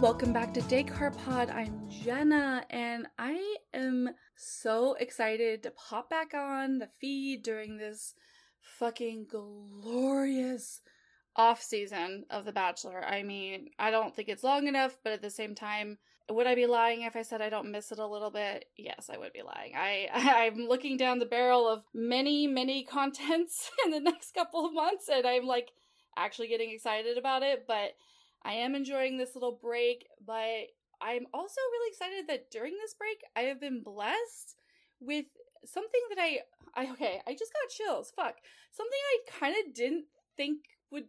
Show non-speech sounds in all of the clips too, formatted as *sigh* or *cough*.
welcome back to Date Card Pod. I'm Jenna, and I am so excited to pop back on the feed during this fucking glorious off season of The Bachelor. I mean, I don't think it's long enough, but at the same time, would I be lying if I said I don't miss it a little bit? Yes, I would be lying. I *laughs* I'm looking down the barrel of many, many contents *laughs* in the next couple of months, and I'm like actually getting excited about it, but I am enjoying this little break, but I'm also really excited that during this break I have been blessed with something that I I okay, I just got chills. Fuck. Something I kind of didn't think would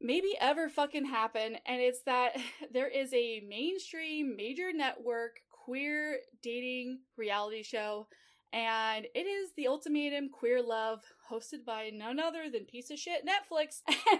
maybe ever fucking happen and it's that *laughs* there is a mainstream major network queer dating reality show and it is the ultimatum queer love hosted by none other than piece of shit netflix. And *laughs*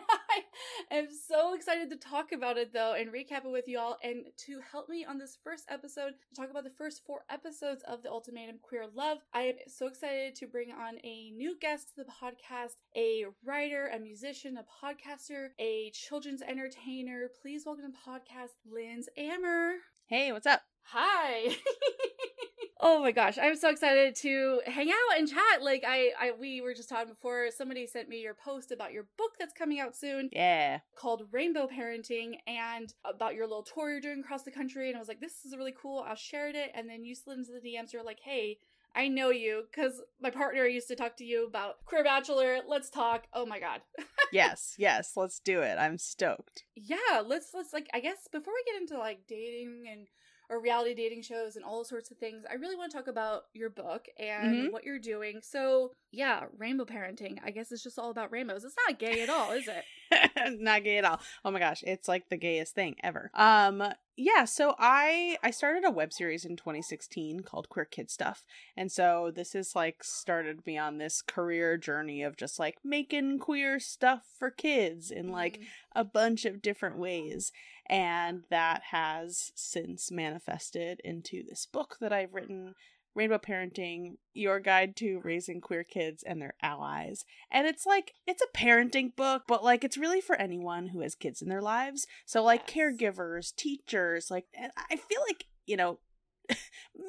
*laughs* i am so excited to talk about it though and recap it with y'all and to help me on this first episode to talk about the first four episodes of the ultimatum queer love i am so excited to bring on a new guest to the podcast a writer a musician a podcaster a children's entertainer. Please welcome to podcast lindz amer hey what's up? Hi *laughs* Oh my gosh, I'm so excited to hang out and chat. Like I, I we were just talking before. Somebody sent me your post about your book that's coming out soon. Yeah. Called Rainbow Parenting and about your little tour you're doing across the country. And I was like, this is really cool. I'll share it. And then you slid into the DMs. You're like, hey, I know you because my partner used to talk to you about Queer Bachelor. Let's talk. Oh my god. *laughs* yes, yes, let's do it. I'm stoked. Yeah, let's let's like I guess before we get into like dating and or reality dating shows and all sorts of things. I really want to talk about your book and mm-hmm. what you're doing. So, yeah, rainbow parenting. I guess it's just all about rainbows. It's not gay at all, is it? *laughs* not gay at all. Oh my gosh, it's like the gayest thing ever. Um yeah, so I I started a web series in 2016 called Queer Kid Stuff. And so this is like started me on this career journey of just like making queer stuff for kids in like mm. a bunch of different ways. And that has since manifested into this book that I've written Rainbow Parenting, Your Guide to Raising Queer Kids and Their Allies. And it's like, it's a parenting book, but like, it's really for anyone who has kids in their lives. So, like, yes. caregivers, teachers, like, I feel like, you know, *laughs*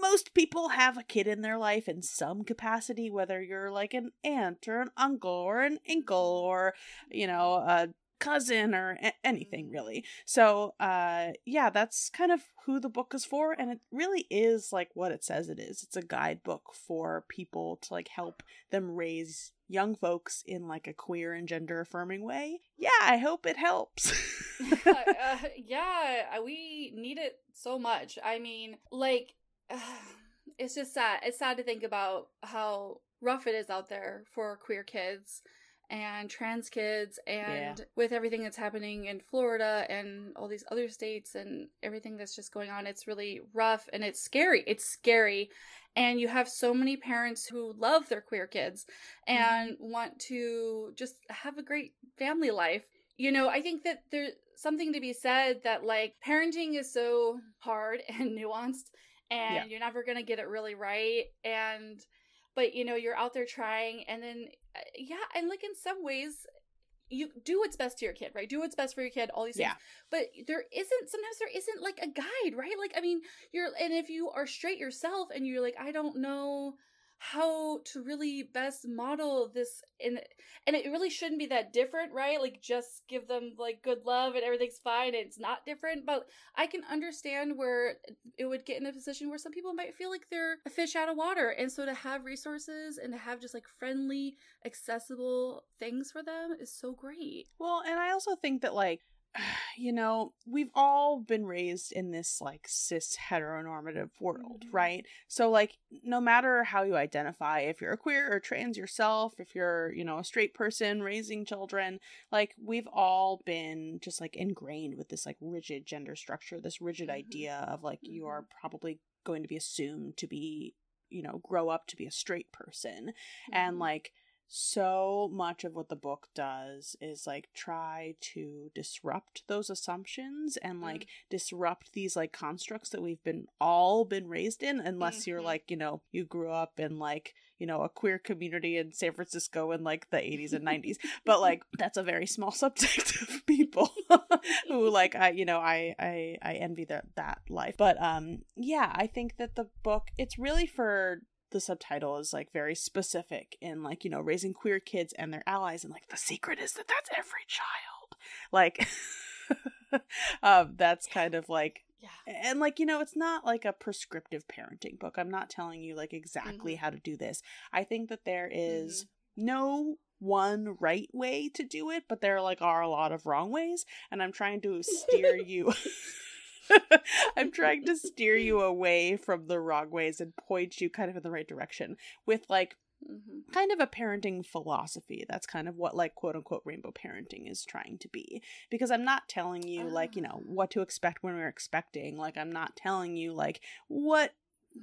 most people have a kid in their life in some capacity, whether you're like an aunt or an uncle or an uncle or, you know, a cousin or a- anything mm-hmm. really. So, uh yeah, that's kind of who the book is for and it really is like what it says it is. It's a guidebook for people to like help them raise young folks in like a queer and gender affirming way. Yeah, I hope it helps. *laughs* *laughs* uh, yeah, we need it so much. I mean, like uh, *sighs* it's just sad. It's sad to think about how rough it is out there for queer kids and trans kids and yeah. with everything that's happening in Florida and all these other states and everything that's just going on it's really rough and it's scary it's scary and you have so many parents who love their queer kids and mm-hmm. want to just have a great family life you know i think that there's something to be said that like parenting is so hard *laughs* and nuanced and yeah. you're never going to get it really right and but you know you're out there trying and then uh, yeah and like in some ways you do what's best to your kid right? Do what's best for your kid all these things. Yeah. but there isn't sometimes there isn't like a guide right? Like i mean you're and if you are straight yourself and you're like i don't know how to really best model this and and it really shouldn't be that different right? Like just give them like good love and everything's fine and it's not different but i can understand where it would get in a position where some people might feel like they're a fish out of water and so to have resources and to have just like friendly accessible things for them is so great. Well and i also think that like *sighs* you know, we've all been raised in this like cis heteronormative world, mm-hmm. right? So, like, no matter how you identify, if you're a queer or trans yourself, if you're, you know, a straight person raising children, like, we've all been just like ingrained with this like rigid gender structure, this rigid mm-hmm. idea of like you are mm-hmm. probably going to be assumed to be, you know, grow up to be a straight person. Mm-hmm. And like, so much of what the book does is like try to disrupt those assumptions and like mm. disrupt these like constructs that we've been all been raised in unless mm-hmm. you're like you know you grew up in like you know a queer community in san francisco in like the 80s and 90s *laughs* but like that's a very small *laughs* subject of people *laughs* who like i you know i i i envy that that life but um yeah i think that the book it's really for the subtitle is like very specific in like you know raising queer kids and their allies and like the secret is that that's every child like *laughs* um that's kind of like yeah. And like, you know, it's not like a prescriptive parenting book. I'm not telling you like exactly mm-hmm. how to do this. I think that there is mm-hmm. no one right way to do it, but there like are a lot of wrong ways, and I'm trying to steer *laughs* you *laughs* I'm trying to steer you away from the wrong ways and point you kind of in the right direction with like Mm-hmm. kind of a parenting philosophy. That's kind of what like quote unquote rainbow parenting is trying to be. Because I'm not telling you like, you know, ah. what to expect when we're expecting. Like I'm not telling you like what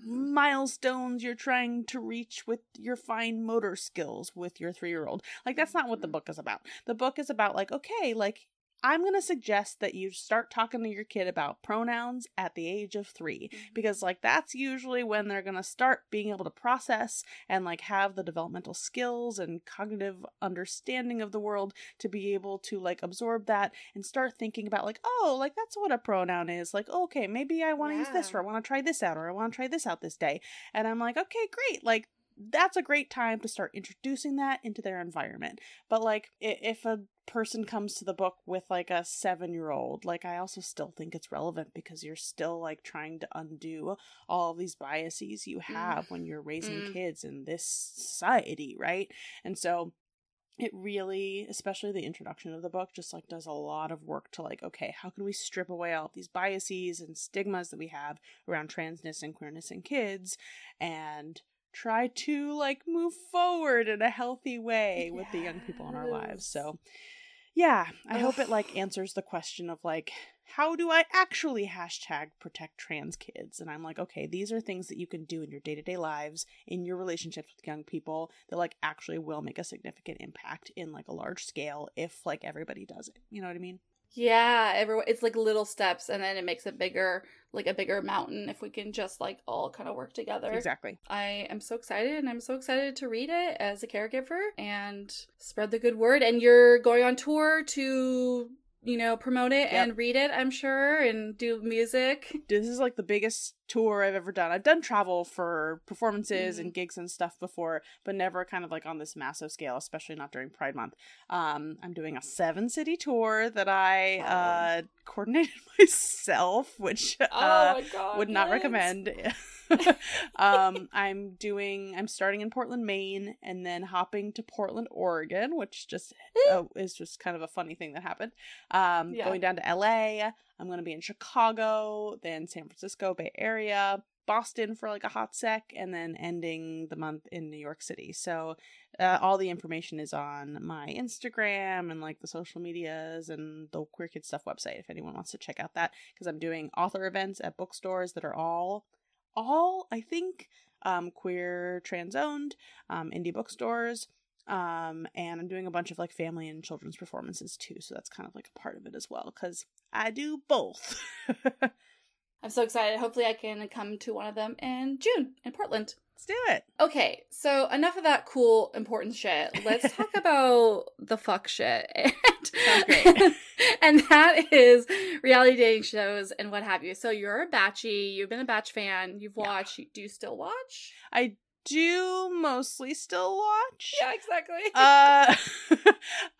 milestones you're trying to reach with your fine motor skills with your 3-year-old. Like that's not what the mm-hmm. book is about. The book is about like okay, like I'm going to suggest that you start talking to your kid about pronouns at the age of 3 mm-hmm. because like that's usually when they're going to start being able to process and like have the developmental skills and cognitive understanding of the world to be able to like absorb that and start thinking about like oh like that's what a pronoun is like okay maybe I want to yeah. use this or I want to try this out or I want to try this out this day and I'm like okay great like that's a great time to start introducing that into their environment. But like if a person comes to the book with like a 7-year-old, like I also still think it's relevant because you're still like trying to undo all of these biases you mm. have mm. when you're raising mm. kids in this society, right? And so it really especially the introduction of the book just like does a lot of work to like okay how can we strip away all of these biases and stigmas that we have around transness and queerness in kids and try to like move forward in a healthy way yes. with the young people in our lives. So yeah, I Ugh. hope it like *sighs* answers the question of like how do I actually hashtag protect trans kids? And I'm like, okay, these are things that you can do in your day to day lives, in your relationships with young people that like actually will make a significant impact in like a large scale if like everybody does it. You know what I mean? Yeah, everyone it's like little steps and then it makes a bigger, like a bigger mountain if we can just like all kind of work together. Exactly. I am so excited and I'm so excited to read it as a caregiver and spread the good word and you're going on tour to you know, promote it yep. and read it, I'm sure, and do music. This is like the biggest tour I've ever done. I've done travel for performances mm-hmm. and gigs and stuff before, but never kind of like on this massive scale, especially not during Pride Month. Um, I'm doing a seven city tour that I uh, coordinated *laughs* myself, which oh uh, would not recommend. *laughs* *laughs* um, I'm doing. I'm starting in Portland, Maine, and then hopping to Portland, Oregon, which just uh, is just kind of a funny thing that happened. Um, yeah. going down to LA. I'm going to be in Chicago, then San Francisco Bay Area, Boston for like a hot sec, and then ending the month in New York City. So uh, all the information is on my Instagram and like the social medias and the Queer Kid Stuff website if anyone wants to check out that because I'm doing author events at bookstores that are all all I think um, queer trans owned um, indie bookstores um, and I'm doing a bunch of like family and children's performances too, so that's kind of like a part of it as well because I do both. *laughs* I'm so excited. Hopefully, I can come to one of them in June in Portland. Let's do it. Okay, so enough of that cool, important shit. Let's *laughs* talk about the fuck shit. *laughs* Sounds great. *laughs* and that is reality dating shows and what have you. So you're a batchy. You've been a batch fan. You've watched. Yeah. Do you still watch? I do mostly still watch. Yeah, exactly. uh,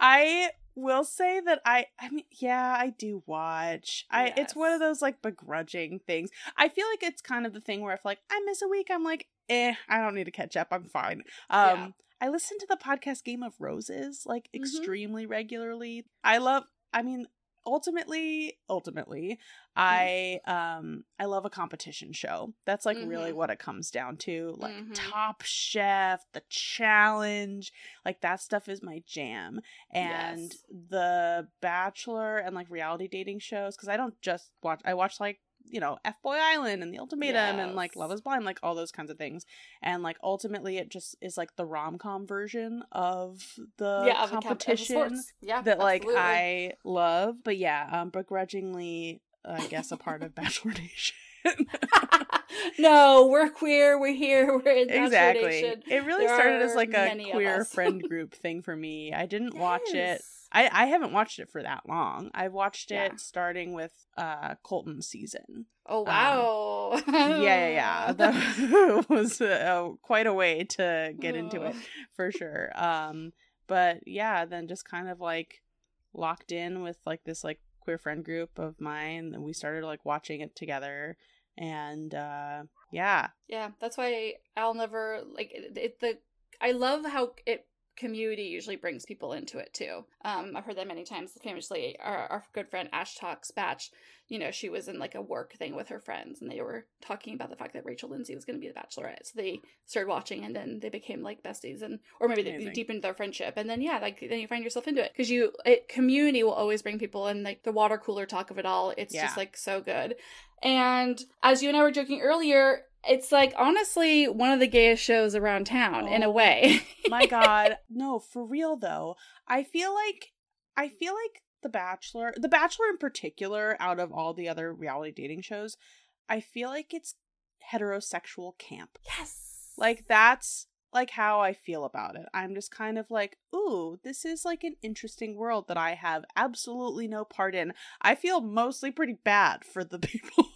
I will say that I I mean yeah, I do watch. I yes. it's one of those like begrudging things. I feel like it's kind of the thing where if like I miss a week, I'm like, "Eh, I don't need to catch up. I'm fine." Um yeah. I listen to the podcast Game of Roses like mm-hmm. extremely regularly. I love I mean, ultimately ultimately mm-hmm. i um i love a competition show that's like mm-hmm. really what it comes down to like mm-hmm. top chef the challenge like that stuff is my jam and yes. the bachelor and like reality dating shows because i don't just watch i watch like you know F Boy Island and the Ultimatum and like Love Is Blind, like all those kinds of things. And like ultimately, it just is like the rom com version of the yeah, of the com- of competition. Yeah, that like absolutely. I love. But yeah, um, begrudgingly, I guess a part of *laughs* Bachelor Nation. *laughs* no, we're queer. We're here. We're in Bachelor exactly. Nation. It really There started as like a queer friend *laughs* group thing for me. I didn't watch it. I, I haven't watched it for that long. I've watched it Yeah. starting with uh Colton's season. Oh wow. *laughs* Yeah, yeah, yeah. *laughs* That *laughs* was uh, quite a way to get into it for sure. Um, but yeah, then just kind of like locked in with like this like queer friend group of mine, and we started like watching it together. And uh, yeah, Yeah, that's why I'll never like it, it. The I love how it community usually brings people into it too. Um, I've heard that many times. Famously, our, our good friend Ash Talks Batch, you know, she was in like a work thing with her friends, and they were talking about the fact that Rachel Lindsay was going to be the Bachelorette. So they started watching, and then they became like besties, and or maybe they deepened their friendship, and then yeah, like then you find yourself into it because you it community will always bring people, and like the water cooler talk of it all. It's Yeah. just like so good. And as you and I were joking earlier, it's like honestly one of the gayest shows around town in a Oh. way. *laughs* my god *laughs* no for real though i feel like i feel like the bachelor the bachelor in particular out of all the other reality dating shows i feel like it's heterosexual camp yes. like that's like how i feel about it i'm just kind of like ooh this is like an interesting world that i have absolutely no part in i feel mostly pretty bad for the *laughs* people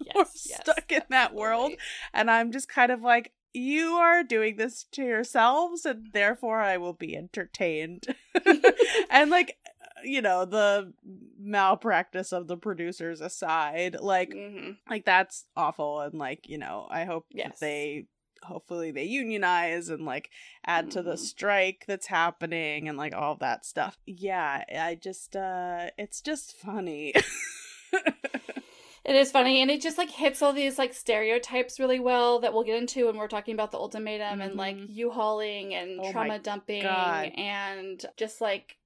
*laughs* yes, yes, stuck in that world and I'm just kind of like, you are doing this to yourselves, and therefore I will be entertained. *laughs* *laughs* and like, you know, the malpractice of the producers aside, like, Mhm. like that's awful. And like, you know, I hope that Yes. they hopefully they unionize and like add to the Mhm. strike that's happening and like all that stuff. Yeah, I just uh it's just funny. It is funny, and it just like hits all these like stereotypes really well that we'll get into when we're talking about the ultimatum and like Mhm. U-hauling and Oh trauma dumping God. and just like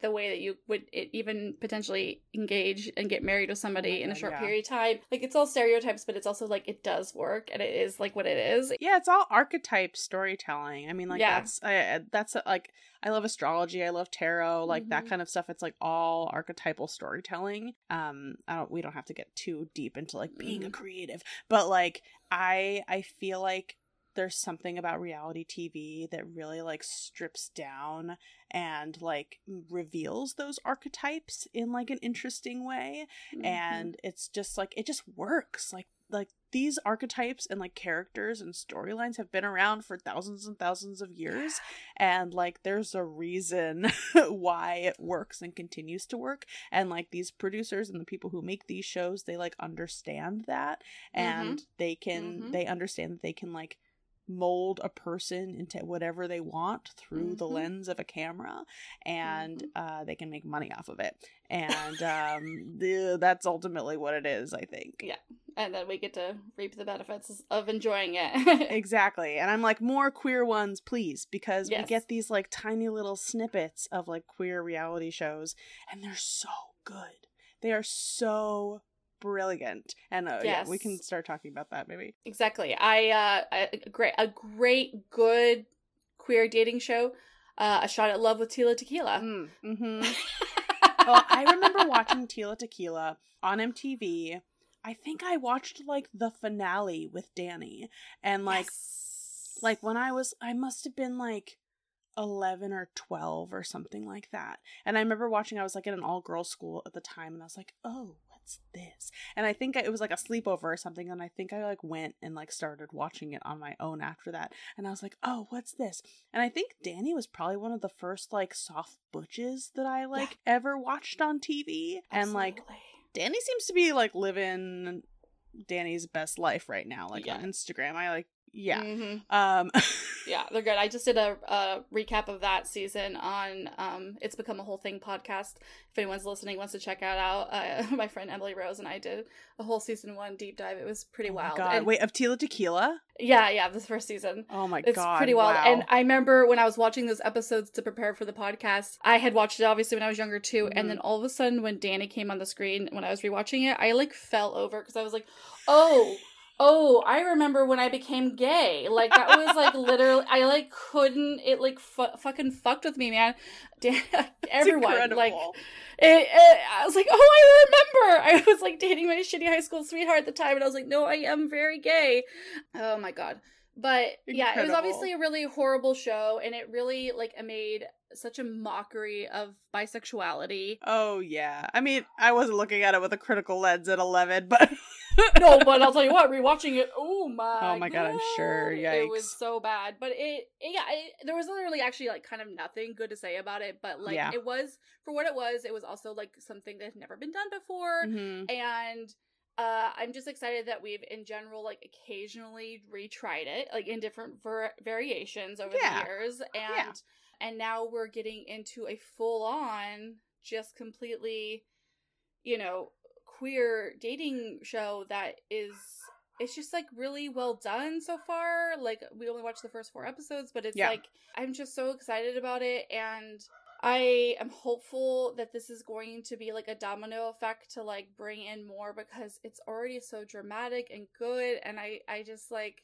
the way that you would it even potentially engage and get married with somebody in a God, short yeah. period of time. Like it's all stereotypes, but it's also like it does work and it is like what it is. yeah it's all archetype storytelling i mean like Yeah. that's I, that's uh, like i love astrology i love tarot like that Mhm. kind of stuff it's like all archetypal storytelling um i don't we don't have to get too deep into like being a Mhm. creative but like i i feel like there's something about reality tv that really like strips down and like reveals those archetypes in like an interesting way. Mhm. and it's just like it just works. Like like these archetypes and like characters and storylines have been around for thousands and thousands of years. And like there's a reason *laughs* why it works and continues to work. And like these producers and the people who make these shows they like understand that. And they can Mhm. they understand that they can like mold a person into whatever they want through the Mhm. lens of a camera and Mhm. uh, they can make money off of it and um, *laughs* the, that's ultimately what it is i think Yeah. and then we get to reap the benefits of enjoying it. *laughs* exactly and i'm like more queer ones please because we get these like tiny little snippets of like queer reality shows and they're so good they are so brilliant and uh, yeah we can start talking about that maybe exactly. I uh a great a great good queer dating show. Uh, a shot at love with Tila Tequila. mm, hmm *laughs* well i remember watching tila tequila on mtv i think i watched like the finale with dani and like Yes. like when I was I must have been like 11 or 12 or something like that. And I remember watching I was like in an all girls school at the time and I was like, "Oh, what's this?" And I think it was like a sleepover or something and I think I like went and like started watching it on my own after that. And I was like, "Oh, what's this?" And I think Dani was probably one of the first like soft butches that I like ever watched on TV. And like Absolutely. Dani seems to be like living Dani's best life right now. Like Yeah. on Instagram, I like Yeah. Mhm. Um *laughs* Yeah, they're good. I just did a, a recap of that season on um, It's Become a Whole Thing podcast. If anyone's listening wants to check it out, uh, *laughs* my friend Emily Rose and I did a whole season one deep dive. It was pretty oh wild. God. And- Wait, of Tila Tequila? yeah, yeah, this first season. Oh my It's god. pretty wild. wow. And I remember when I was watching those episodes to prepare for the podcast, I had watched it obviously when I was younger too. Mhm. And then all of a sudden, when Dani came on the screen, when I was rewatching it, I like fell over because I was like, oh. Oh, I remember when I became gay. Like that was like *laughs* literally, I like couldn't. It like fu- fucking fucked with me, man. *laughs* Dan- Everyone, like it, it, I was like, oh, I remember. *laughs* I was like dating my shitty high school sweetheart at the time, and I was like, no, I am very gay. Oh my god. But yeah, it was obviously a really horrible show, and it really like made such a mockery of bisexuality. Oh yeah. I mean, I wasn't looking at it with a critical lens at 11, but *laughs* no, but I'll tell you what, rewatching it, oh my, Oh my God, I'm sure. Yikes. it was so bad. But it, it yeah, it, there was literally actually like kind of nothing good to say about it. But like, Yeah. it was for what it was. It was also like something that had never been done before. Mhm. and uh, I'm just excited that we've, in general, like occasionally retried it, like in different ver- variations over Yeah. the years, and Yeah. and now we're getting into a full on, just completely, you know, queer dating show that is. It's just like really well done so far. Like we only watched the first four episodes, but it's Yeah. like I'm just so excited about it and I am hopeful that this is going to be like a domino effect to like bring in more because it's already so dramatic and good and I I just like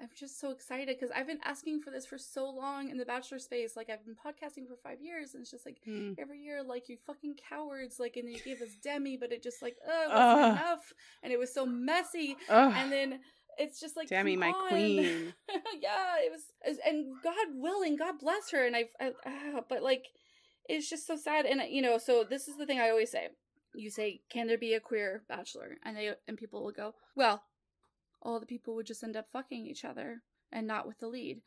I'm just so excited because I've been asking for this for so long in the bachelor space like I've been podcasting for 5 years and it's just like Mm. every year like you fucking cowards like and you gave us *laughs* Demi but it just like oh wasn't enough and it was so messy and then it's just like Demi, my on. queen. *laughs* yeah, it was, and God willing, God bless her, and I've, I, ah, but like, it's just so sad, and you know, so this is the thing I always say. You say, "Can there be a queer bachelor?" And they and people will go, "Well, all the people would just end up fucking each other and not with the lead."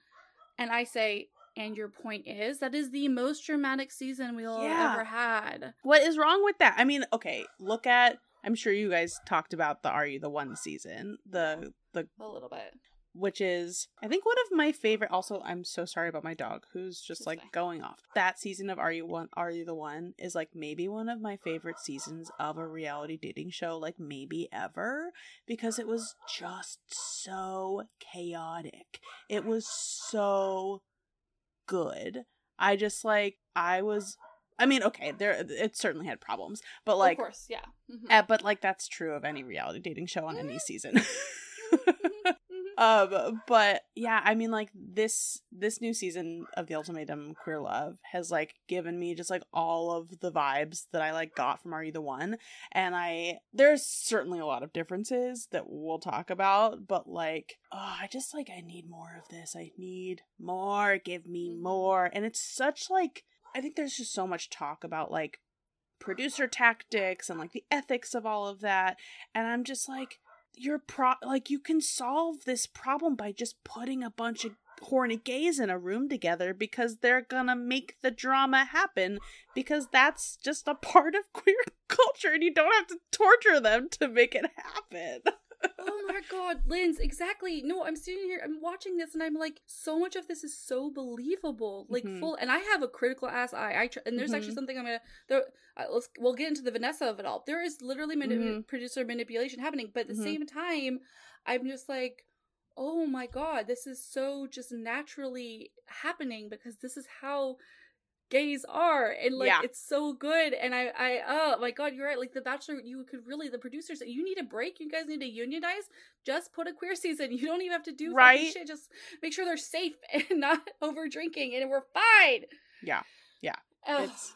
And I say, "And your point is that is the most dramatic season we'll Yeah. ever had." What is wrong with that? I mean, okay, look at I'm sure you guys talked about the Are You the One season. The the A little bit. Which is I think one of my favorite also I'm so sorry about my dog who's just like fine. going off. That season of Are You One Are You the One is like maybe one of my favorite seasons of a reality dating show like maybe ever because it was just so chaotic. It was so good. I just like I was I mean, okay, there it certainly had problems, but like of course, yeah. Mhm. uh, but like that's true of any reality dating show on any season. *laughs* Um but yeah i mean like this this new season of the ultimatum queer love has like given me just like all of the vibes that i like got from are you the one. And i there's certainly a lot of differences that we'll talk about but like oh i just like i need more of this. I need more. Give me Mhm. more. And it's such like i think there's just so much talk about like producer tactics and like the ethics of all of that. And i'm just like you're pro like you can solve this problem by just putting a bunch of horny gays in a room together because they're gonna make the drama happen because that's just a part of *laughs* queer culture and you don't have to torture them to make it happen *laughs* oh my god, Lindz, exactly. No, I'm sitting here, I'm watching this, and I'm like, so much of this is so believable, like Mhm. full. And I have a critical ass eye. I tr- and there's actually Mhm. something I'm gonna. There, uh, let's we'll get into the Vanessa of it all. There is literally mani- Mhm. producer manipulation happening, but at the Mhm. same time, I'm just like. Oh my god, this is so just naturally happening because this is how gays are and like Yeah. it's so good and i i oh my god you're right like the bachelor you could really the producers you need a break you guys need to unionize just put a queer season *laughs* you don't even have to do Right. shit just make sure they're safe *laughs* and not over drinking and we're fine Yeah. Yeah.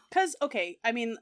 Because okay i mean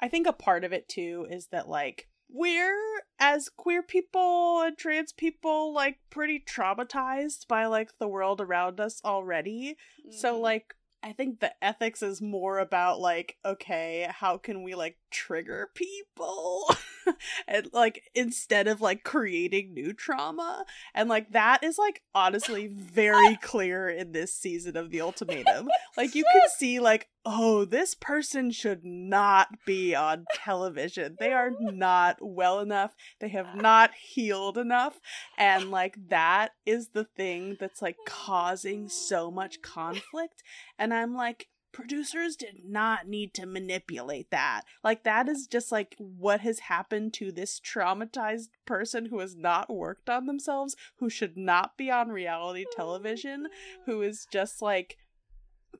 i think a part of it too is that like we're as queer people and trans people like pretty traumatized by like the world around us already so Mhm. like I think the ethics is more about like okay, how can we like trigger people *laughs* and like instead of like creating new trauma. And like that is like honestly very *laughs* clear in this season of the ultimatum. *laughs* Like you can see like oh this person should not be on television. They are not well enough. They have not healed enough. And like that is the thing that's like causing so much conflict. And i'm like producers did not need to manipulate that. Like that is just like what has happened to this traumatized person who has not worked on themselves, who should not be on reality oh, television, who is just like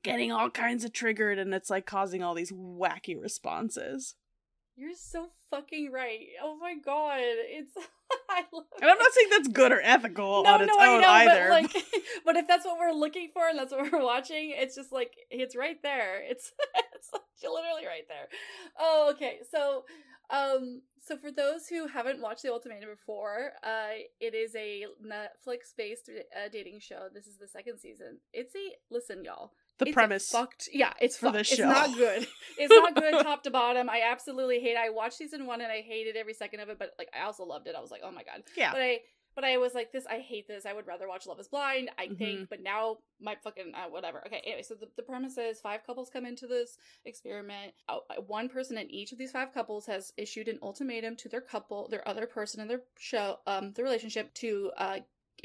getting all kinds of triggered and it's like causing all these wacky responses. You're so fucking right. Oh my god, it's. *laughs* I love and I'm not saying that's good or ethical no, on its no, own I know, either. But, like, *laughs* *laughs* but if that's what we're looking for and that's what we're watching, it's just like it's right there. It's it's literally right there. Oh, okay. So, um, so for those who haven't watched The Ultimatum before, uh, it is a Netflix-based uh, dating show. This is the second season. It's a listen, y'all the it's premise fucked yeah it's for fucked. this it's show. not good *laughs* it's not good top to bottom i absolutely hate it. i watched season one and i hated every second of it but like i also loved it i was like oh my god yeah but i but i was like this i hate this i would rather watch love is blind i Mhm. think but now my fucking uh, whatever okay anyway so the, the premise is five couples come into this experiment uh, one person in each of these five couples has issued an ultimatum to their couple their other person in their show um the relationship to uh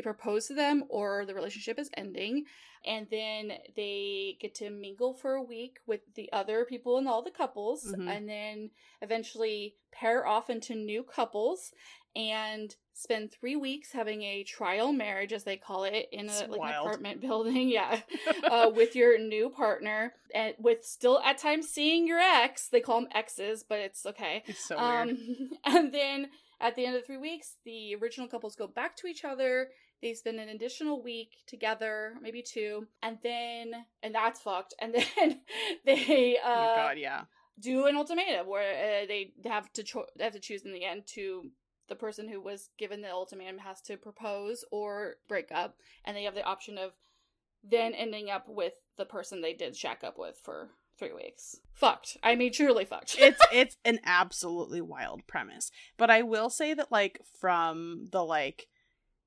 propose to them or the relationship is ending and then they get to mingle for a week with the other people and all the couples Mhm. and then eventually pair off into new couples and spend three weeks having a trial marriage as they call it in a like an apartment building *laughs* yeah *laughs* uh, with your new partner and with still at times seeing your ex they call them exes but it's okay it's so weird. um, *laughs* and then at the end of the three weeks, the original couples go back to each other. They spend an additional week together, maybe two, and then and that's fucked. And *laughs* then they oh uh, god, yeah. do an ultimatum where uh, they have to cho- they have to choose in the end to the person who was given the ultimatum has to propose or break up, and they have the option of then ending up with the person they did shack up with for three weeks. Fucked. I mean, truly fucked. *laughs* it's it's an absolutely wild premise. But I will say that like from the like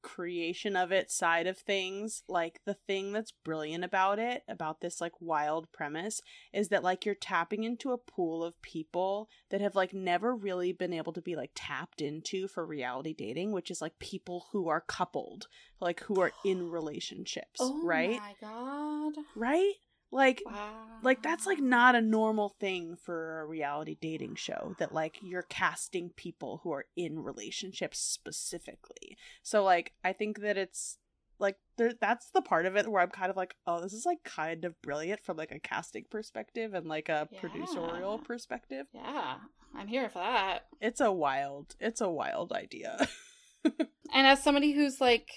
creation of it side of things, like the thing that's brilliant about it, about this like wild premise is that like you're tapping into a pool of people that have like never really been able to be like tapped into for reality dating, which is like people who are coupled, like who are in *gasps* relationships, oh right? my god. Right? Like Wow. like that's like not a normal thing for a reality dating show that like you're casting people who are in relationships specifically so like i think that it's like there, that's the part of it where i'm kind of like oh this is like kind of brilliant from like a casting perspective and like a Yeah. producerial perspective Yeah, I'm here for that. it's a wild it's a wild idea *laughs* And as somebody who's like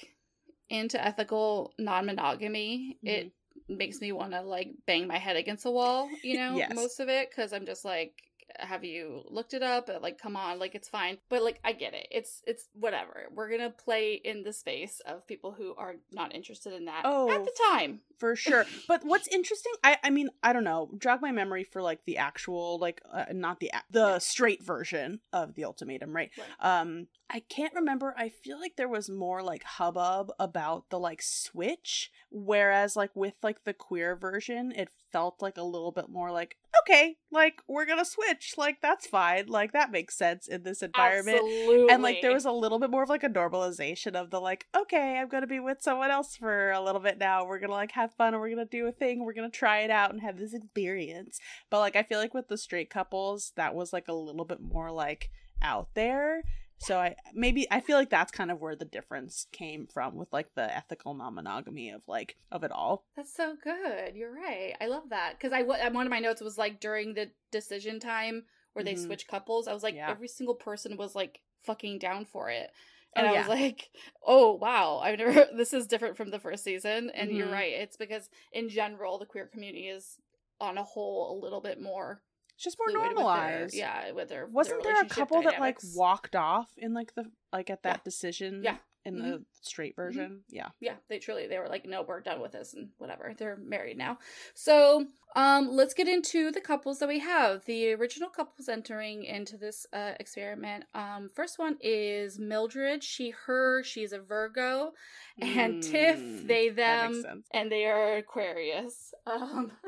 into ethical non-monogamy, it mm-hmm. Makes me want to like bang my head against the wall, you *laughs* know, Yes. most of it cuz I'm just like have you looked it up? Like come on, like it's fine. But like I get it. It's it's whatever. We're going to play in the space of people who are not interested in that at Oh. the time. for sure *laughs* but what's interesting i i mean i don't know jog my memory for like the actual like uh, not the the Yeah. straight version of the ultimatum right Right. um i can't remember i feel like there was more like hubbub about the like switch whereas like with like the queer version it felt like a little bit more like okay like we're gonna switch like that's fine like that makes sense in this environment. Absolutely. and like there was a little bit more of like a normalization of the like okay i'm gonna be with someone else for a little bit now we're gonna like have fun and we're gonna do a thing we're gonna try it out and have this experience. But like i feel like with the straight couples that was like a little bit more like out there so i maybe i feel like that's kind of where the difference came from with like the ethical non-monogamy of like of it all That's so good. You're right. I love that because I one of my notes was like during the decision time where they Mhm. switch couples. I was like, Yeah. every single person was like fucking down for it, and Oh, I yeah. was like, oh wow, I've never. *laughs* This is different from the first season, and you're Mhm. right. It's because in general the queer community is on a whole a little bit more it's just more fluid with their- normalized yeah, with their wasn't their there a couple that like walked off in like the like at that Yeah. decision Yeah. in Mhm. the straight version. Yeah. yeah they truly they were like no we're done with this and whatever they're married now so um let's get into the couples that we have the original couples entering into this uh experiment um first one is mildred she her she's a virgo and tiff Mm, they that makes them sense. and they are aquarius um *laughs*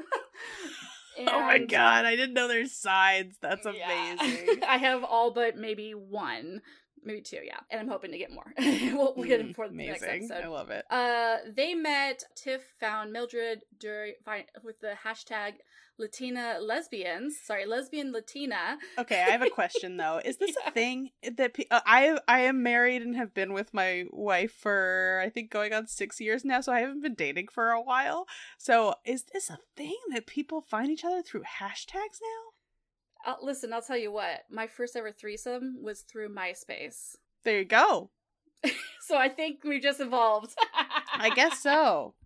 oh my god, I didn't know there's sides. That's Yeah. amazing. *laughs* i have all but maybe one maybe two yeah and i'm hoping to get more *laughs* we'll, we'll get it Mm, before the next amazing. episode I love it. uh, they met. Tiff found Mildred during with the hashtag Latina lesbians. Sorry, lesbian Latina. Okay, I have a question *laughs* though. Is this Yeah. a thing that pe- uh, I I am married and have been with my wife for I think going on 6 years now, so I haven't been dating for a while. So, is this a thing that people find each other through hashtags now? Uh, listen, I'll tell you what. My first ever threesome was through MySpace, There you go. *laughs* so I think we just evolved. I guess so. *laughs*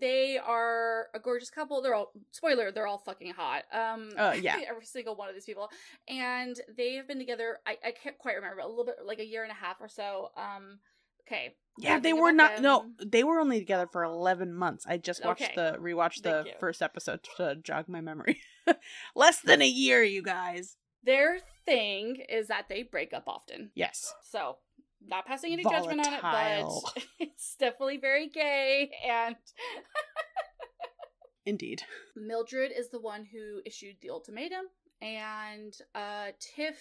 they are a gorgeous couple. They're all spoiler. They're all fucking hot. Um, Uh, *laughs* yeah. every single one of these people, and they have been together. I, I can't quite remember a little bit, like a year and a half or so. Um, okay. Yeah, they were not. No, they were only together for eleven months. I just watched Okay. the rewatched the you. first episode to jog my memory. *laughs* Less than a year, you guys. Their thing is that they break up often. Yes. So, not passing any judgment on it, but *laughs* it's definitely very gay. And *laughs* Indeed. Mildred is the one who issued the ultimatum. And uh, Tiff,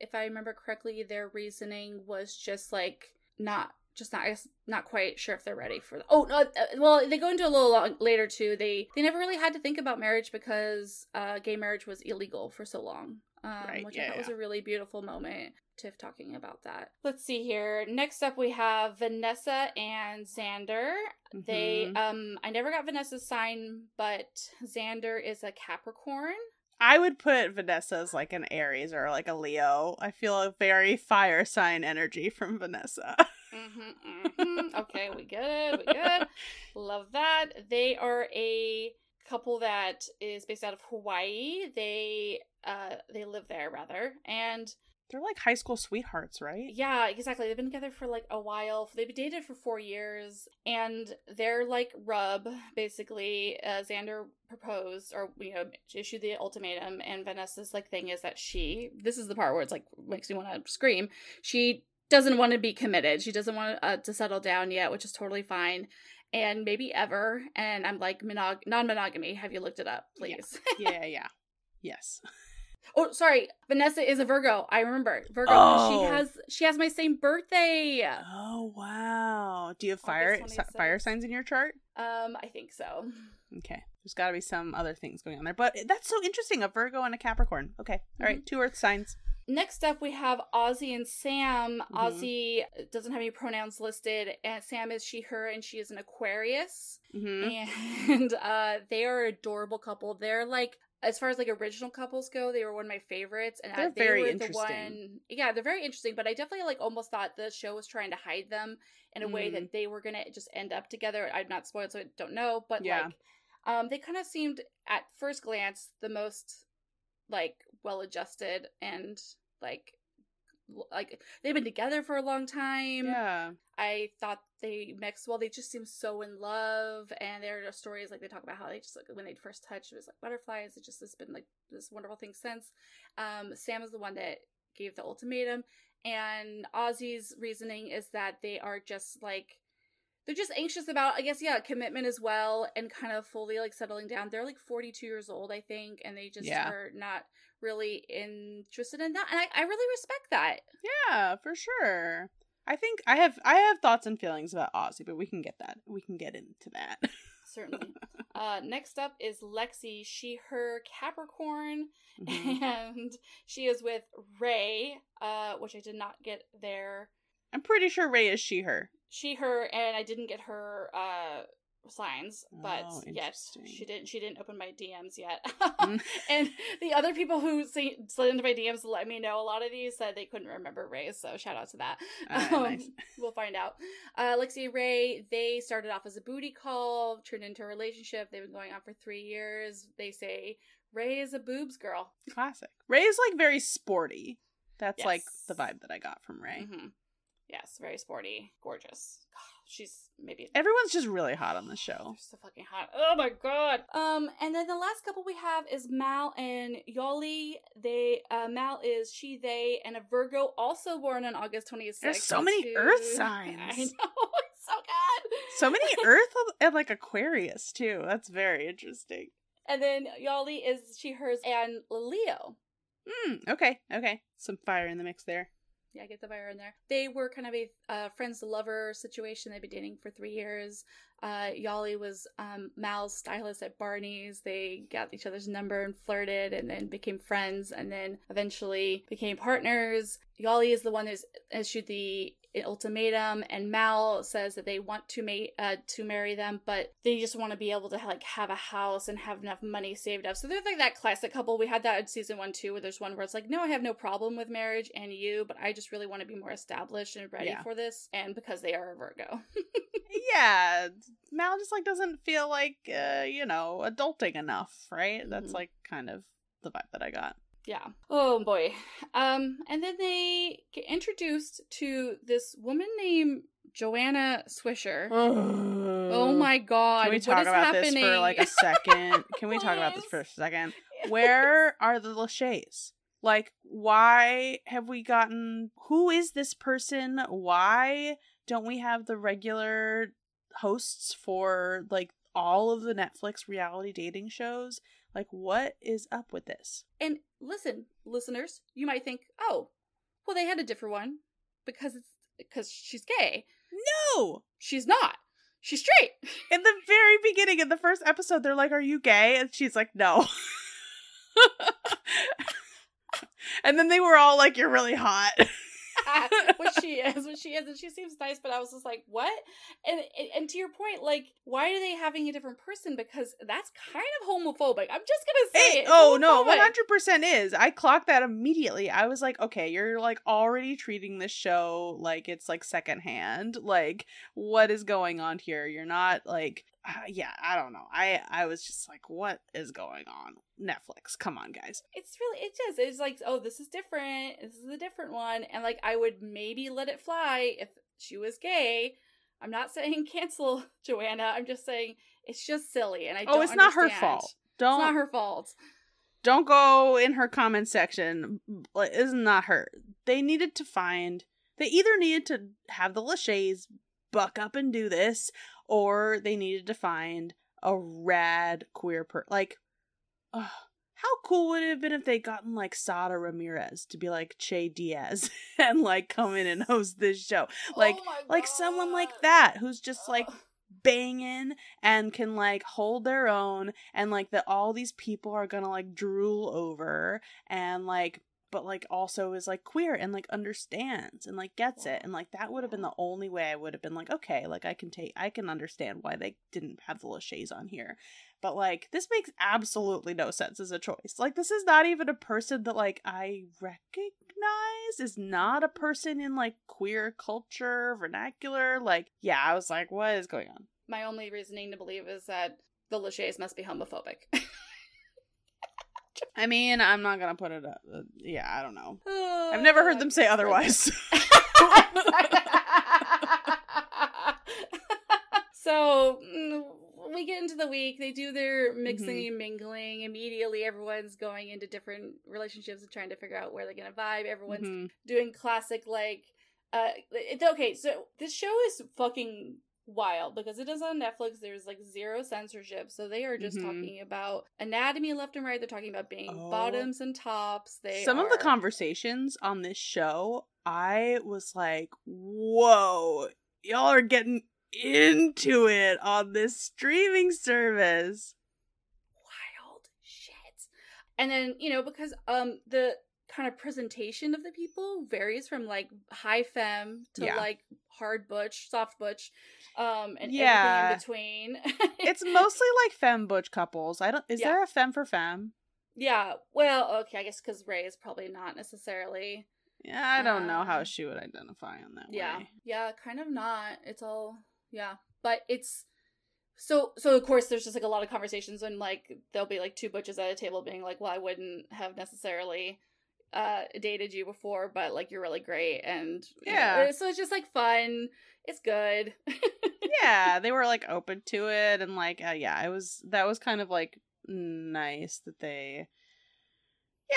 if I remember correctly, their reasoning was just like not. Just not, I guess, not quite sure if they're ready for. The, oh no! Uh, well, they go into a little long, later too. They they never really had to think about marriage because uh, gay marriage was illegal for so long, um, Right, which yeah, I thought was a really beautiful moment. Tiff talking about that. Let's see here. Next up, we have Vanessa and Xander. They Mhm. um I never got Vanessa's sign, but Xander is a Capricorn. I would put Vanessa as like an Aries or like a Leo. I feel a very fire sign energy from Vanessa. Mm-hmm, mm-hmm. okay, we good. We good. *laughs* Love that. They are a couple that is based out of Hawaii. They uh they live there rather. And They're like high school sweethearts, right? yeah, exactly. They've been together for like a while. They've been dated for 4 years and they're like rub basically. Uh, Xander proposed or you know issued the ultimatum and Vanessa's like thing is that she this is the part where it's like makes me want to scream. She doesn't want to be committed. She doesn't want uh, to settle down yet, which is totally fine. And maybe ever. And I'm like monog- non-monogamy. Have you looked it up, Yeah. please? yeah, yeah. *laughs* Yes. Oh, sorry. Vanessa is a Virgo. I remember Virgo. Oh. She has she has my same birthday. Oh wow. Do you have fire si- fire signs in your chart? Um, I think so. Okay. There's got to be some other things going on there. But that's so interesting. A Virgo and a Capricorn. Okay. All right. Two earth signs. Next up, we have Aussie and Sam. Mhm. Aussie doesn't have any pronouns listed, and Sam is she, her, and she is an Aquarius. Mm-hmm. And *laughs* uh, they are an adorable couple. They're like, as far as like original couples go, they were one of my favorites. And They're they very were interesting. The one, yeah, they're very interesting. But I definitely like almost thought the show was trying to hide them in a way Mhm. that they were gonna just end up together. I'm not spoiled, so I don't know. But Yeah. like, um, they kind of seemed at first glance the most like well adjusted and like like they've been together for a long time. Yeah. I thought they mixed well. They just seem so in love, and there are stories like they talk about how they just like when they first touched, it was like butterflies. It just has been like this wonderful thing since. Um, Sam is the one that gave the ultimatum, and Aussie's reasoning is that they are just like they're just anxious about, I guess, yeah, commitment as well, and kind of fully like settling down. They're like forty two years old, I think, and they just Yeah. are not really interested in that, and I, I really respect that. Yeah, for sure. I think I have I have thoughts and feelings about Aussie, but we can get that. We can get into that. *laughs* Certainly. uh, next up is Lexi. She, her Capricorn, Mhm. *laughs* and she is with Rae, uh, which I did not get there. I'm pretty sure Rae is she her. She, her, and I didn't get her uh, signs, but Oh, yet she didn't. She didn't open my DMs yet. Mm. *laughs* and the other people who slid into my DMs let me know a lot of these said they couldn't remember Rae. So shout out to that. Ah, *laughs* Um, nice. *laughs* We'll find out. Uh, Lexi Rae, they started off as a booty call, turned into a relationship. They've been going on for three years. They say Rae is a boobs girl. Classic. Rae is like very sporty. That's like the vibe that I got from Rae. hmm Yes, very sporty, gorgeous. God, she's maybe Everyone's just really hot on the show. so fucking hot. Oh my god. Um, and then the last couple we have is Mal and Yoly. They uh Mal is she, they, and a Virgo, also born on August twenty sixth. There's so many earth *laughs* signs. I know, *laughs* it's so good. So many Earth and like Aquarius too. That's very interesting. And then Yoly is she, hers, and Leo. Hmm. Okay. Okay. Some fire in the mix there. Yeah, get the in there. They were kind of a uh, friends to lover situation. They've been dating for three years. Uh, Yoly was um, Mal's stylist at Barney's. They got each other's number and flirted, and then became friends, and then eventually became partners. Yoly is the one who's issued the ultimatum, and Mal says that they want to ma- uh, to marry them, but they just want to be able to like have a house and have enough money saved up. So they're like that classic couple. We had that in season one too, where there's one where it's like, no, I have no problem with marriage and you, but I just really want to be more established and ready Yeah. for this, and because they are a Virgo. *laughs* yeah. Mal just like doesn't feel like uh, you know adulting enough, right? That's Mhm. like kind of the vibe that I got. Yeah. Oh boy. Um, and then they get introduced to this woman named Joanna Swisher. Oh my god. Can we talk is about happening? this for like a second? *laughs* Can we talk about this for a second? *laughs* Where are the Lachey's? Like, why have we gotten? Who is this person? Why don't we have the regular hosts for like all of the Netflix reality dating shows? Like, what is up with this? And listen, listeners, you might think, oh, well, they had a different one because it's because she's gay. No! She's not. She's straight. *laughs* In the very beginning, in the first episode, they're like, Are you gay? And she's like, No. *laughs* *laughs* and then they were all like, You're really hot. *laughs* what she *laughs* is, what she is, and she seems nice, but I was just like, what? And and, to your point, like, why are they having a different person? Because that's kind of homophobic. I'm just gonna say, it. It's oh no, 100% is. I clocked that immediately. I was like, okay, you're like already treating this show like it's like secondhand. Like, what is going on here? You're not like, uh, *sighs* yeah, I don't know. I I was just like, what is going on? Netflix, come on, guys. It's really it does. It's like, oh, this is different. This is a different one, and like I would maybe let it fly if she was gay. I'm not saying *laughs* cancel Joanna. I'm just saying it's just silly, and I Oh, it's not her fault. Don't not her fault. don't go in her comment section. It's not her. They needed to find. They either needed to have the Lachey's buck up and do this, or they needed to find a rad queer per like. how cool would it have been if they gotten like Sara Ramirez to be like Che Diaz *laughs* and like come in and host this show, like Oh like someone like that who's just like banging and can like hold their own and like that all these people are gonna like drool over and like but like also is like queer and like understands and like gets it. And like that would have been the only way I would have been like okay like I can take I can understand why they didn't have the Lachey's on here. But like this makes absolutely no sense as a choice. Like this is not even a person that like I recognize is not a person in like queer culture vernacular. Like yeah I was like what is going on? My only reasoning to believe is that the Lachey's must be homophobic. *laughs* I mean, I'm not gonna put it up. Uh, yeah, I don't know. I've never heard them say otherwise. *laughs* so mm, we get into the week. They do their mixing Mm-hmm. and mingling. Immediately, everyone's going into different relationships and trying to figure out where they're gonna vibe. Everyone's Mhm. doing classic like uh it's okay so this show is fucking wild because it is on netflix there's like zero censorship so they are just Mhm. talking about anatomy left and right they're talking about being Oh. bottoms and tops they Some of the conversations on this show, I was like, "Whoa, y'all are getting into it on this streaming service." wild shit and then you know because um the kind of presentation of the people varies from like high femme to Yeah. like hard butch soft butch um and Yeah. everything in between It's *laughs* mostly like femme butch couples. I don't. Is Yeah. there a femme for femme? Yeah, well, okay, I guess because Rae is probably not necessarily. Yeah, I don't know how Um, she would identify on that. Yeah, way. yeah, kind of not. It's all yeah, but it's so so. Of course, there's just like a lot of conversations and like there'll be like two butches at a table being like, "Well, I wouldn't have necessarily uh dated you before, but like you're really great and you know, Yeah. so it's just like fun. It's good. *laughs* yeah, they were like open to it and like uh, yeah, it was that was kind of like nice that they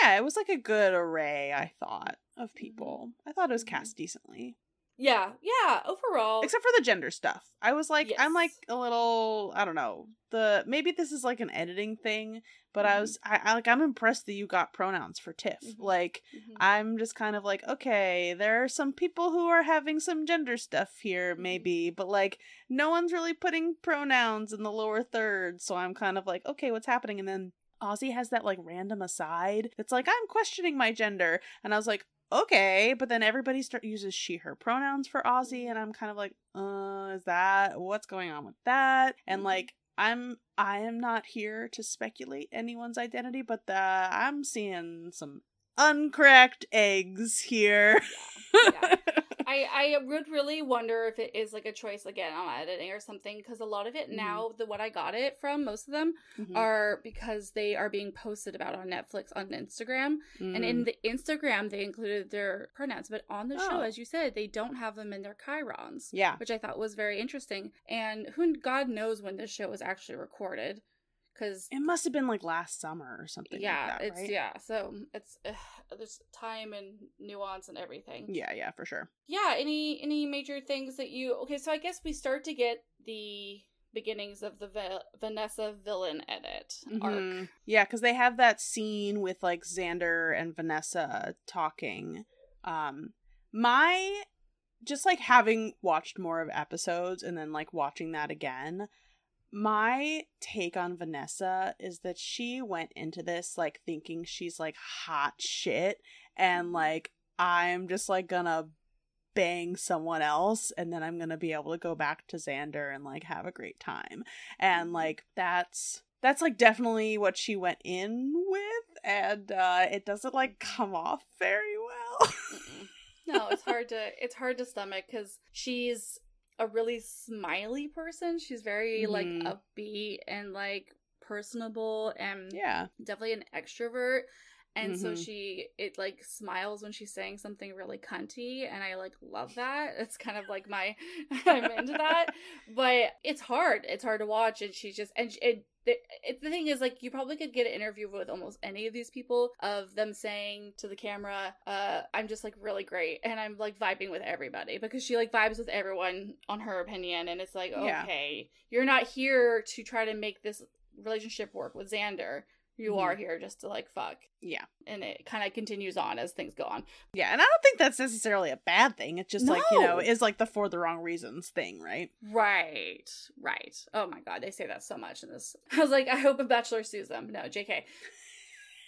Yeah, it was like a good array, I thought, of people. I thought it was cast decently. Yeah, yeah. Overall, Except for the gender stuff. I was like I'm like a little I don't know. The maybe this is like an editing thing, but I Mhm. was I, I like I'm impressed that you got pronouns for Tiff. Mhm. Like Mhm. I'm just kind of like, okay, there are some people who are having some gender stuff here, Mm-hmm. maybe, but like no one's really putting pronouns in the lower third, so I'm kind of like, okay, what's happening? And then Aussie has that like random aside that's like, I'm questioning my gender, and I was like, okay, but then everybody start uses she her pronouns for Aussie, and I'm kind of like, uh, is that what's going on with that? And Mhm. like. I'm I am not here to speculate anyone's identity, but the, I'm seeing some uncracked eggs here. Yeah. *laughs* I I would really wonder if it is like a choice again on editing or something because a lot of it Mhm. now the what I got it from most of them Mhm. are because they are being posted about on Netflix on Instagram and in Mm. the Instagram they included their pronouns but on the show Oh. as you said they don't have them in their chyrons yeah, which I thought was very interesting and who God knows when this show was actually recorded because it must have been like last summer or something. yeah like that, it's right? yeah so it's there's time and nuance and everything yeah, yeah, for sure. yeah any any major things that you okay so i guess we start to get the beginnings of the Va- vanessa villain edit arc Mhm. Yeah, because they have that scene with like Xander and Vanessa talking. Um, my just like having watched more of episodes and then like watching that again. My take on Vanessa is that she went into this like thinking she's like hot shit and mm-hmm. like I'm just like gonna bang someone else and then I'm gonna be able to go back to Xander and like have a great time. And mm-hmm. like that's that's like definitely what she went in with and uh it doesn't like mm-hmm. come off very well. No it's hard to it's hard to stomach because she's a really smiley person she's very like Mhm. upbeat and like personable and yeah. definitely an extrovert and so Mhm. she it like smiles when she's saying something really cunty and i like love that it's kind of like my *laughs* i'm into that but it's hard it's hard to watch and she's just and it, it, it the thing is like you probably could get an interview with almost any of these people of them saying to the camera uh i'm just like really great and i'm like vibing with everybody because she like vibes with everyone on her opinion and it's like Yeah. okay you're not here to try to make this relationship work with xander you Mhm. are here just to like fuck Yeah. and it kind of continues on as things go on Yeah, and I don't think that's necessarily a bad thing. It's just like, you know, No. is like the for the wrong reasons thing, right? right right oh my god they say that so much in this *laughs* i was like i hope a bachelor sues them no jk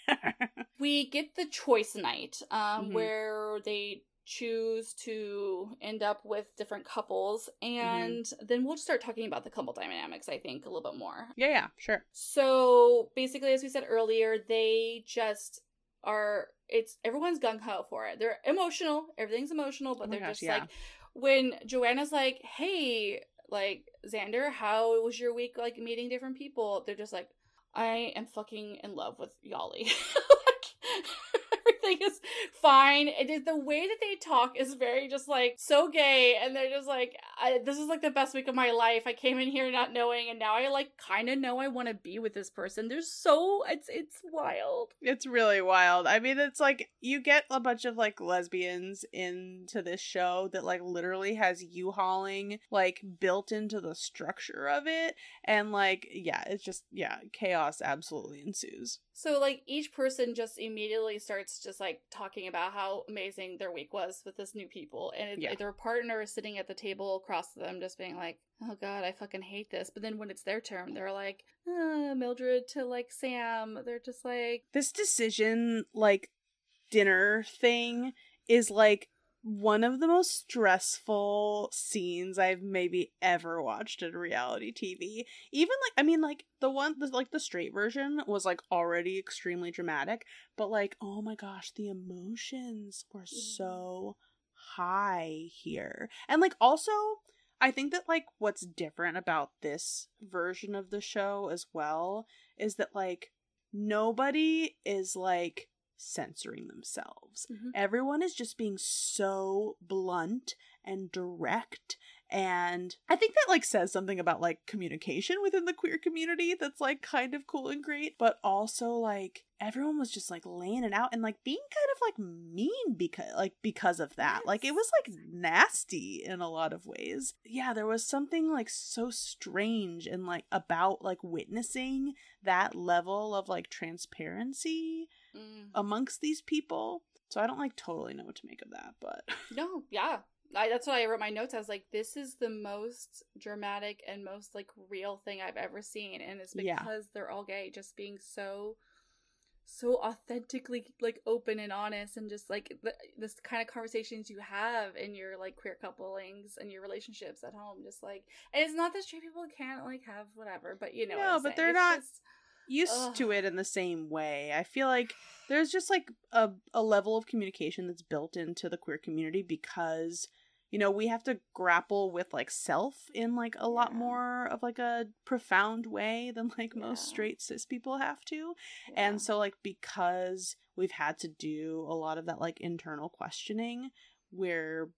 *laughs* we get the choice night um Mhm. where they choose to end up with different couples Mm-hmm. and then we'll start talking about the couple dynamics i think a little bit more yeah, yeah, sure. So basically, as we said earlier, they just are. It's everyone's gung ho for it. They're emotional. Everything's emotional, but Oh they're gosh, just yeah. like when Joanna's like, "Hey, like Xander, how was your week? Like meeting different people?" They're just like, "I am fucking in love with Yoly." *laughs* like, everything is fine. It is the way that they talk is very just like so gay, and they're just like, "This is like the best week of my life." I came in here not knowing, and now I like kind of know I want to be with this person. There's so it's it's wild. It's really wild. I mean, it's like you get a bunch of like lesbians into this show that like literally has U-hauling like built into the structure of it. And like, yeah, it's just, yeah, chaos absolutely ensues. So like each person just immediately starts just like talking about how amazing their week was with this new people, and it, Yeah. their partner is sitting at the table across them, just being like, "Oh God, I fucking hate this." But then when it's their turn, they're like, uh, "Mildred to like Sam." They're just like, This decision, like, dinner thing is like one of the most stressful scenes I've maybe ever watched in reality TV. Even like I mean like the one the, like the straight version was like already extremely dramatic, but like oh my gosh, the emotions were mm-hmm. so high here. And like also I think that like what's different about this version of the show as well is that like nobody is like censoring themselves. Mhm. Everyone is just being so blunt and direct and I think that like says something about like communication within the queer community that's like kind of cool and great, but also like everyone was just like laying it out and like being kind of like mean because like because of that. Like it was like nasty in a lot of ways. Yeah, there was something like so strange and like about like witnessing that level of like transparency Mm. amongst these people. So I don't like totally know what to make of that, but *laughs* No, yeah. I, that's why I wrote my notes. I was like, this is the most dramatic and most like real thing I've ever seen. And it's Yeah. because they're all gay, just being so, so authentically like open and honest and just like the, this kind of conversations you have in your like queer couplings and your relationships at home. Just like, and it's not that straight people can't like have whatever, but you know, No, but saying. they're It's not- just- used to it in the same way. I feel like there's just like a, a level of communication that's built into the queer community because you know we have to grapple with like self in like a lot more of like a profound way than like most straight cis people have to yeah. and so like because we've had to do a lot of that like internal questioning we're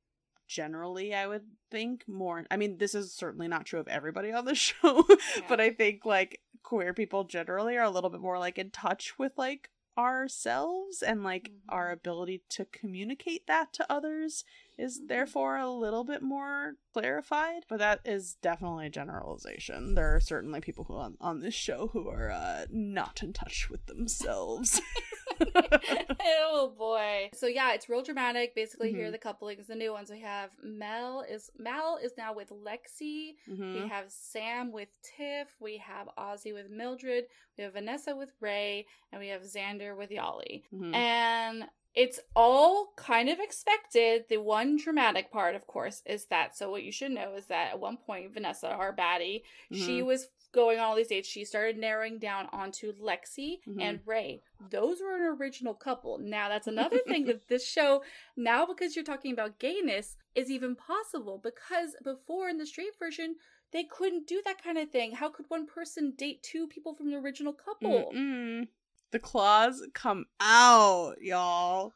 generally i would think more i mean this is certainly not true of everybody on the *laughs* show but i think like queer people generally are a little bit more like in touch with like ourselves and like our Mhm. ability to communicate that to others is Mhm. therefore a little bit more clarified but that is definitely a generalization there are certainly people who on, on this show who are uh, not in touch with themselves *laughs* *laughs* oh boy. So yeah, it's real dramatic. Basically, here are Mhm. the couplings, the new ones. We have Mel is Mel is now with Lexi. Mhm. We have Sam with Tiff. We have Aussie with Mildred. We have Vanessa with Rae, and we have Xander with Yoly. Mhm. And it's all kind of expected. The one dramatic part, of course, is that. So what you should know is that at one point, Vanessa, our baddie, she Mhm. was going on all these dates. She started narrowing down onto Lexi Mhm. and Rae. Those were an original couple. Now that's another thing *laughs* that this show, now because you're talking about gayness, is even possible because before in the straight version, they couldn't do that kind of thing. How could one person date two people from the original couple? Mm-mm. the claws come out y'all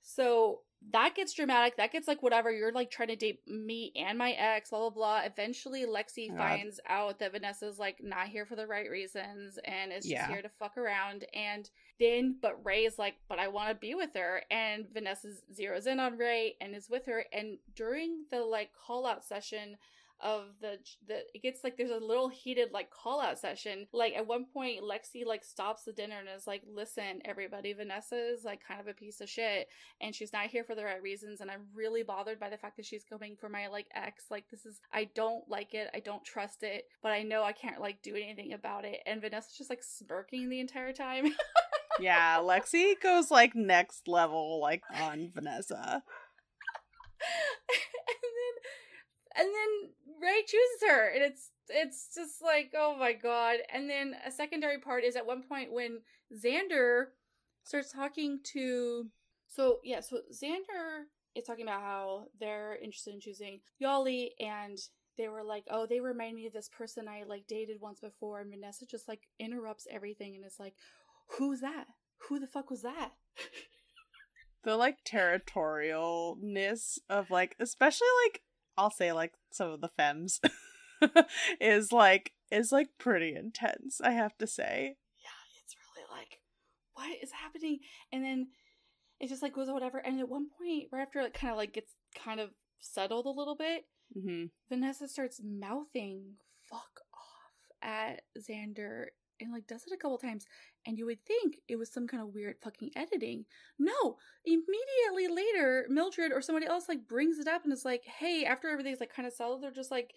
So that gets dramatic. That gets like whatever. You're like trying to date me and my ex, blah blah blah. Eventually, Lexi oh, God. finds out that Vanessa's like not here for the right reasons and is just Yeah. here to fuck around. And then, but Rae is like, but I want to be with her. And Vanessa zeroes in on Rae and is with her. And during the like call out session of the the it gets like there's a little heated like call out session. Like at one point lexi like stops the dinner and is like listen everybody vanessa is like kind of a piece of shit and she's not here for the right reasons and i'm really bothered by the fact that she's coming for my like ex. Like this is i don't like it. I don't trust it but i know i can't like do anything about it. And vanessa's just like smirking the entire time. *laughs* Yeah lexi goes like next level like on vanessa. *laughs* And then and then rae chooses her and it's it's just like oh my god. And then a secondary part is at one point when xander starts talking to so yeah so xander is talking about how they're interested in choosing yoly and they were like oh they remind me of this person i like dated once before and vanessa just like interrupts everything and is like who's that? Who the fuck was that? *laughs* The like territorialness of like especially like I'll say like some of the femmes *laughs* is like is like pretty intense, I have to say. yeah, it's really like, what is happening? And then it just like goes whatever. And at one point, right after it kind of like gets kind of settled a little bit, hmm Vanessa starts mouthing "fuck off" at Xander and like does it a couple times. And you would think it was some kind of weird fucking editing. No, immediately later, Mildred or somebody else like brings it up and is like, "Hey," after everything's like kind of settled, they're just like,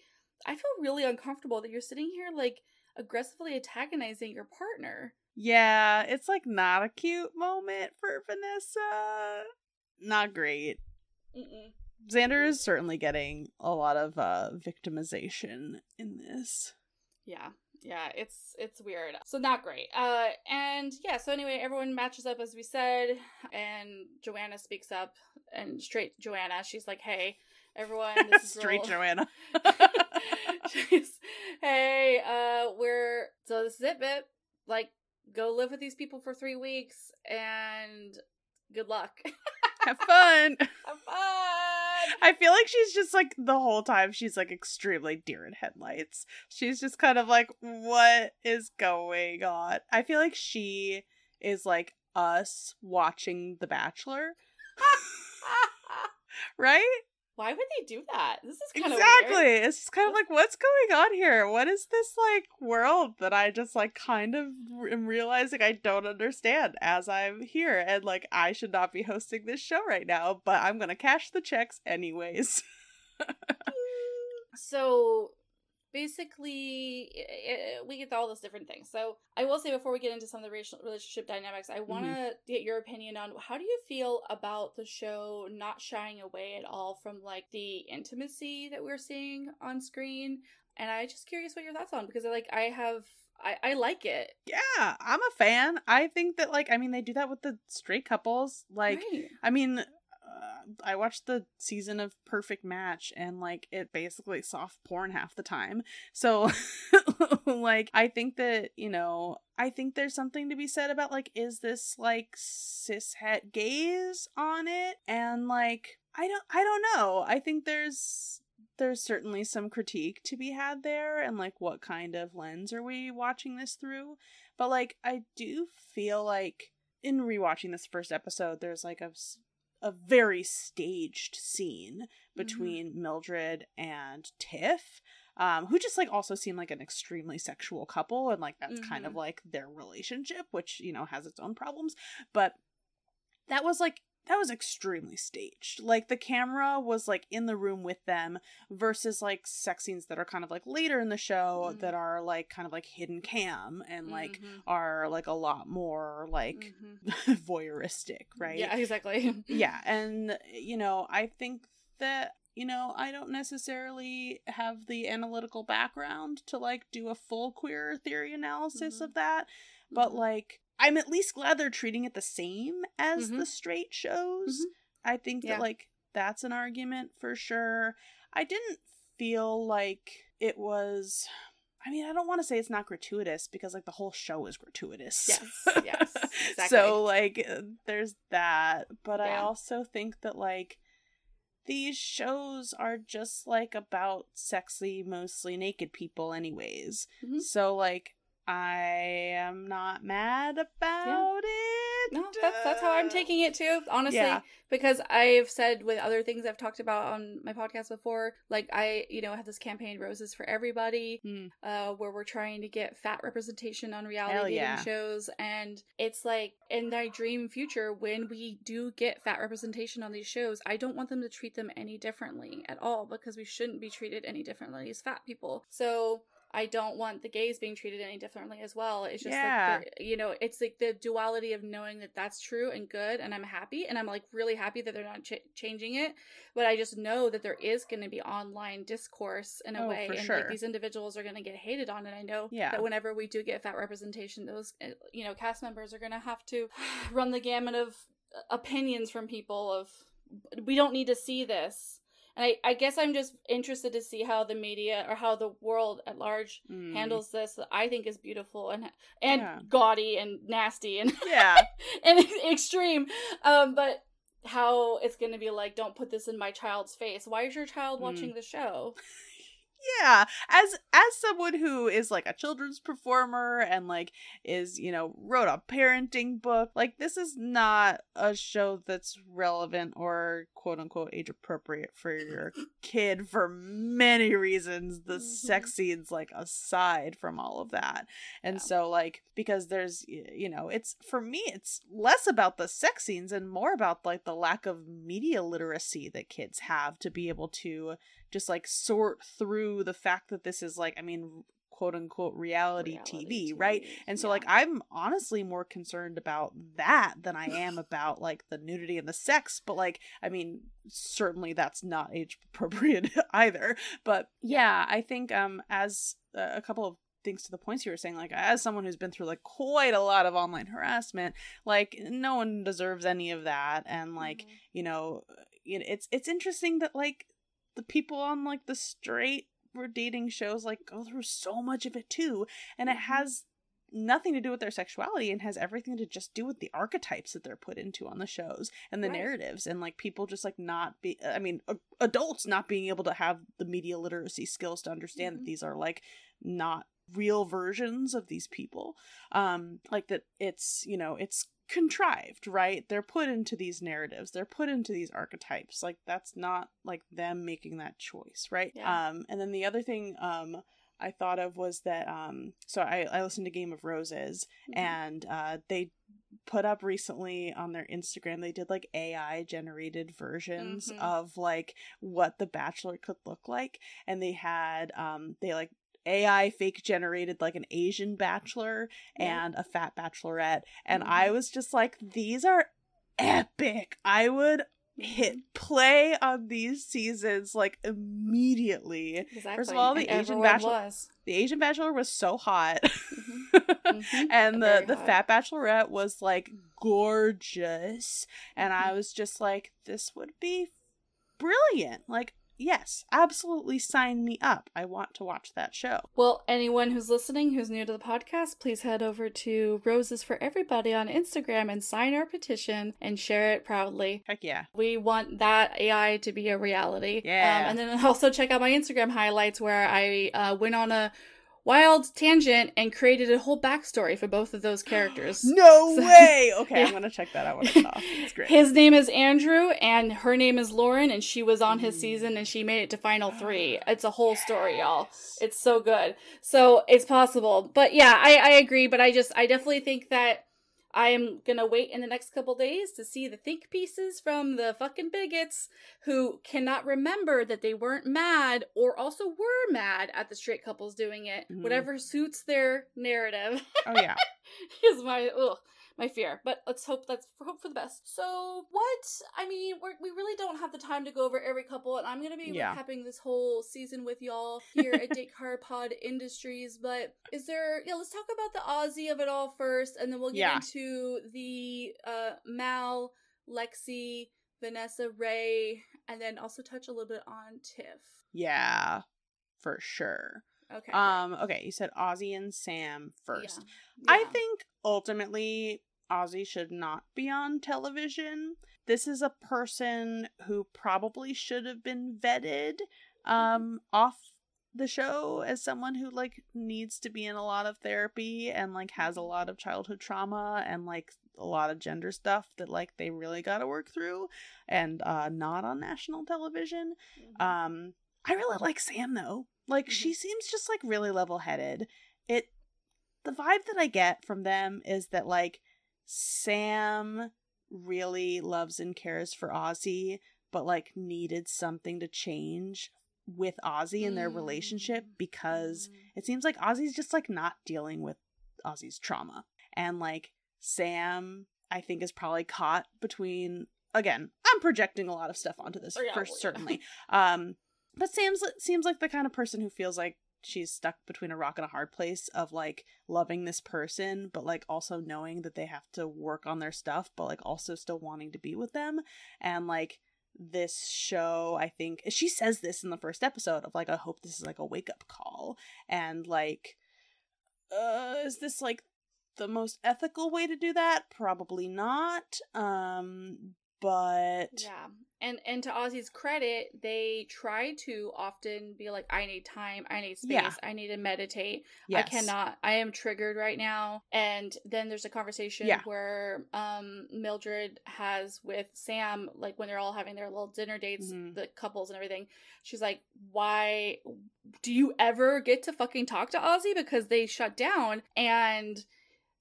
"I feel really uncomfortable that you're sitting here like." aggressively antagonizing your partner. Yeah, it's like not a cute moment for Vanessa. Not great. Mm-mm. Xander is certainly getting a lot of uh victimization in this. Yeah, yeah, it's it's weird. So not great. Uh, and yeah. So anyway, everyone matches up as we said, and Joanna speaks up, and straight Joanna, she's like, "Hey, everyone, this is *laughs* Straight Joanna. *laughs* She's, hey, uh, we're so this is it, bit. Like, go live with these people for three weeks and good luck. *laughs* Have fun. *laughs* Have fun. I feel like she's just like the whole time she's like extremely deer in headlights. She's just kind of like, what is going on? I feel like she is like us watching The Bachelor. *laughs* *laughs* right? Why would they do that? This is kind exactly. of weird. It's just kind of like, what's going on here? What is this like world that I just like kind of am realizing I don't understand as I'm here, and like I should not be hosting this show right now, but I'm gonna cash the checks anyways. *laughs* so basically i i we get all those different things so i will say before we get into some of the racial relationship dynamics i want to mm-hmm. get your opinion on how do you feel about the show not shying away at all from like the intimacy that we're seeing on screen and i just curious what your thoughts on because like i have I, I like it. yeah, I'm a fan. I think that like I mean they do that with the straight couples. Like Right. I mean, I watched the season of Perfect Match and like it basically soft porn half the time. So *laughs* like I think that, you know, I think there's something to be said about like is this like cishet gaze on it and like I don't I don't know. I think there's there's certainly some critique to be had there and like what kind of lens are we watching this through? But like I do feel like in rewatching this first episode there's like a a very staged scene between Mildred and Tiff, um, who just like also seem like an extremely sexual couple, and like that's kind of Mhm. like their relationship, which you know has its own problems. But that was like that was extremely staged. Like the camera was like in the room with them versus like sex scenes that are kind of like later in the show Mhm. that are like kind of like hidden cam and like Mhm. are like a lot more like Mhm. *laughs* voyeuristic, right? Yeah, exactly. *laughs* yeah and you know i think that you know i don't necessarily have the analytical background to like do a full queer theory analysis Mhm. of that but Mhm. like i'm at least glad they're treating it the same as Mhm. the straight shows Mhm. i think Yeah. that like that's an argument for sure i didn't feel like it was I mean, I don't want to say it's not gratuitous because like the whole show is gratuitous. Yes, *laughs* yes, exactly. So like uh, there's that, but I also think that like these shows are just like about sexy mostly naked people anyways. Mhm. So like I am not mad about it. No, that's that's how I'm taking it too. Honestly, Yeah. because I've said with other things I've talked about on my podcast before, like I, you know, have this campaign "Roses for Everybody," Hmm. uh, where we're trying to get fat representation on reality yeah. shows, and it's like in my dream future when we do get fat representation on these shows, I don't want them to treat them any differently at all because we shouldn't be treated any differently as fat people. So. I don't want the gays being treated any differently as well. It's just Yeah. like you know, it's like the duality of knowing that that's true and good, and I'm happy, and I'm like really happy that they're not ch- changing it. But I just know that there is going to be online discourse in a Oh, way, and sure. like these individuals are going to get hated on. And I know Yeah. that whenever we do get fat representation, those uh, you know cast members are going to have to *sighs* run the gamut of uh, opinions from people of we don't need to see this. And I, I guess I'm just interested to see how the media or how the world at large Mm. handles this that I think is beautiful and and Yeah. gaudy and nasty and *laughs* Yeah. and extreme. Um, but how it's going to be like, don't put this in my child's face. Why is your child Mm. watching the show? Yeah as as someone who is like a children's performer and like is you know wrote a parenting book like this is not a show that's relevant or quote unquote age appropriate for your kid for many reasons the Mhm. sex scenes like aside from all of that and Yeah. so like because there's you know it's for me it's less about the sex scenes and more about like the lack of media literacy that kids have to be able to just like sort through the fact that this is like i mean quote unquote reality, TV, right and so Yeah. like i'm honestly more concerned about that than i am *laughs* about like the nudity and the sex but like i mean certainly that's not age appropriate *laughs* either but yeah i think um as uh, a couple of things to the points you were saying like as someone who's been through like quite a lot of online harassment like no one deserves any of that and like Mhm. you know you know it's it's interesting that like the people on like the straight or dating shows like go through so much of it too and it Mhm. has nothing to do with their sexuality and has everything to just do with the archetypes that they're put into on the shows and the Right. narratives and like people just like not be i mean a- adults not being able to have the media literacy skills to understand Mhm. that these are like not real versions of these people um like that it's you know it's contrived right they're put into these narratives they're put into these archetypes like that's not like them making that choice right Yeah. um and then the other thing um i thought of was that um so i i listened to game of roses Mhm. and uh they put up recently on their instagram they did like ai generated versions Mhm. of like what the bachelor could look like and they had um they like ai fake generated like an asian bachelor Yeah. and a fat bachelorette and Mhm. i was just like these are epic i would hit play on these seasons like immediately Exactly. First of all, the and Asian Bachelor- was. the asian bachelor was so hot *laughs* Mhm. Mhm. and the the hot. fat bachelorette was like gorgeous and Mm-hmm. i was just like this would be brilliant like yes absolutely sign me up i want to watch that show Well, anyone who's listening who's new to the podcast, please head over to Roses for Everybody on Instagram and sign our petition and share it proudly. heck yeah We want that AI to be a reality. Yeah. Um, and then also check out my Instagram highlights where I uh, went on a wild tangent and created a whole backstory for both of those characters. *gasps* no So- *laughs* way okay Yeah. i'm gonna check that out when it's off it's great His name is Andrew, and her name is Lauren, and she was on his season, and she made it to final three. It's a whole story, y'all. It's so good. So it's possible. But yeah, I, I agree. But I just, I definitely think that I am going to wait in the next couple days to see the think pieces from the fucking bigots who cannot remember that they weren't mad or also were mad at the straight couples doing it. Mhm. Whatever suits their narrative oh yeah *laughs* is my ugh, my fear. But let's hope that's hope for the best. So what? I mean, we're, we really don't have the time to go over every couple, and I'm gonna be Yeah. recapping this whole season with y'all here at *laughs* Date Card Pod Industries. But is there? Yeah, let's talk about the Aussie of it all first, and then we'll get Yeah. into the uh Mal, Lexi, Vanessa, Rae, and then also touch a little bit on Tiff. yeah for sure Okay. um okay you said aussie and sam first Yeah. I think ultimately Aussie should not be on television. This is a person who probably should have been vetted um off the show as someone who like needs to be in a lot of therapy and like has a lot of childhood trauma and like a lot of gender stuff that like they really got to work through and uh not on national television. Mhm. Um, I really like Sam though. Like she seems just like really level headed. It the vibe that I get from them is that like Sam really loves and cares for Aussie, but like needed something to change with Aussie in their relationship Mm. because Mm. it seems like Aussie's just like not dealing with Aussie's trauma. And like Sam, I think, is probably caught between again, I'm projecting a lot of stuff onto this Oh, yeah, for well, yeah. certainly. *laughs* Um but Sam's seems like the kind of person who feels like she's stuck between a rock and a hard place of like loving this person but like also knowing that they have to work on their stuff but like also still wanting to be with them. And like this show i think she says this in the first episode of like i hope this is like a wake up call. And like uh is this like the most ethical way to do that? Probably not. Um but Yeah. And and to Aussie's credit, they try to often be like, I need time, I need space, Yeah. I need to meditate. yes. I cannot. I am triggered right now. And then there's a conversation Yeah. where um Mildred has with Sam, like when they're all having their little dinner dates, Mhm. the couples and everything. She's like, Why do you ever get to fucking talk to Aussie? Because they shut down. And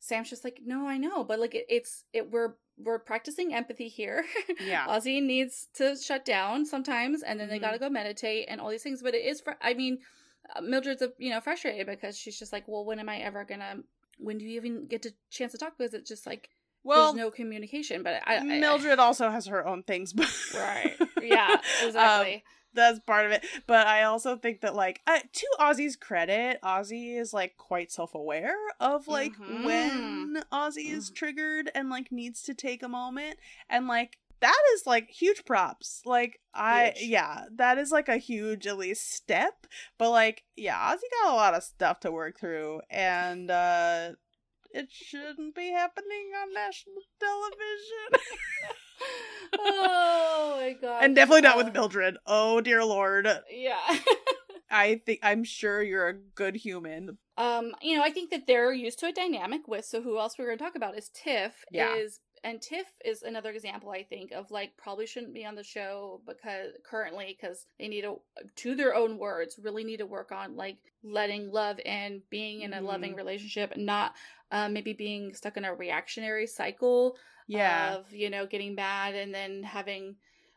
Sam's just like, No, I know, but like it, it's it we're we're practicing empathy here. *laughs* Yeah. Aussie needs to shut down sometimes, and then they Mhm. gotta go meditate and all these things. But it is, fr- I mean, uh, Mildred's, uh, you know, frustrated because she's just like, well, when am I ever gonna? When do you even get a chance to talk? Because it's just like well there's no communication. But I, I Mildred also has her own things, right? Yeah, *laughs* Um, exactly. That's part of it. But I also think that, like, uh, to Aussie's credit, Aussie is like quite self-aware of like Mhm. when Aussie is Mhm. triggered and like needs to take a moment, and like that is like huge props. Like I, Huge. yeah, that is like a huge at least step. But like, yeah, Aussie got a lot of stuff to work through, and uh It shouldn't be happening on national television. *laughs* oh my god. and definitely not Uh, with Mildred. Oh dear lord. Yeah. *laughs* I think I'm sure you're a good human. um, you know, I think that they're used to a dynamic with so who else we're gonna talk about is Tiff Yeah. is and Tiff is another example I think of like probably shouldn't be on the show because currently because they need to to their own words really need to work on like letting love in being in a loving Mhm. relationship and not uh, maybe being stuck in a reactionary cycle Yeah. of you know getting mad and then having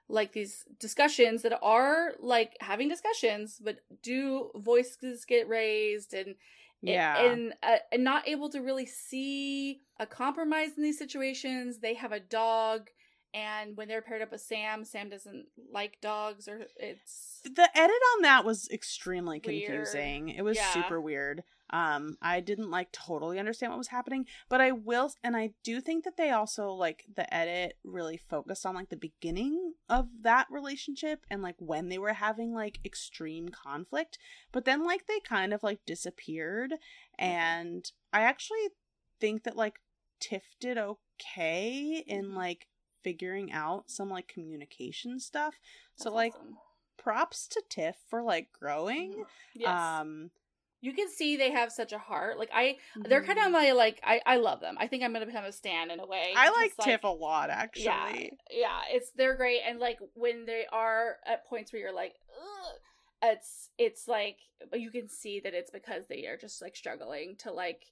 like these discussions that are like having discussions but do voices get raised and yeah. and uh, and not able to really see a compromise in these situations they have a dog and when they're paired up with sam sam doesn't like dogs or it's the edit on that was extremely Weird. confusing. It was Yeah. super weird. Um, I didn't like totally understand what was happening, but I will, and I do think that they also like the edit really focused on like the beginning of that relationship and like when they were having like extreme conflict, but then like they kind of like disappeared, and I actually think that like Tiff did okay in Mhm. like figuring out some like communication stuff. So like awesome. props to Tiff for like growing. yes Um you can see they have such a heart like i they're kind of mm-hmm. my like i i love them i think i'm gonna become a stan in a way I just, like Tiff a lot actually. Yeah, yeah, it's they're great, and like when they are at points where you're like, Ugh, it's it's like you can see that it's because they are just like struggling to like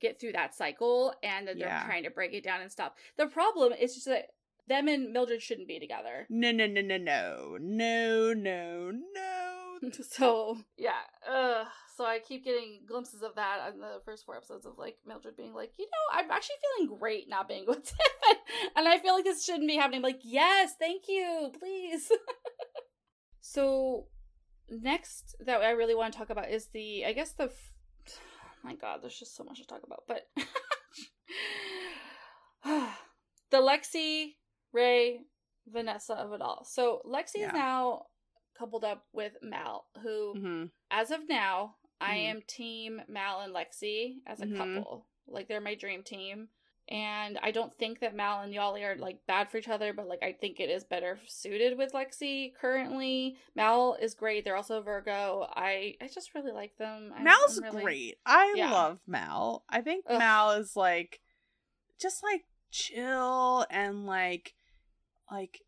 get through that cycle, and that they're Yeah. trying to break it down and stop. The problem is just that them and Mildred shouldn't be together. No no no no no. No no no. *laughs* so yeah, ugh. So I keep getting glimpses of that on the first four episodes of like Mildred being like, you know, I'm actually feeling great not being with *laughs* Tiff, and I feel like this shouldn't be happening. I'm like, yes, thank you, please. *laughs* so next that I really want to talk about is the, I guess the, f- *sighs* my God, there's just so much to talk about, but *laughs* the Lexi Rae Vanessa of it all. So Lexi Yeah. is now coupled up with Mal, who Mhm. as of now, I Mhm. am team Mal and Lexi as a Mhm. couple. Like they're my dream team. And I don't think that Mal and Yoly are like bad for each other, but like I think it is better suited with Lexi currently. Mal is great. They're also Virgo. I I just really like them. I'm- Mal's I'm really- great. I Yeah. love Mal. I think Ugh. Mal is like just like chill and like like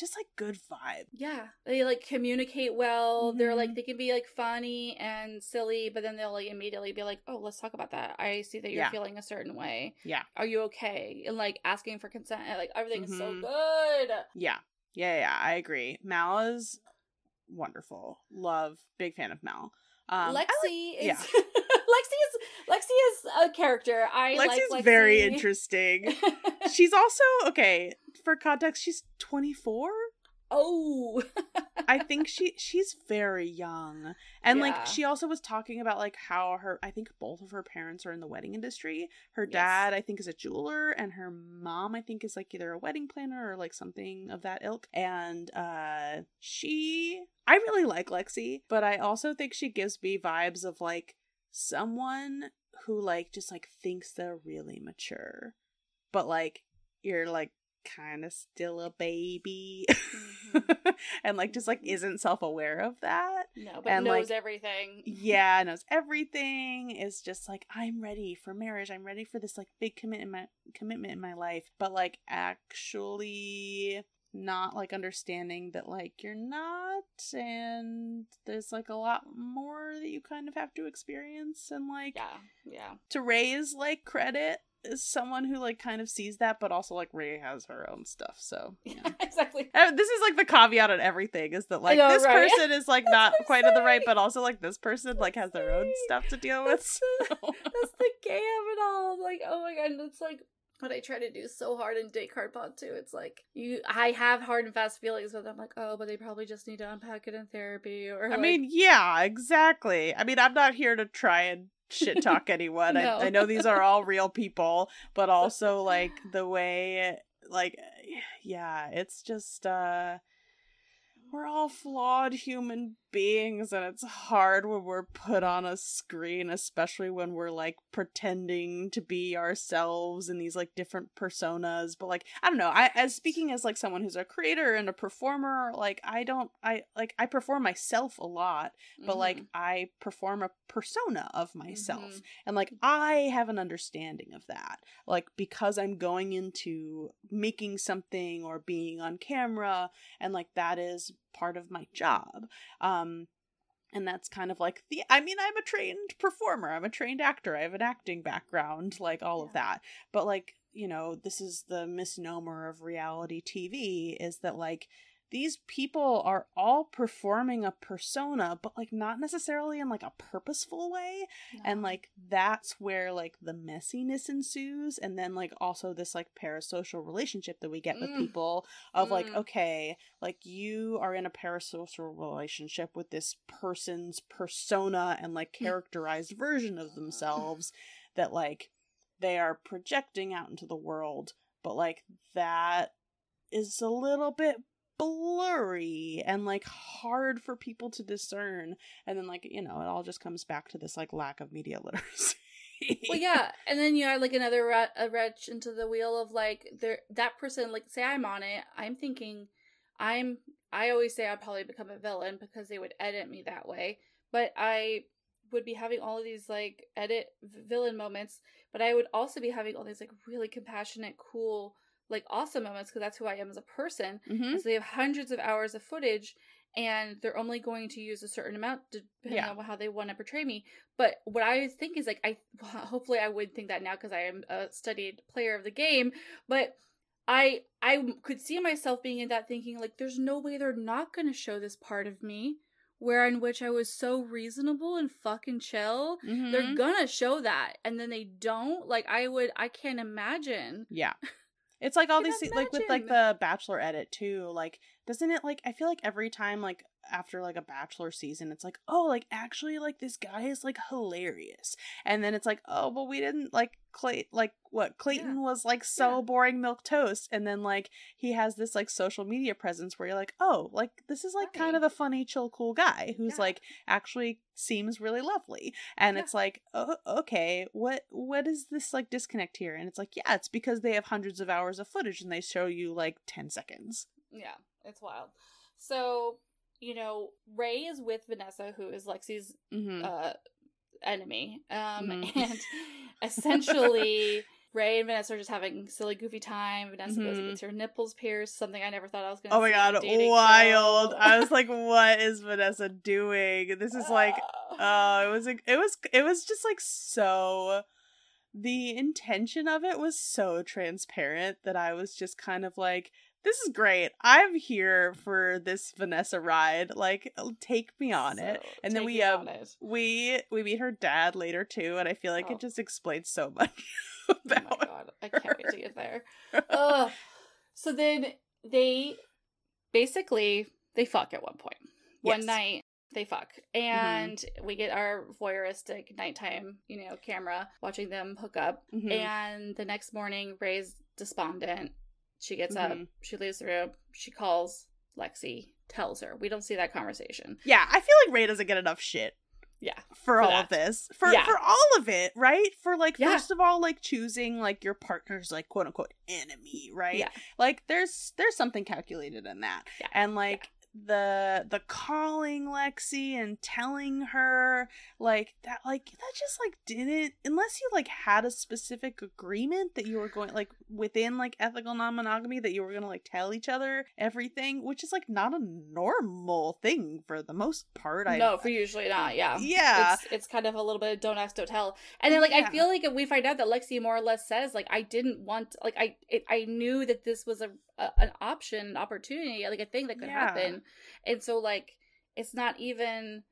just like good vibe. Yeah, they like communicate well. They're like Mhm. they can be like funny and silly, but then they'll like immediately be like, "Oh, let's talk about that. I see that you're Yeah. feeling a certain way. Yeah. Are you okay?" And like asking for consent. And, like everything is so Mhm. good. Yeah. Yeah, yeah, I agree. Mal is wonderful. Love, big fan of Mal. Um, Lexi is yeah. *laughs* Lexi is Lexi is a character. I Lexi's like Lexi. very interesting. *laughs* she's also okay for context. She's twenty four. oh, *laughs* I think she she's very young, and Yeah. like she also was talking about like how her I think both of her parents are in the wedding industry. Her Yes. dad I think is a jeweler, and her mom I think is like either a wedding planner or like something of that ilk. And uh, she I really like Lexi, but I also think she gives me vibes of like someone who like just like thinks they're really mature, but like you're like kind of still a baby Mhm. *laughs* and like just like isn't self-aware of that no, but And, knows like, everything. yeah knows everything is just like i'm ready for marriage i'm ready for this like big commitment in my commitment in my life but like actually not like understanding that like you're not and there's like a lot more that you kind of have to experience and like Yeah, yeah. to Rae's like credit is someone who like kind of sees that but also like rae has her own stuff so *laughs* yeah exactly. Uh, this is like the caveat on everything is that like know, this right? person is like *laughs* not quite in the right but also like this person like has their own stuff to deal with *laughs* That's the, that's the gay of it all. Like, oh my god, and it's like what I try to do so hard in date card pod too. It's like you, I have hard and fast feelings, but I'm like, oh, but they probably just need to unpack it in therapy, or i like, mean yeah exactly i mean i'm not here to try and shit talk anyone No. I, I know these are all real people but *laughs* also like the way like yeah it's just uh we're all flawed human beings and it's hard when we're put on a screen especially when we're like pretending to be ourselves in these like different personas but like i don't know i as speaking as like someone who's a creator and a performer like i don't i like i perform myself a lot but like Mhm. i perform a persona of myself Mhm. and like i have an understanding of that like because i'm going into making something or being on camera and like that is part of my job um and that's kind of like the i mean i'm a trained performer i'm a trained actor i have an acting background like all of that. But like you know this is the misnomer of reality tv is that like these people are all performing a persona but like not necessarily in like a purposeful way. And like that's where like the messiness ensues. And then like also this like parasocial relationship that we get with Mm. people of like Mm. okay like you are in a parasocial relationship with this person's persona and like *laughs* characterized version of themselves that like they are projecting out into the world. But like that is a little bit blurry and like hard for people to discern and then like you know it all just comes back to this like lack of media *laughs* literacy. Well yeah and then you add like another rat, a wrench into the wheel of like there that person like say i'm on it i'm thinking i'm i always say i'd probably become a villain because they would edit me that way but i would be having all of these like edit villain moments but i would also be having all these like really compassionate cool like awesome moments because that's who i am as a person Mhm. is they have hundreds of hours of footage and they're only going to use a certain amount depending Yeah. on how they want to portray me. But what I think is like I *laughs* hopefully I would think that now because I am a studied player of the game, but I I could see myself being in that thinking like there's no way they're not going to show this part of me where in which I was so reasonable and fucking chill. Mhm. They're gonna show that and then they don't. Like I would I can't imagine. yeah it's like all these like with like the bachelor edit too like doesn't it like i feel like every time like after like a bachelor season it's like oh like actually like this guy is like hilarious. And then it's like oh well we didn't like clay like what clayton was like so Yeah. boring milk toast. And then like he has this like social media presence where you're like oh like this is like kind of a funny chill cool guy who's Yeah. like actually seems really lovely. And Yeah. it's like oh, okay what what is this like disconnect here? And it's like yeah it's because they have hundreds of hours of footage and they show you like 10 seconds. Yeah, it's wild. So, you know, Rae is with Vanessa, who is Lexi's mm-hmm. uh enemy. Um Mhm. *laughs* and essentially Rae and Vanessa are just having silly goofy time. Vanessa goes and Mhm. gets her nipples pierced, something I never thought I was gonna oh my god wild show. i was like *laughs* what is vanessa doing this is like oh it was it was it was just like so the intention of it was so transparent that i was just kind of like this is great i'm here for this vanessa ride like take me on it and then we um we we meet her dad later too and i feel like Oh. it just explains so *laughs* much Oh my about god, I can't wait to get there. Ugh. *laughs* So then they basically they fuck at one point. One night they fuck, and we get our voyeuristic nighttime, you know, camera watching them hook up. Mhm. And the next morning, Rae's despondent. She gets up, Mhm. she leaves the room, she calls Lexi, tells her. We don't see that conversation. yeah i feel like rae doesn't get enough shit Yeah, for, For all that. of this for Yeah. for all of it right for like Yeah. first of all like choosing like your partner's like quote unquote enemy right Yeah. like there's there's something calculated in that Yeah. and like the the calling lexi and telling her like that like that just like didn't unless you like had a specific agreement that you were going like within like ethical non-monogamy that you were gonna like tell each other everything which is like not a normal thing for the most part i no, for usually not. Yeah, yeah it's it's kind of a little bit of don't ask, don't tell. And then like Yeah. I feel like if we find out that Lexi more or less says like I didn't want like I it, I knew that this was a, a an option, an opportunity, like a thing that could Yeah. happen, and so like it's not even.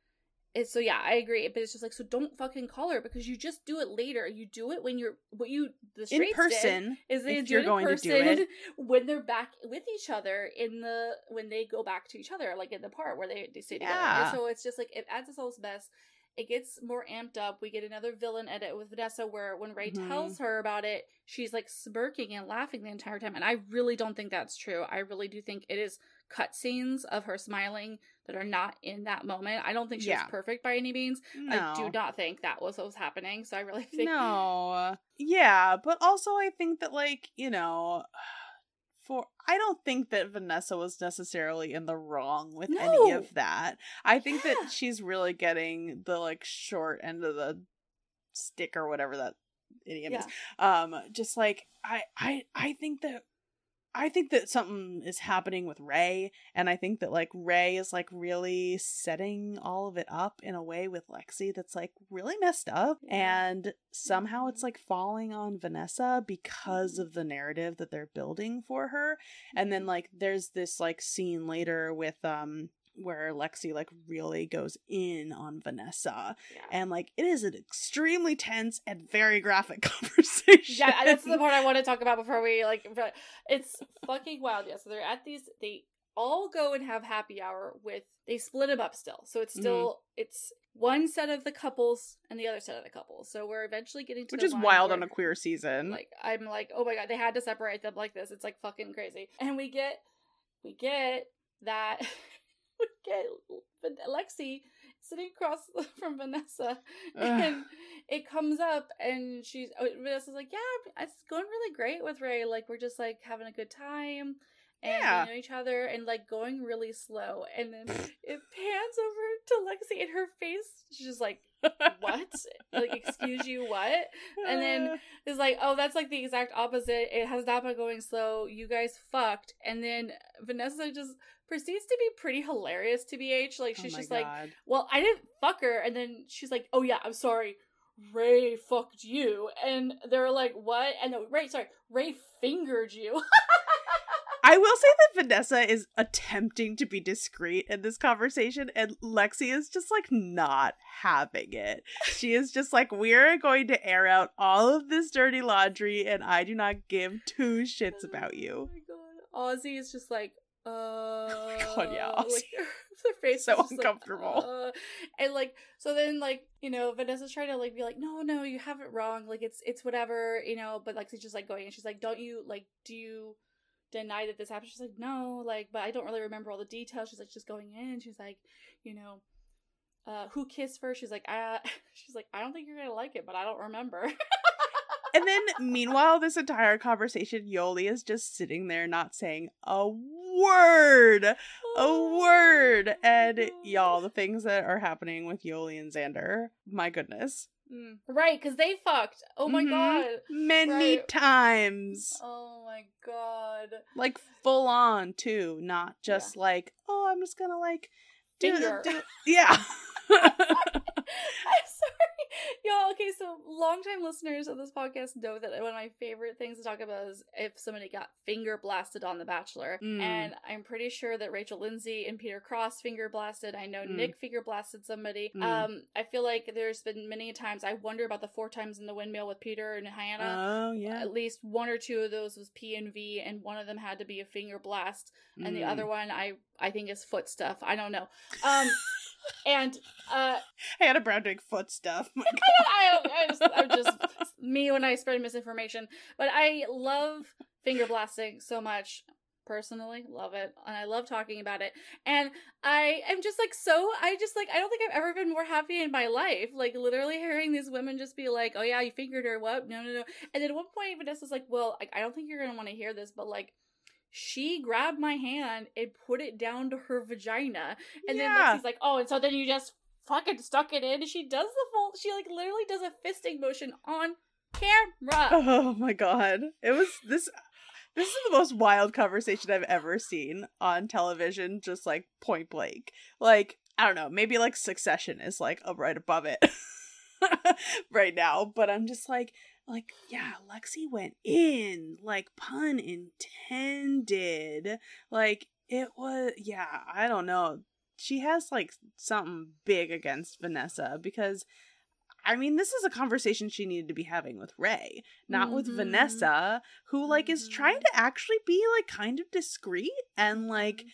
It's so yeah, I agree, but it's just like so don't fucking call her because you just do it later. You do it when you're what you the in person is they do you're it in going to person do it. *laughs* when they're back with each other in the when they go back to each other, like in the part where they, they stay together. And so it's just like it adds this whole mess. It gets more amped up. We get another villain edit with Vanessa where when Rae Mhm. tells her about it, she's like smirking and laughing the entire time. And I really don't think that's true. I really do think it is cutscenes of her smiling that are not in that moment. I don't think she Yeah. was perfect by any means. No. I do not think that was what was happening. So I really *laughs* think No. Yeah, but also I think that like, you know, for I don't think that Vanessa was necessarily in the wrong with any of that. I think Yeah. that she's really getting the like short end of the stick or whatever that idiom Yeah. is. Um just like I I I think that I think that something is happening with Rae, and I think that like Rae is like really setting all of it up in a way with Lexi that's like really messed up, Yeah. and somehow it's Mhm. like falling on Vanessa because of the narrative that they're building for her. And then like there's this like scene later with um where Lexi like really goes in on Vanessa, Yeah. and like it is an extremely tense and very graphic *laughs* conversation. yeah, that's the part I want to talk about before we like. It's fucking wild. Yeah, so they're at these. They all go and have happy hour with. They split them up still, so it's Mm-hmm. still it's one set of the couples and the other set of the couples. So we're eventually getting to which is wild on a queer season. Like I'm like, oh my god, they had to separate them like this. It's like fucking crazy. And we get, we get that, *laughs* *laughs* we get Lexi sitting across *laughs* from Vanessa, and it comes up, and she's oh, Vanessa's like, yeah, it's going really great with Rae. Like we're just like having a good time. And Yeah. know each other and like going really slow. And then *laughs* it pans over to Lexi and her face, she's just like, What? like, excuse you, what? and then *laughs* is like, oh, that's like the exact opposite. It has not been going slow. You guys fucked. And then Vanessa just proceeds to be pretty hilarious to BH. Like, Oh she's my just like, well, I didn't fuck her. And then she's like, oh, yeah, I'm sorry. Rae fucked you. And they're like, what? And no, Rae, sorry, Rae fingered you. *laughs* I will say that Vanessa is attempting to be discreet in this conversation, and Lexi is just like not having it. She is just like, We're going to air out all of this dirty laundry, and I do not give two shits about you. Oh my god. Aussie is just like, uh. *laughs* Oh God, yeah, Aussie. Like, *laughs* her face So is just like, uncomfortable. uh, and like, so then like, you know, Vanessa's trying to like be like, no, no, you have it wrong. Like, it's it's whatever, you know. But she's just like going, and she's like, don't you like, do you deny that this happened? She's like, no, like, but I don't really remember all the details. She's like, just going in. She's like, you know. Uh, who kissed first? She's like, I. *laughs* She's like, I don't think you're gonna like it, but I don't remember. *laughs* And then, meanwhile, this entire conversation, Yoly is just sitting there not saying a word. A word. And y'all, the things that are happening with Yoly and Xander, my goodness. Mm. Right, because they fucked. Oh my Mhm. god. Many Right. times. Oh my god. Like full on too, not just like, oh, I'm just gonna like do, Finger. do *laughs* yeah. *laughs* *laughs* Y'all, okay, so longtime listeners of this podcast know that one of my favorite things to talk about is if somebody got finger blasted on The Bachelor. Mm. And I'm pretty sure that Rachel Lindsay and Peter Kraus finger blasted. I know Mm. Nick finger blasted somebody. Mm. Um, I feel like there's been many times I wonder about the four times in the windmill with Peter and Hannah. oh yeah. At least one or two of those was P and V, and one of them had to be a finger blast and the Mm. other one I I think is foot stuff. I don't know. Um, *laughs* and uh, Hannah Brown doing foot stuff. *laughs* God. I, I just, I'm just me when I spread misinformation. But I love finger blasting so much. Personally, love it, and I love talking about it. And I am just like so. I just like I don't think I've ever been more happy in my life. Like literally hearing these women just be like, "Oh yeah, you fingered her." What? No, no, no. And then at one point, Vanessa's like, "Well, I, I don't think you're gonna want to hear this, but like." She grabbed my hand and put it down to her vagina. And yeah. then Lexi's like, oh, and so then you just fucking stuck it in. She does the full, she like literally does a fisting motion on camera. *laughs* Oh my god. It was this this is the most wild conversation I've ever seen on television, just like point blank. Like, I don't know, maybe like Succession is like up right above it *laughs* right now, but I'm just like like, yeah, Lexi went in, like pun intended. Like it was yeah, I don't know. She has like something big against Vanessa because I mean, this is a conversation she needed to be having with Rae, not with Mhm. Vanessa, who like is trying Mhm. to actually be like kind of discreet and like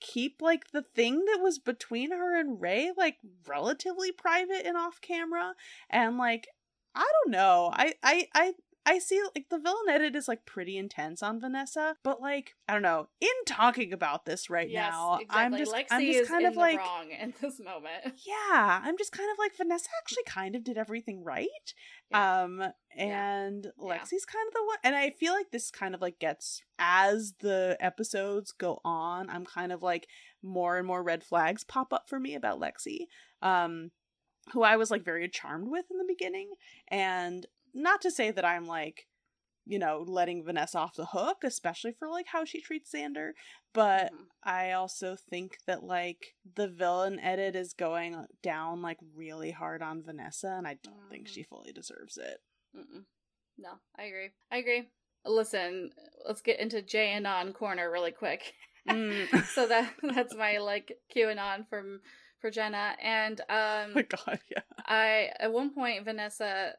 keep like the thing that was between her and Rae like relatively private and off camera and like I don't know. I I I I see like the villain edit is like pretty intense on Vanessa, but like I don't know. In talking about this right yes, now, exactly. I'm just Lexi I'm just kind in of like wrong in this moment. *laughs* yeah, I'm just kind of like Vanessa actually kind of did everything right. Yeah. Um and Yeah. Lexi's kind of the one and I feel like this kind of like gets as the episodes go on, I'm kind of like more and more red flags pop up for me about Lexi. Um who I was like very charmed with in the beginning and not to say that I'm like you know, letting Vanessa off the hook, especially for like how she treats Xander. But Mhm. I also think that like the villain edit is going down like really hard on Vanessa, and I don't think Mhm. she fully deserves it. Mm-mm. No, I agree. I agree. Listen, let's get into JAnon corner really quick. Mm. *laughs* so that *laughs* that's my like QAnon from for Jenna. And um *laughs* oh my god, yeah. I at one point Vanessa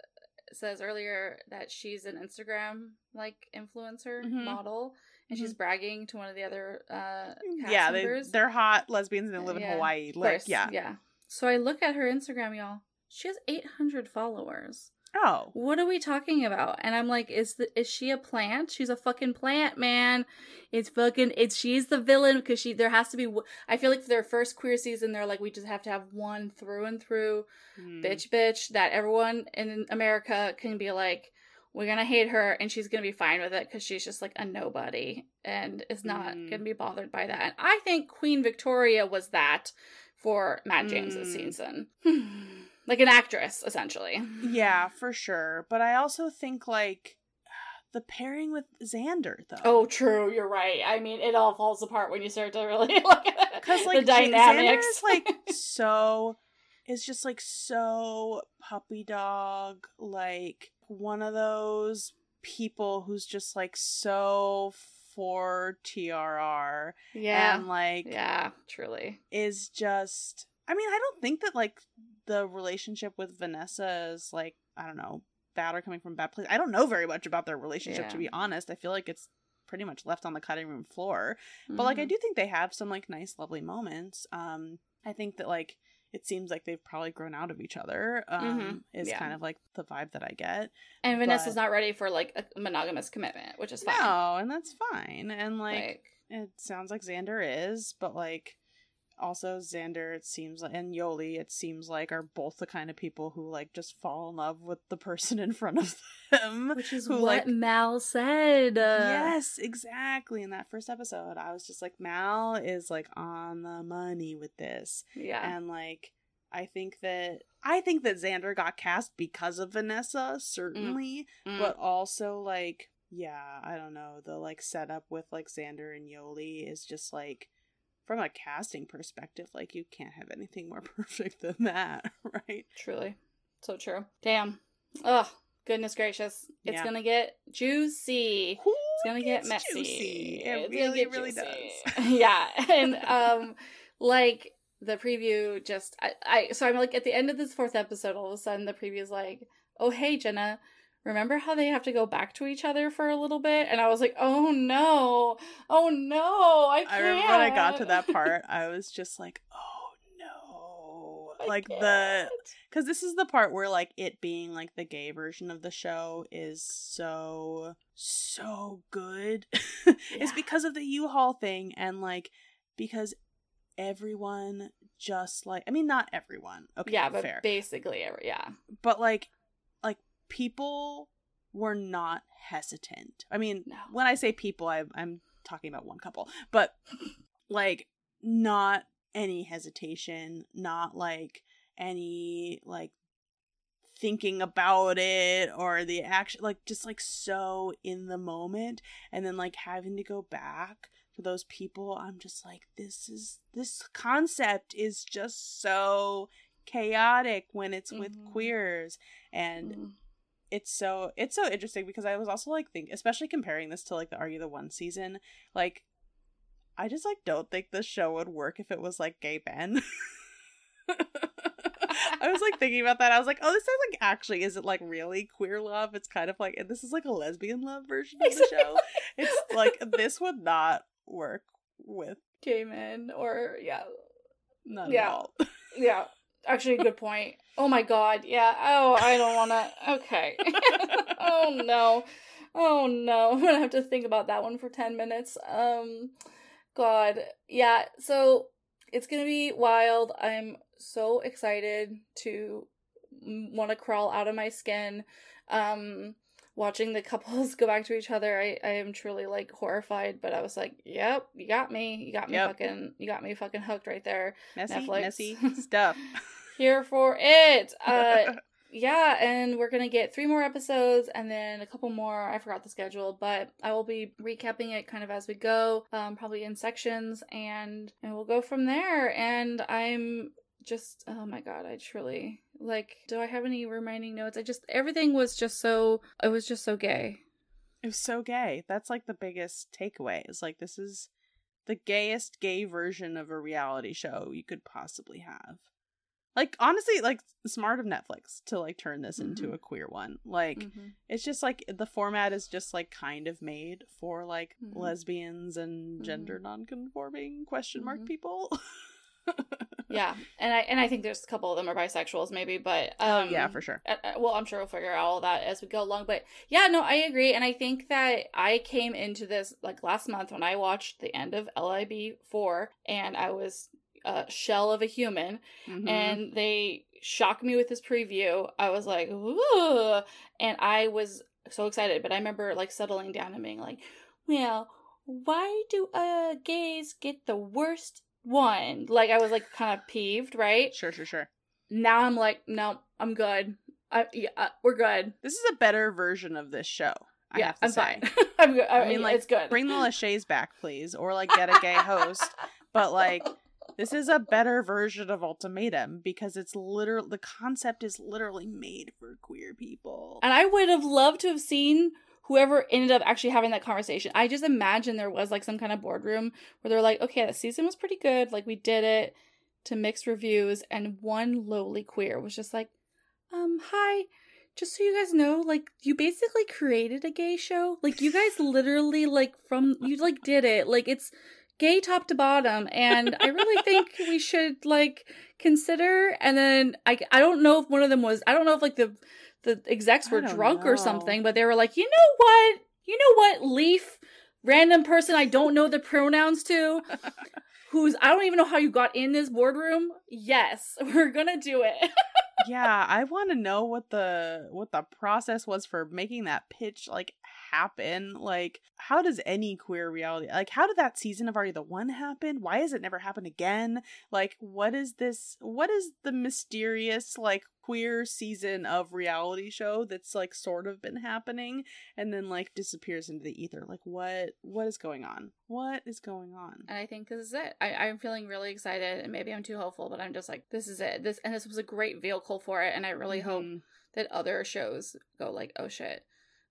says earlier that she's an Instagram like influencer Mhm. model and she's bragging to one of the other uh Mm-hmm. Yeah, they, members. they're hot lesbians and they live in Yeah. Hawaii. Like, yeah. Yeah. So I look at her Instagram, y'all. She has 800 followers. Oh. What are we talking about? And I'm like, is the is she a plant? She's a fucking plant, man. It's fucking it's she's the villain because she there has to be. I feel like for their first queer season, they're like we just have to have one through and through Hmm. bitch, bitch that everyone in America can be like, we're gonna hate her and she's gonna be fine with it because she's just like a nobody and is not Mm. gonna be bothered by that. And I think Queen Victoria was that for Matt James's Mm. season, *sighs* *laughs* like an actress essentially. Yeah, for sure. But I also think like *sighs* the pairing with Xander though. Oh, true. You're right. I mean, it all falls apart when you start to really *laughs* look at because the like J- dynamics. Xander is like *laughs* so *laughs* is just like so puppy dog like one of those people who's just like so for TRR yeah, and like yeah, truly. is just I mean I don't think that like the relationship with Vanessa is like I don't know bad or coming from bad place. I don't know very much about their relationship to be honest. I feel like it's pretty much left on the cutting room floor. But like I Mhm. do think they have some like nice lovely moments. Um I think that like it seems like they've probably grown out of each other. Um Mhm. is Yeah. kind of like the vibe that I get. and Vanessa's but- not ready for like a monogamous commitment, which is fine. No, and that's fine. And like, like it sounds like Xander is, but like also Xander it seems like and Yoly it seems like are both the kind of people who like just fall in love with the person in front of them. which is who, what like- Mal said. Yes, exactly. In that first episode, I was just like, Mal is like on the money with this. yeah, And like I think that I think that Xander got cast because of Vanessa, certainly, Mm. but also like yeah, I don't know, the like setup with like Xander and Yoly is just like from a casting perspective, like you can't have anything more *laughs* perfect than that, *laughs* right? truly, so true. Damn. Oh, Goodness gracious. It's Yeah. gonna get juicy. It's gonna get It's messy. juicy. It It's really, get really juicy. does. *laughs* yeah, and um, like the preview just I, I so I'm like at the end of this fourth episode, all of a sudden the preview is like, oh hey Jenna, remember how they have to go back to each other for a little bit? And I was like, oh no, oh no, I can't. I remember when I got to that part, I was just like, oh no. I like the can't. because this is the part where like it being like the gay version of the show is so so good *laughs* Yeah. it's because of the u-haul thing and like because everyone just like i mean not everyone okay yeah, but fair basically, every, yeah, but like people were not hesitant i mean No. when i say people I, i'm talking about one couple but *laughs* like not any hesitation not like any like thinking about it or the action like just like so in the moment and then like having to go back for those people i'm just like this is this concept is just so chaotic when it's with Mhm. queers and Mm. It's so it's so interesting because I was also like think especially comparing this to like the Are You the One season, like I just like don't think this show would work if it was like gay Ben. *laughs* I was like thinking about that. I was like, oh, this sounds like actually is it like really queer love? It's kind of like and this is like a lesbian love version of the show. It's like this would not work with gay men or yeah, none Yeah. at all. *laughs* yeah. Actually, a good point. Oh my god, yeah. Oh, I don't want to. Okay, *laughs* oh no. Oh no. *laughs* I'm gonna have to think about that one for 10 minutes. Um God. Yeah, so it's gonna be wild. I'm so excited to want to crawl out of my skin. Um watching the couples *laughs* go back to each other, I, I am truly like horrified, but I was like, Yep, you got me. You got me Yep. fucking you got me fucking hooked right there. Messy, Netflix. messy *laughs* stuff. Here for it. *laughs* Uh yeah, and we're gonna get three more episodes and then a couple more. I forgot the schedule, but I will be recapping it kind of as we go, um, probably in sections, and and we'll go from there. And I'm just, oh my god, I truly like. Do I have any reminding notes? I just everything was just so. It was just so gay. It was so gay. That's like the biggest takeaway. Is like this is the gayest gay version of a reality show you could possibly have. Like honestly, like smart of Netflix to like turn this into Mhm. a queer one. Like Mhm. it's just like the format is just like kind of made for like Mhm. lesbians and gender nonconforming question mark Mhm. people. *laughs* *laughs* Yeah, and I and I think there's a couple of them are bisexuals maybe, but um, yeah, for sure. Uh, uh, well, I'm sure we'll figure out all that as we go along. But yeah, no, I agree. And I think that I came into this like last month when I watched the end of LIB 4 and I was a shell of a human Mhm. and they shocked me with this preview. I was like, ooh. And I was so excited. But I remember like settling down and being like, well, why do uh gays get the worst one? Like I was like kind of peeved, right? sure, sure, sure. Now I'm like, no, I'm good. I, yeah, uh, we're good. This is a better version of this show. I yeah, have to I'm say. fine. *laughs* I'm good. I, I mean, like, it's good. Bring the *laughs* Lachey's back, please, or like get a gay host. *laughs* But like, this is a better version of Ultimatum because it's literally the concept is literally made for queer people. and I would have loved to have seen whoever ended up actually having that conversation. I just imagine there was like some kind of boardroom where they're like, okay, the season was pretty good. Like we did it to mixed reviews, and one lowly queer was just like, um, hi. Just so you guys know, like you basically created a gay show. Like you guys literally like from you like did it. Like it's gay top to bottom and I really think we should like consider and then I I don't know if one of them was I don't know if like the the execs were drunk or something, but they were like, "You know what? You know what? Leaf random person I don't know the pronouns to *laughs* who's I don't even know how you got in this boardroom. Yes, *laughs* we're going to do it." *laughs* yeah, I want to know what the what the process was for making that pitch like happen. Like, how does any queer reality like how did that season of Are You the One happen? Why has it never happened again? Like, what is this? What is the mysterious like queer season of reality show that's like sort of been happening and then like disappears into the ether? Like, what what is going on? What is going on? And I think this is it. I, I'm feeling really excited, and maybe I'm too hopeful, but I'm just like, this is it. This and this was a great vehicle for it, and I really hope Mhm. that other shows go like, oh shit,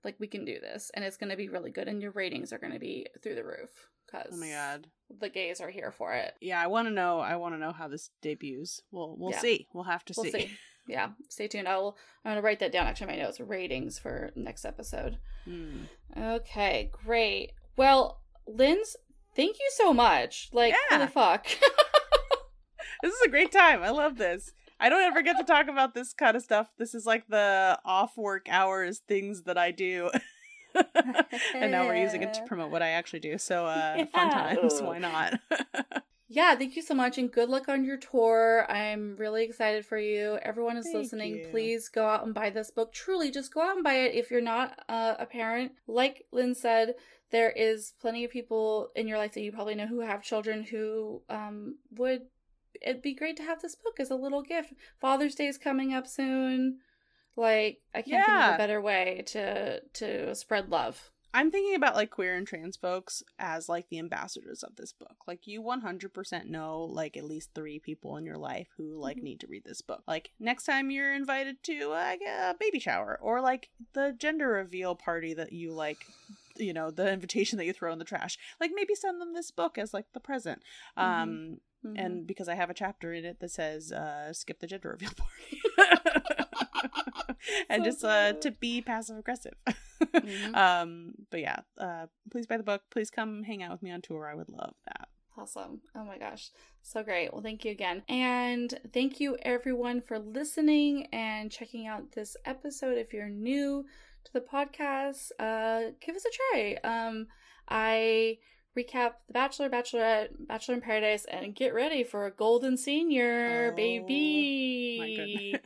like we can do this, and it's gonna be really good, and your ratings are gonna be through the roof because Oh my god. the gays are here for it. Yeah, I want to know. I want to know how this debuts. We'll we'll Yeah. see. We'll have to We'll see. *laughs* Yeah, stay tuned. I will. I'm gonna write that down. Actually, my notes ratings for next episode. Hmm. Okay, great. Well, Lindz, thank you so much. Like, Yeah. holy fuck. *laughs* This is a great time. I love this. I don't ever get to talk about this kind of stuff. This is like the off work hours things that I do. *laughs* and now we're using it to *laughs* promote what I actually do. So uh fun times, why not? Yeah, thank you so much and good luck on your tour. I'm really excited for you. Everyone is Thank listening. you. Please go out and buy this book. Truly, just go out and buy it if you're not uh, a parent. Like Lynn said, there is plenty of people in your life that you probably know who have children who um, would. It'd be great to have this book as a little gift. Father's Day is coming up soon. Like I can't think of a better way to to spread love. I'm thinking about like queer and trans folks as like the ambassadors of this book. Like you 100% know like at least 3 people in your life who like Mhm. need to read this book. Like next time you're invited to like a baby shower or like the gender reveal party that you like you know, the invitation that you throw in the trash. Like maybe send them this book as like the present. Um Mhm. and because I have a chapter in it that says uh skip the gender reveal party. *laughs* *laughs* and So just uh to be passive aggressive. *laughs* Mhm. *laughs* Um but yeah, uh please buy the book. Please come hang out with me on tour. I would love that. Awesome. Oh my gosh. So great. Well, thank you again. And thank you everyone for listening and checking out this episode. If you're new to the podcast, uh, give us a try. Um, I recap The Bachelor, Bachelorette, Bachelor in Paradise, and get ready for a Golden Senior, Oh, baby.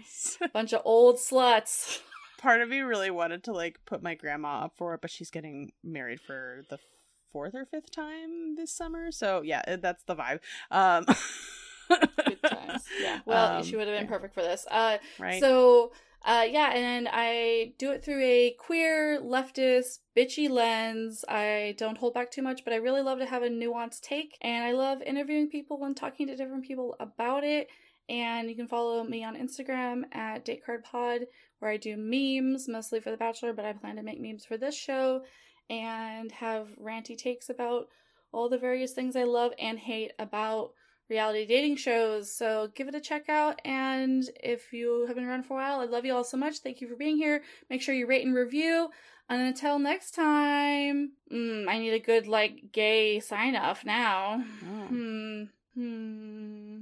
Bunch of old sluts. *laughs* Part of me really wanted to like put my grandma up for it, but she's getting married for the fourth or fifth time this summer. So yeah, that's the vibe. Um Good *laughs* times. Yeah. Well, Um, she would have been yeah. perfect for this. Uh, Right. So, uh, yeah, and I do it through a queer, leftist, bitchy lens. I don't hold back too much, but I really love to have a nuanced take, and I love interviewing people and talking to different people about it. And you can follow me on Instagram at DateCardPod, where I do memes, mostly for The Bachelor, but I plan to make memes for this show and have ranty takes about all the various things I love and hate about reality dating shows. So give it a check out. And if you have been around for a while, I love you all so much. Thank you for being here. Make sure you rate and review. And until next time, mm, I need a good, like, gay sign off now. Oh. Hmm. Hmm.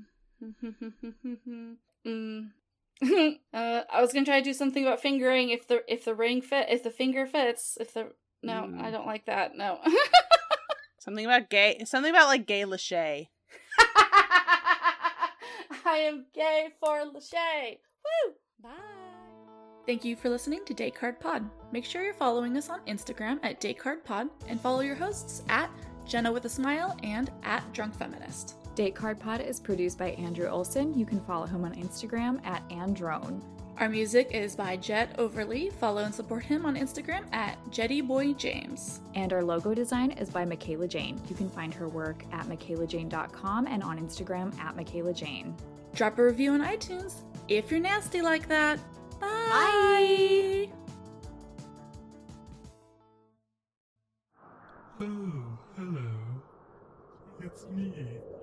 *laughs* *laughs* Uh, I was gonna try to do something about fingering if the if the ring fit if the finger fits if the no Mm. I don't like that no *laughs* Something about gay something about like gay Lachey. *laughs* I am gay for Lachey. Woo! Bye. Thank you for listening to Datecard Pod. Make sure you're following us on Instagram at Datecard Pod and follow your hosts at Jenna with a Smile and at Drunk Feminist. Date Card Pod is produced by Andrew Olson. You can follow him on Instagram at Androne. Our music is by Jed Overly. Follow and support him on Instagram at JeddyBoyJames. And our logo design is by Mikaela Jane. You can find her work at mikaelajane.com and on Instagram at Mikaela Jane. Drop a review on iTunes if you're nasty like that. Bye. Oh, hello. It's me,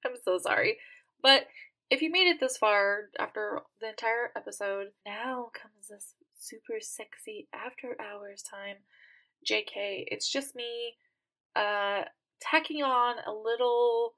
*laughs* I'm so sorry. But if you made it this far after the entire episode, now comes this super sexy after hours time. JK, it's just me uh tacking on a little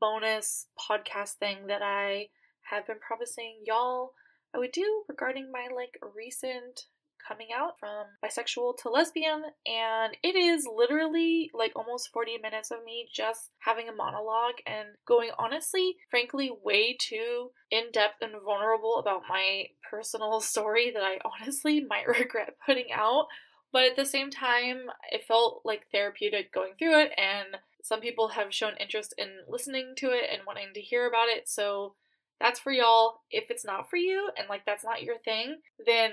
bonus podcast thing that I have been promising y'all I would do regarding my like recent coming out from bisexual to lesbian and it is literally like almost 40 minutes of me just having a monologue and going honestly frankly way too in-depth and vulnerable about my personal *laughs* story that I honestly *laughs* might regret putting out but at the same time it felt like therapeutic going through it and some people have shown interest in listening to it and wanting to hear about it so that's for y'all. If it's not for you and like that's not your thing, then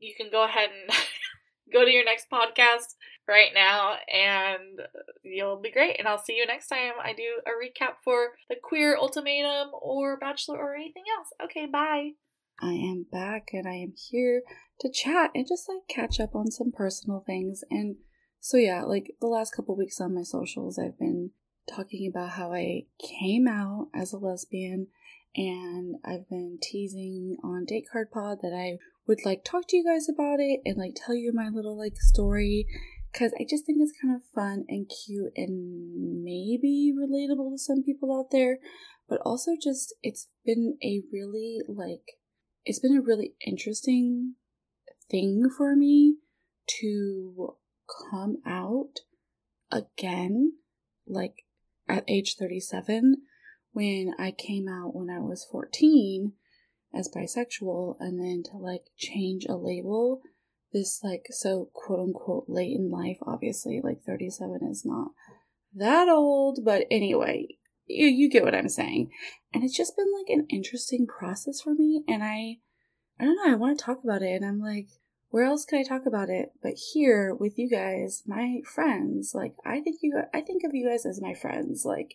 you can go ahead and *laughs* go to your next podcast right now and you'll be great. And I'll see you next time I do a recap for the Queer Ultimatum or Bachelor or anything else. Okay, bye. I am back and I am here to chat and just like catch up on some personal things. And so, yeah, like the last couple weeks on my socials, I've been talking about how I came out as a lesbian and I've been teasing on Date Card Pod that I would like talk to you guys about it and like tell you my little like story because I just think it's kind of fun and cute and maybe relatable to some people out there, but also just it's been a really like it's been a really interesting thing for me to come out again like at age 37 when I came out when I was 14 as bisexual and then to like change a label this like so quote unquote late in life obviously like 37 is not that old but anyway you, you get what I'm saying. And it's just been like an interesting process for me. And I, I don't know, I want to talk about it. And I'm like, where else can I talk about it but here with you guys, my friends? Like, I think you, I think of you guys as my friends. Like,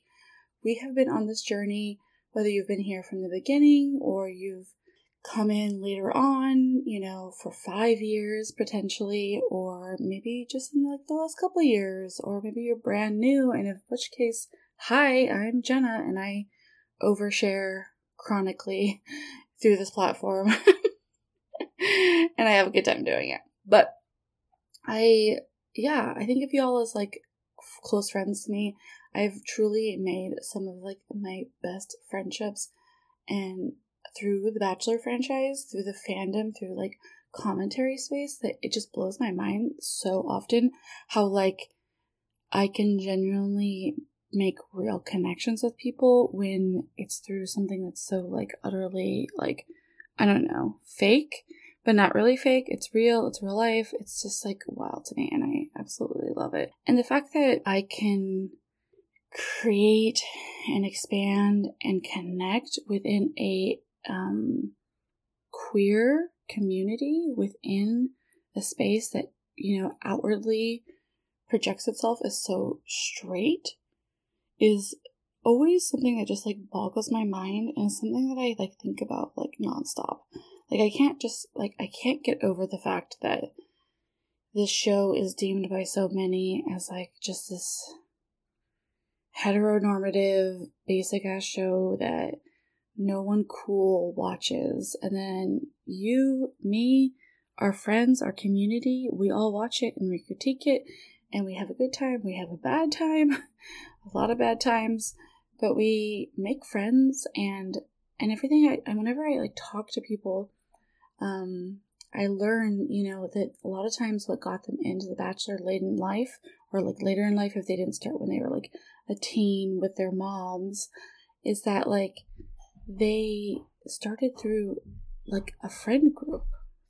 we have been on this journey, whether you've been here from the beginning or you've come in later on, you know, for five years potentially, or maybe just in like the last couple years, or maybe you're brand new, and in which case, hi, I'm Jenna, and I overshare chronically *laughs* through this platform. *laughs* and I have a good time doing it. But I, yeah, I think of y'all as like close friends to me. I've truly made some of like my best friendships and through the Bachelor franchise, through the fandom, through like commentary space that it just blows my mind so often how like I can genuinely make real connections with people when it's through something that's so like utterly like I don't know, fake, but not really fake. It's real, it's real life. It's just like wild to me and I absolutely love it. And the fact that I can create and expand and connect within a um, queer community within a space that you know outwardly projects itself as so straight is always something that just like boggles my mind and something that I like think about like nonstop. Like I can't just like I can't get over the fact that this show is deemed by so many as like just this heteronormative basic ass show that no one cool watches. And then you me our friends our community we all watch it and we critique it and we have a good time we have a bad time *laughs* a lot of bad times but we make friends and and everything I, whenever i like talk to people um i learn you know that a lot of times what got them into the bachelor late in life or like later in life if they didn't start when they were like a teen with their moms is that like they started through like a friend group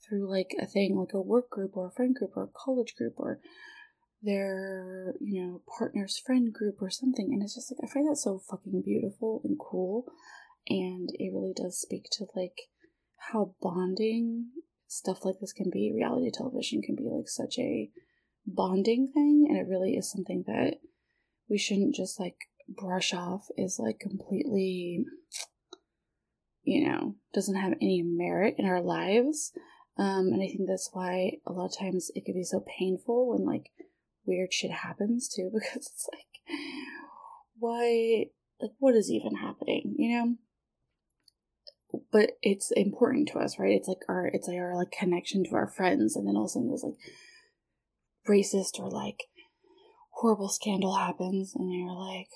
through like a thing like a work group or a friend group or a college group or their you know partner's friend group or something. And it's just like i find that so fucking beautiful and cool. And it really does speak to like how bonding stuff like this can be reality television can be like such a bonding thing and it really is something that we shouldn't just like brush off is like completely you know doesn't have any merit in our lives. Um and i think that's why a lot of times it can be so painful when like weird shit happens too *laughs* because it's like why like what is even happening you know but it's important to us right it's like our it's like our like connection to our friends and then all of a sudden there's like racist or like horrible scandal happens and you're like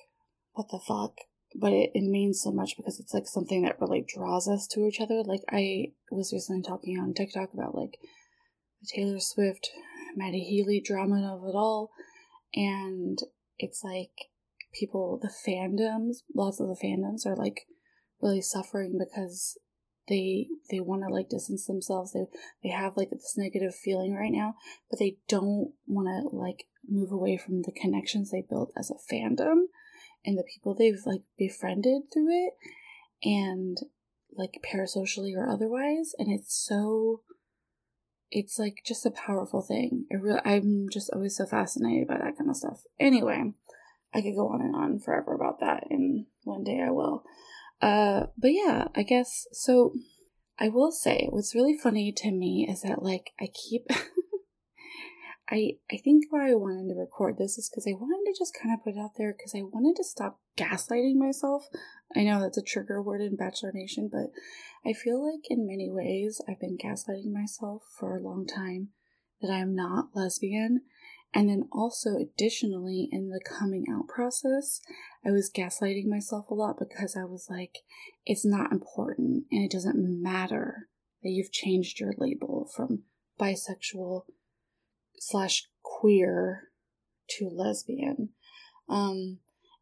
what the fuck but it, it means so much because it's like something that really draws us to each other like i was recently talking on tiktok about like the taylor swift Matty Healy drama of it all. And it's like people, the fandoms, lots of the fandoms are like really suffering because they they want to like distance themselves. They they have like this negative feeling right now, but they don't want to like move away from the connections they built as a fandom and the people they've like befriended through it and like parasocially or otherwise and it's so it's like just a powerful thing. It really, I'm just always so fascinated by that kind of stuff. Anyway, I could go on and on forever about that, and one day I will. Uh, but yeah, I guess so. I will say what's really funny to me is that like I keep. *laughs* I I think why I wanted to record this is because I wanted to just kind of put it out there because I wanted to stop gaslighting myself. I know that's a trigger word in Bachelor Nation, but I feel like in many ways I've been gaslighting myself for a long time that I am not lesbian. And then also, additionally, in the coming out process, I was gaslighting myself a lot because I was like, it's not important and it doesn't matter that you've changed your label from bisexual slash queer to lesbian. Um,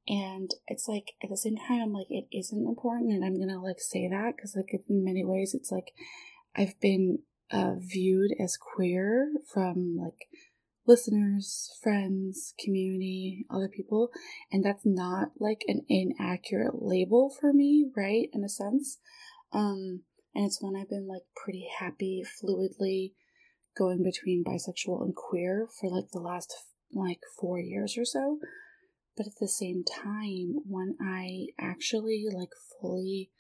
and it's like at the same time i'm like it isn't important and i'm gonna like say that because like in many ways it's like i've been uh, viewed as queer from like listeners, friends, community, other people. And that's not like an inaccurate label for me, right? In a sense. Um, and it's one I've been like pretty happy fluidly going between bisexual and queer for like the last like four years or so. But at the same time, when I actually like fully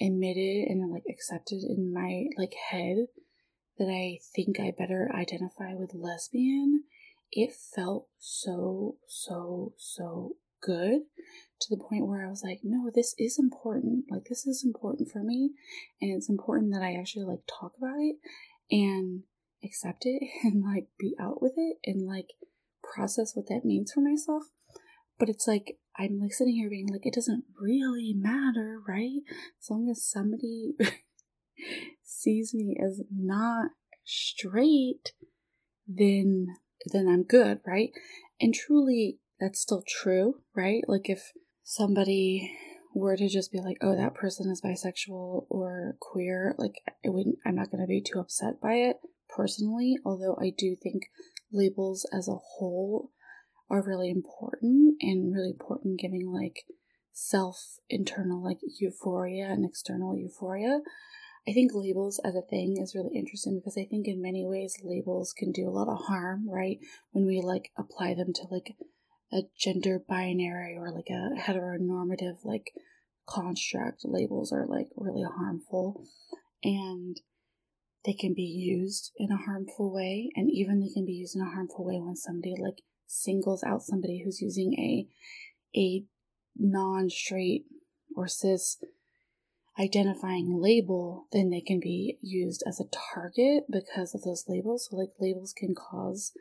admitted and like accepted in my like head that I think I better identify with lesbian, it felt so, so, so good to the point where I was like, no, this is important. Like, this is important for me. And it's important that I actually like talk about it and accept it *laughs* and like be out with it and like process what that means for myself. But it's like, I'm like sitting here being like, it doesn't really matter, right? As long as somebody *laughs* sees me as not straight, then then I'm good, right? And truly that's still true, right? Like if somebody were to just be like, "Oh, that person is bisexual or queer," like it wouldn't I'm not going to be too upset by it personally, although I do think labels as a whole are really important and really important giving like self internal like euphoria and external euphoria. I think labels as a thing is really interesting because I think in many ways labels can do a lot of harm, right? When we like apply them to like a gender binary or like a heteronormative like construct, labels are like really harmful and they can be used in a harmful way and even they can be used in a harmful way when somebody like singles out somebody who's using a a non-straight or cis identifying label, then they can be used as a target because of those labels. So, like, labels can cause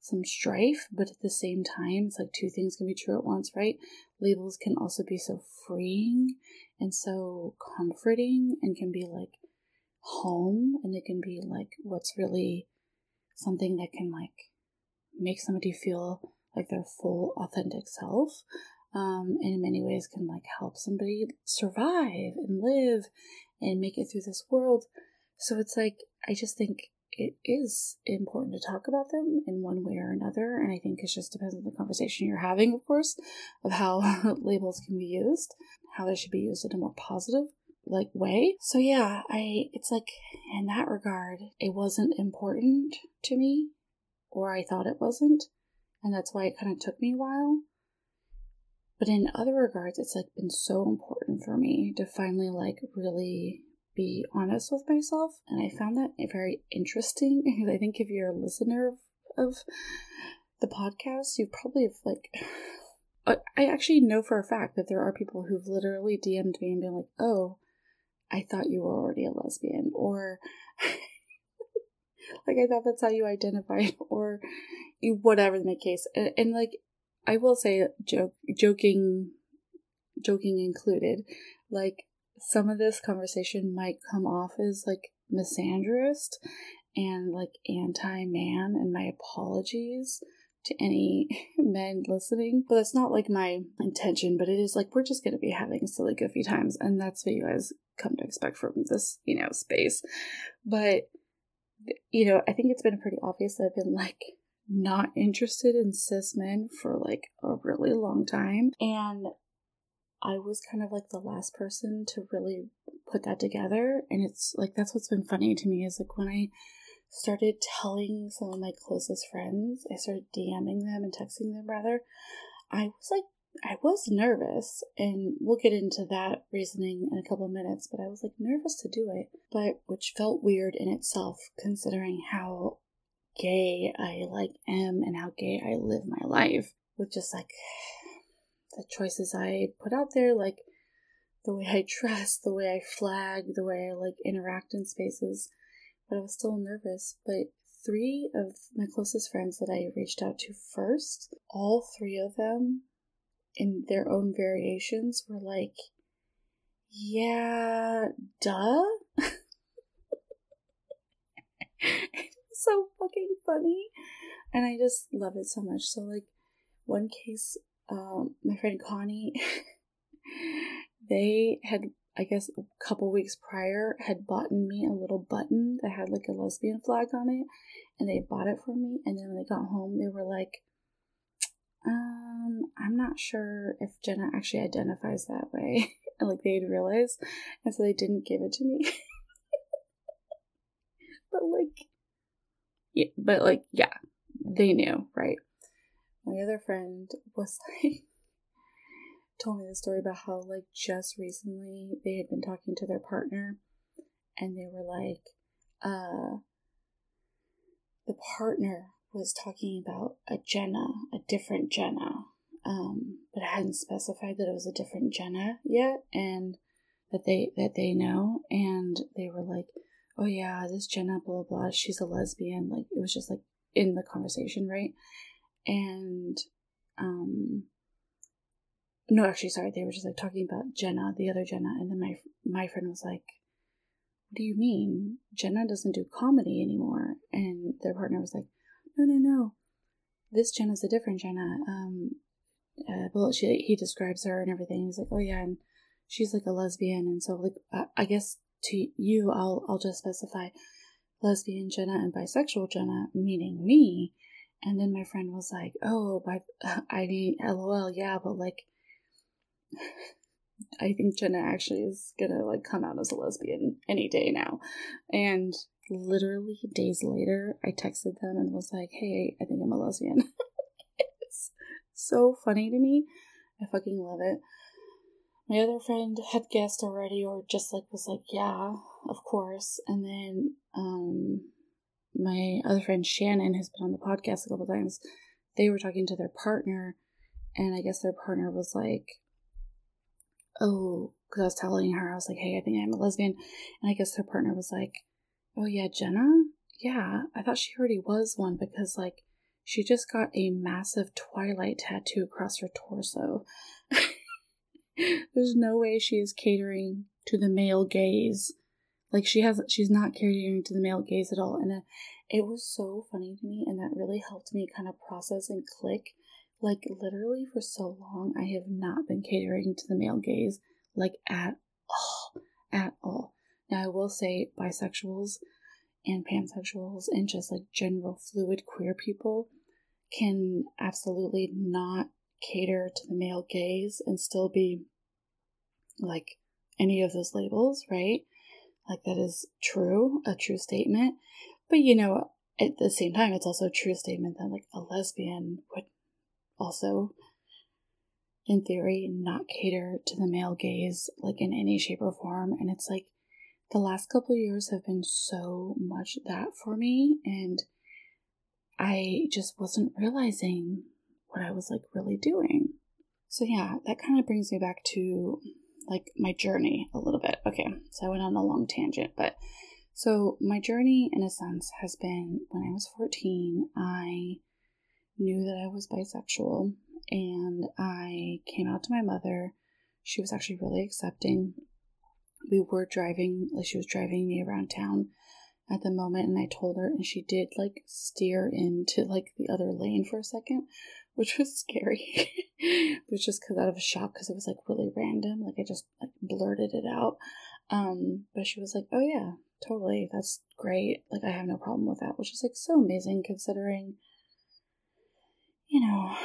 some strife, but at the same time, it's like two things can be true at once, right? Labels can also be so freeing and so comforting and can be like home, and it can be like what's really something that can like make somebody feel like their full authentic self um, and in many ways can like help somebody survive and live and make it through this world. So it's like I just think it is important to talk about them in one way or another, and I think it just depends on the conversation you're having, of course, of how *laughs* labels can be used, how they should be used in a more positive like way. So yeah, I it's like in that regard, it wasn't important to me, or I thought it wasn't, and that's why it kind of took me a while. But in other regards, it's like been so important for me to finally like really be honest with myself. And I found that very interesting *laughs* because I think if you're a listener of, the podcast, you probably have like. *sighs* I actually know for a fact that there are people who've literally DM'd me and been like, oh, I thought you were already a lesbian, or *laughs* like I thought that's how you identified, *laughs* or whatever the case. And, and like I will say, joke, joking, joking included, like some of this conversation might come off as like misandrist and like anti-man, and my apologies to any *laughs* men listening. But that's not like my intention, but it is like we're just gonna be having silly goofy times, and that's what you guys come to expect from this, you know, space. But you know, I think it's been pretty obvious that I've been like not interested in cis men for like a really long time. And I was kind of like the last person to really put that together. And it's like, that's what's been funny to me is like when I started telling some of my closest friends, I started DMing them and texting them rather, I was like, I was nervous, and we'll get into that reasoning in a couple of minutes, but I was like nervous to do it, but which felt weird in itself considering how gay I like am and how gay I live my life with just like the choices I put out there, like the way I dress, the way I flag, the way I like interact in spaces. But I was still nervous. But three of my closest friends that I reached out to first, all three of them in their own variations were like, yeah, duh. So fucking funny. And I just love it so much. So, like, one case, um, my friend Connie, *laughs* they had I guess a couple weeks prior had bought me a little button that had like a lesbian flag on it. And they bought it for me. And then when they got home they were like um I'm not sure if Jenna actually identifies that way. *laughs* And like they'd realized. And so they didn't give it to me *laughs* but like yeah but like yeah they knew right my other friend was *laughs* like told me the story about how like just recently they had been talking to their partner and they were like uh the partner was talking about a Jenna, a different Jenna. Um, but I hadn't specified that it was a different Jenna yet and that they that they know and they were like, Oh yeah, this Jenna blah blah blah, she's a lesbian. Like it was just like in the conversation, right? And um no, actually, sorry, they were just like talking about Jenna, the other Jenna, and then my my friend was like, "What do you mean? Jenna doesn't do comedy anymore?" And their partner was like, "No, no, no, this Jenna's a different Jenna." Um, uh, well, she he describes her and everything. He's like, "Oh yeah, and she's like a lesbian," and so like I, I guess to you, I'll I'll just specify lesbian Jenna and bisexual Jenna, meaning me. And then my friend was like, "Oh, *laughs* I mean, lol, yeah, but like." *laughs* I think Jenna actually is gonna like come out as a lesbian any day now. And literally days later, I texted them and was like, hey, I think I'm a lesbian. *laughs* it's so funny to me. I fucking love it. My other friend had guessed already, or just like was like, yeah, of course. And then um, my other friend Shannon, who's been on the podcast a couple times, they were talking to their partner, and I guess their partner was like, oh, because I was telling her, I was like, hey, I think I'm a lesbian. And I guess her partner was like, oh, yeah, Jenna? Yeah, I thought she already was one because, like, she just got a massive Twilight tattoo across her torso. *laughs* There's no way she is catering to the male gaze. Like she has, she's not catering to the male gaze at all. And uh, it was so funny to me, and that really helped me kind of process and click like, literally, for so long, I have not been catering to the male gaze, like, at all. At all. Now, I will say bisexuals and pansexuals and just like general fluid queer people can absolutely not cater to the male gaze and still be like any of those labels, right? Like that is true, a true statement. But you know, at the same time, it's also a true statement that like a lesbian would also, in theory, not cater to the male gaze like in any shape or form. And it's like the last couple years have been so much that for me, and I just wasn't realizing what I was like really doing. So, yeah, that kind of brings me back to like my journey a little bit. Okay, so I went on a long tangent, but so my journey in a sense has been when I was 14, I knew that I was bisexual and I came out to my mother. She was actually really accepting. We were driving, like, she was driving me around town at the moment, and I told her, and she did like steer into like the other lane for a second, which was scary. *laughs* it was just because out of a shock because it was like really random. Like, I just like blurted it out. Um, but she was like, "Oh yeah, totally, that's great. Like, I have no problem with that," which is like so amazing considering you know,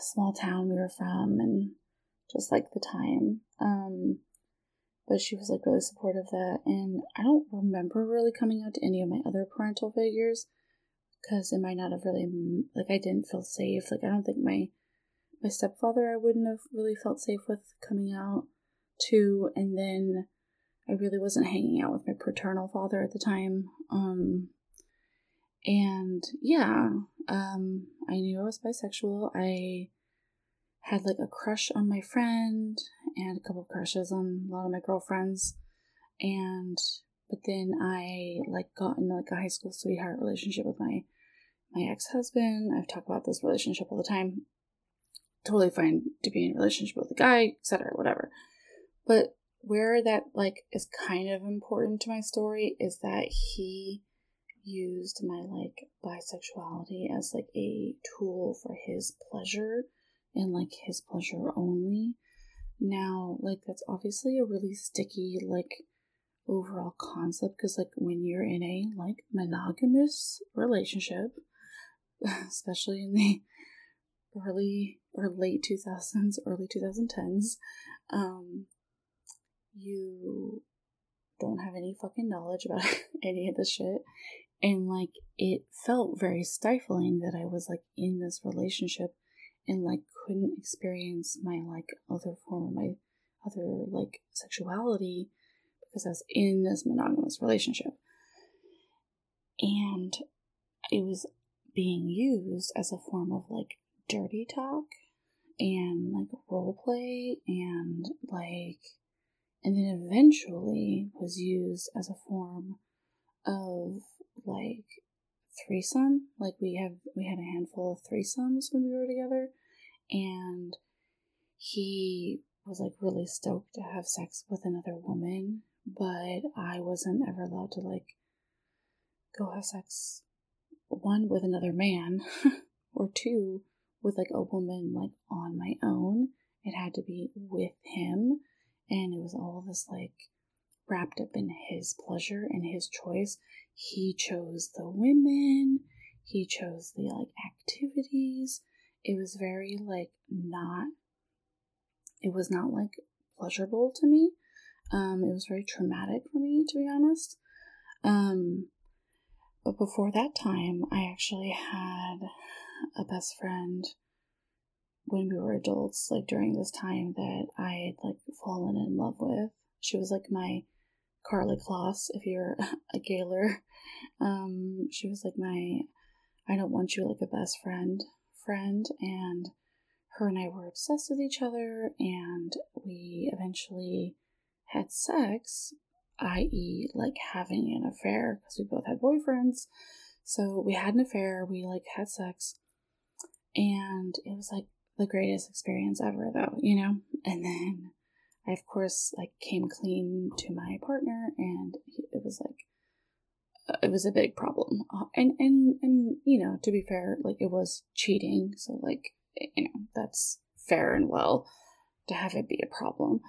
small town we were from and just like the time. Um, but she was like really supportive of that. And I don't remember really coming out to any of my other parental figures because it might not have really, like, I didn't feel safe. Like, I don't think my, my stepfather I wouldn't have really felt safe with coming out to. And then I really wasn't hanging out with my paternal father at the time. Um, and yeah, um, I knew I was bisexual. I had like a crush on my friend and a couple crushes on a lot of my girlfriends. And but then I like got in like a high school sweetheart relationship with my my ex-husband. I've talked about this relationship all the time. Totally fine to be in a relationship with a guy, etc., whatever. But where that like is kind of important to my story is that he used my like bisexuality as like a tool for his pleasure and like his pleasure only, Now, like, that's obviously a really sticky, like, overall concept because, like, when you're in a, like, monogamous relationship, *laughs* especially in the early or late 2000s, early 2010s, um, you don't have any fucking knowledge about *laughs* any of this shit. And like, it felt very stifling that I was like in this relationship and like couldn't experience my like other form of my other like sexuality because I was in this monogamous relationship. And it was being used as a form of like dirty talk and like role play and like and then eventually was used as a form of like threesome. Like we have we had a handful of threesomes when we were together. And he was like really stoked to have sex with another woman but i wasn't ever allowed to like go have sex one with another man *laughs* or two with like a woman like on my own it had to be with him and it was all this like wrapped up in his pleasure and his choice. He chose the women, he chose the like activities. It was very like not it was not like pleasurable to me. Um it was very traumatic for me to be honest. Um but before that time I actually had a best friend when we were adults, like during this time that I had like fallen in love with. She was like my Karlie Kloss, if you're *laughs* a Gaylor. Um, she was like my I don't want you like a best friend friend and her and I were obsessed with each other and we eventually had sex, i.e. like having an affair because we both had boyfriends. So we had an affair, we like had sex. And it was like the greatest experience ever though you know? And then i of course like came clean to my partner and it was like uh, it was a big problem. Uh, and and and you know to be fair like it was cheating. So like you know that's fair and well to have it be a problem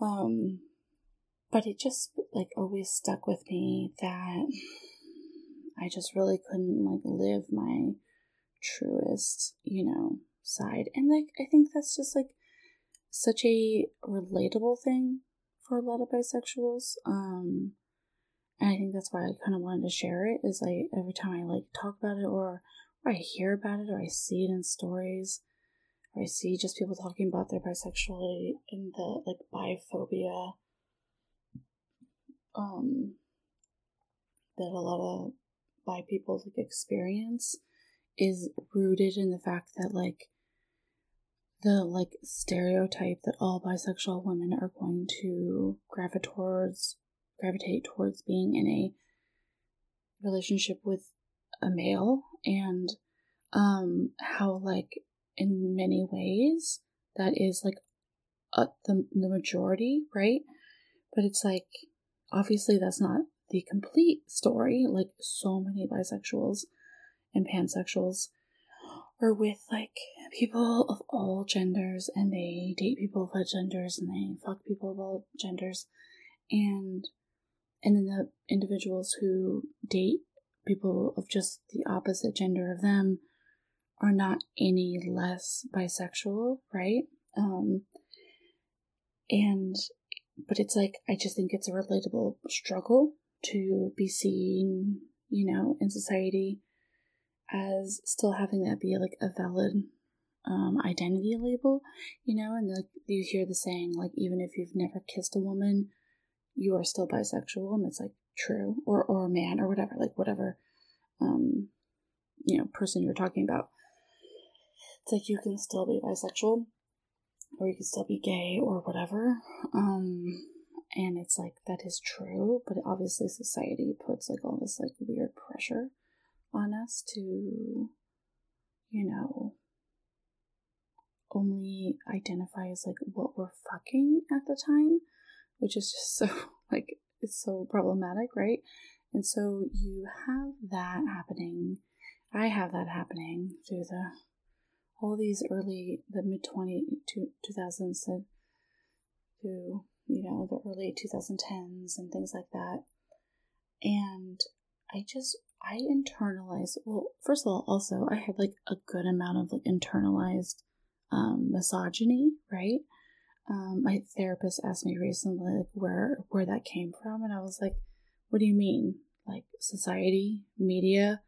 um but it just like always stuck with me that i just really couldn't like live my truest you know side. And like I think that's just like such a relatable thing for a lot of bisexuals. Um and I think that's why I kind of wanted to share it is like every time I like talk about it or, or I hear about it or I see it in stories I see just people talking about their bisexuality and the like biphobia. Um that a lot of bi people like experience is rooted in the fact that like the like stereotype that all bisexual women are going to gravitate towards gravitate towards being in a relationship with a male and um how like in many ways that is like the the majority right? But it's like obviously that's not the complete story. Like so many bisexuals and pansexuals are with like people of all genders and they date people of all genders and they fuck people of all genders. And and then the individuals who date people of just the opposite gender of them are not any less bisexual right um and but it's like i just think it's a relatable struggle to be seen you know in society as still having that be like a valid um, identity label, you know, and like you hear the saying like even if you've never kissed a woman, you are still bisexual, and it's like true, or or a man or whatever, like whatever, um, you know, person you're talking about. It's like you can still be bisexual, or you can still be gay or whatever. Um, and it's like that is true, but obviously society puts like all this like weird pressure on us to, you know, only identify as like what we're fucking at the time, which is just so *laughs* like it's so problematic, right? And so you have that happening. I have that happening through the all these early the mid 20 2000s to through, you know, the early 2010s and things like that. And I just, I internalized, well, first of all, also, I had like a good amount of like internalized um, misogyny, right? Um, my therapist asked me recently like where where that came from, and I was like, "What do you mean? Like society, media?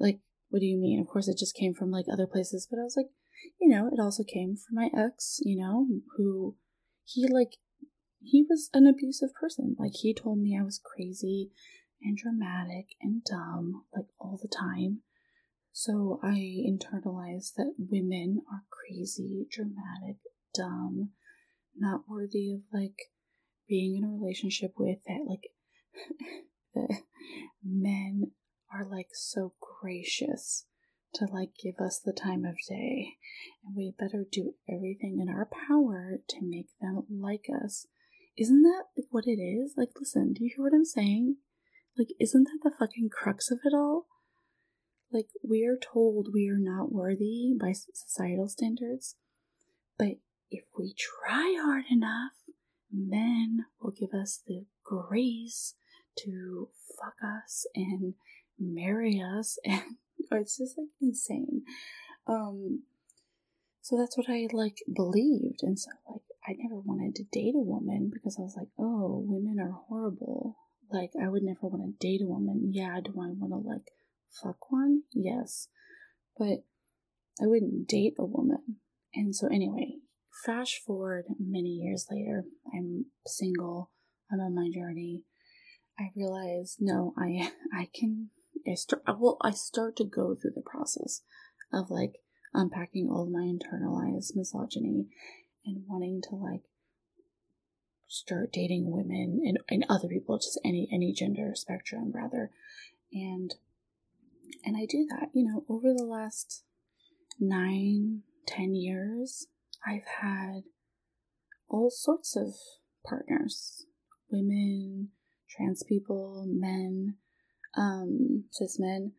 Like what do you mean? Of course, it just came from like other places, but I was like, you know, it also came from my ex, you know, who he like he was an abusive person. Like he told me I was crazy and dramatic and dumb like all the time. So I internalized that women are crazy, dramatic, dumb, not worthy of like being in a relationship with that like *laughs* that men are like so gracious to like give us the time of day. And we better do everything in our power to make them like us. Isn't that like what it is? Like listen do you hear what i'm saying? Like isn't that the fucking crux of it all? Like we are told we are not worthy by societal standards. But if we try hard enough men will give us the grace to fuck us and marry us *laughs* and it's just like insane. Um so that's what i like believed and so like i never wanted to date a woman because i was like oh women are horrible. Like i would never want to date a woman. Yeah do i want to like fuck one? Yes. But i wouldn't date a woman. And so anyway fast forward many years later i'm single. I'm on my journey i realize no i *laughs* i can I start well I start to go through the process of like unpacking all my internalized misogyny and wanting to like start dating women and, and other people, just any any gender spectrum rather. And and I do that, you know, over the last nine, ten years, I've had all sorts of partners. Women, trans people, men, um, cis men,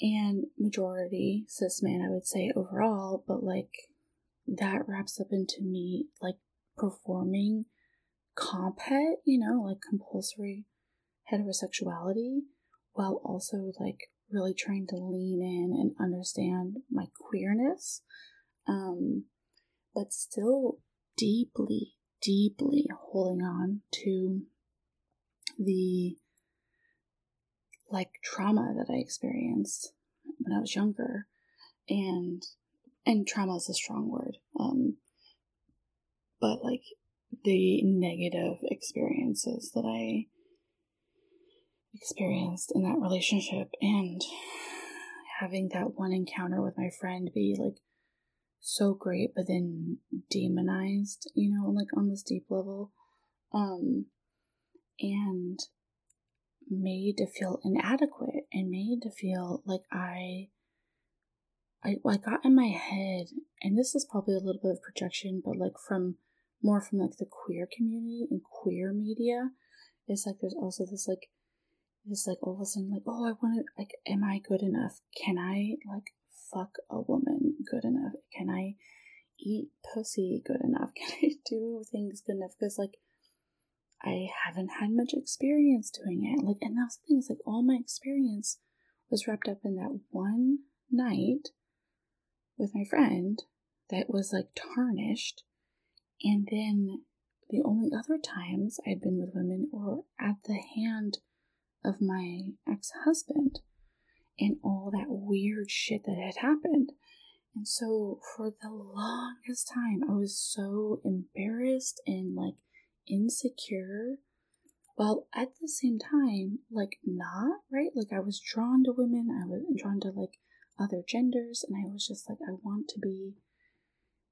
and majority cis men, I would say overall, but like that wraps up into me like performing compet, you know, like compulsory heterosexuality, while also like really trying to lean in and understand my queerness, um, but still deeply, deeply holding on to the like trauma that I experienced when I was younger, and and trauma is a strong word, um, but like the negative experiences that I experienced in that relationship, and having that one encounter with my friend be like so great, but then demonized, you know, like on this deep level, um, and made to feel inadequate and made to feel like I I, I got in my head, and this is probably a little bit of projection, but like from more from like the queer community and queer media, it's like there's also this like this like all of a sudden like oh I want to like am I good enough? Can I like fuck a woman good enough? Can I eat pussy good enough? *laughs* Can I do things good enough? Because like I haven't had much experience doing it. Like, and that's the thing is, like, all my experience was wrapped up in that one night with my friend that was like tarnished. And then the only other times I'd been with women were at the hand of my ex husband and all that weird shit that had happened. And so for the longest time, I was so embarrassed and like insecure while at the same time like not right? Like i was drawn to women i was drawn to like other genders and i was just like i want to be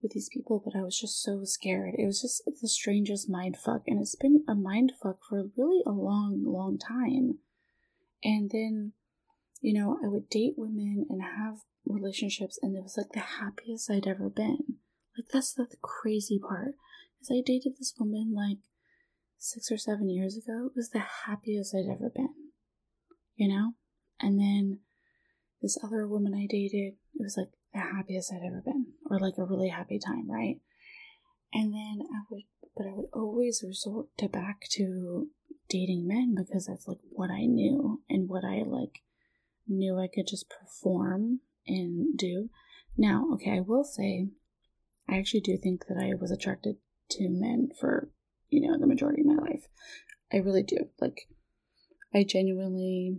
with these people but i was just so scared. It was just the strangest mind fuck and it's been a mind fuck for really a long long time. And then you know i would date women and have relationships and it was like the happiest i'd ever been. Like that's the crazy part because I dated this woman like six or seven years ago. It was the happiest I'd ever been, you know? And then this other woman I dated, it was like the happiest I'd ever been, or like a really happy time, right? And then I would, but I would always resort to back to dating men because that's like what I knew and what I like knew I could just perform and do. Now, okay, I will say, I actually do think that I was attracted to men for, you know, the majority of my life. I really do. Like, I genuinely,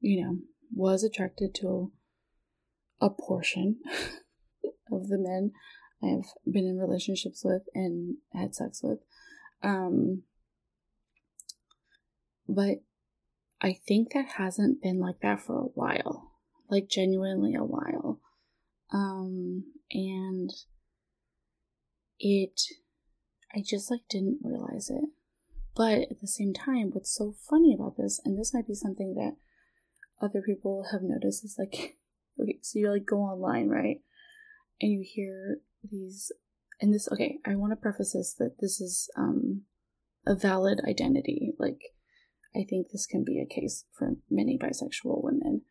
you know, was attracted to a portion *laughs* of the men I've been in relationships with and had sex with. Um, but I think that hasn't been like that for a while, like genuinely a while. Um, and it, I just like didn't realize it. But at the same time, what's so funny about this, and this might be something that other people have noticed, is like, *laughs* okay, so you like go online, right? And you hear these, and this, okay, I want to preface this that this is um a valid identity. Like, I think this can be a case for many bisexual women.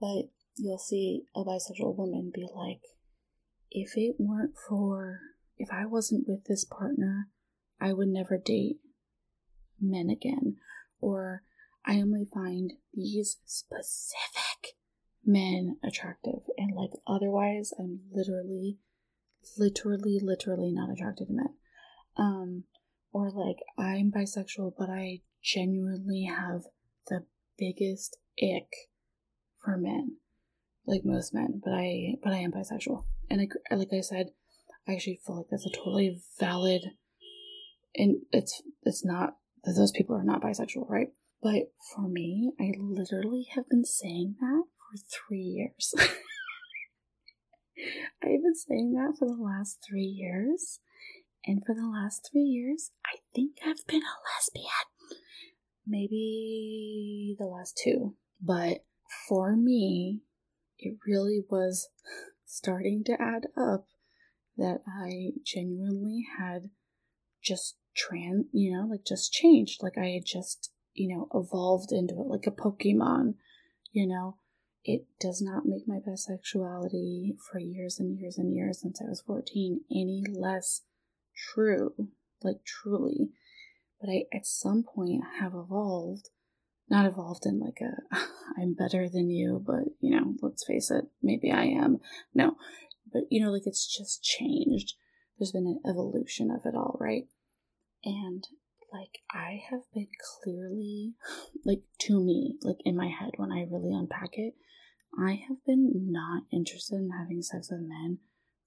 But you'll see a bisexual woman be like, if it weren't for, if I wasn't with this partner, I would never date men again. Or I only find these specific men attractive. And like otherwise, I'm literally, literally, literally not attracted to men. Um, or like I'm bisexual, but I genuinely have the biggest ick for men, like most men. But I, but I am bisexual, and I, like I said, I actually feel like that's a totally valid, and it's it's not those people are not bisexual, right? But for me, I literally have been saying that for three years. *laughs* I've been saying that for the last three years. And for the last three years, I think I've been a lesbian. Maybe the last two. But for me, it really was *laughs* starting to add up that I genuinely had just trans, you know, like just changed. Like I had just, you know, evolved into it like a Pokemon, you know. It does not make my bisexuality for years and years and years since I was 14 any less true, like truly. But I, at some point, have evolved. Not evolved in like a, *laughs* I'm better than you, but you know, let's face it, maybe I am. No, but you know, like it's just changed. There's been an evolution of it all, right? And like I have been clearly, *sighs* like to me, like in my head when I really unpack it, I have been not interested in having sex with men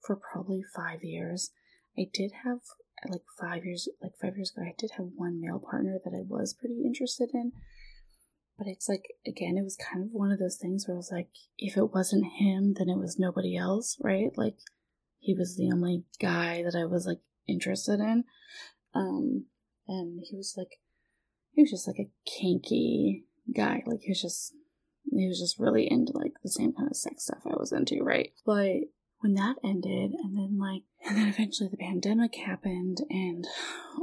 for probably five years. I did have like five years like five years ago I did have one male partner that I was pretty interested in. But it's like again, it was kind of one of those things where I was like, if it wasn't him, then it was nobody else, right? Like he was the only guy that I was like interested in. Um and he was like he was just like a kinky guy. Like he was just he was just really into like the same kind of sex stuff I was into, right? But when that ended and then like and then eventually the pandemic happened and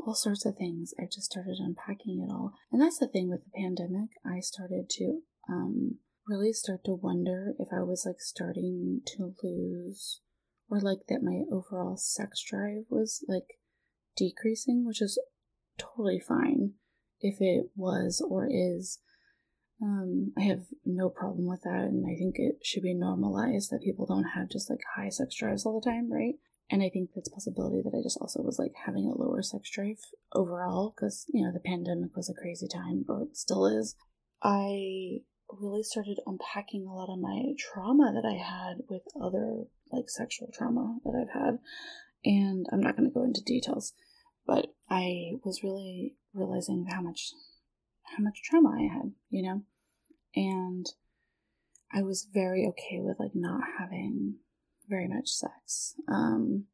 all sorts of things. I just started unpacking it all. And that's the thing with the pandemic. I started to um really start to wonder if i was like starting to lose or like that my overall sex drive was like decreasing which is totally fine if it was or is um, I have no problem with that, and I think it should be normalized that people don't have just like high sex drives all the time, right? And I think that's possibility that I just also was like having a lower sex drive overall because, you know, the pandemic was a crazy time, or it still is. I really started unpacking a lot of my trauma that I had with other like sexual trauma that I've had. And I'm not going to go into details, but I was really realizing how much how much trauma I had, you know? And I was very okay with like not having very much sex. Um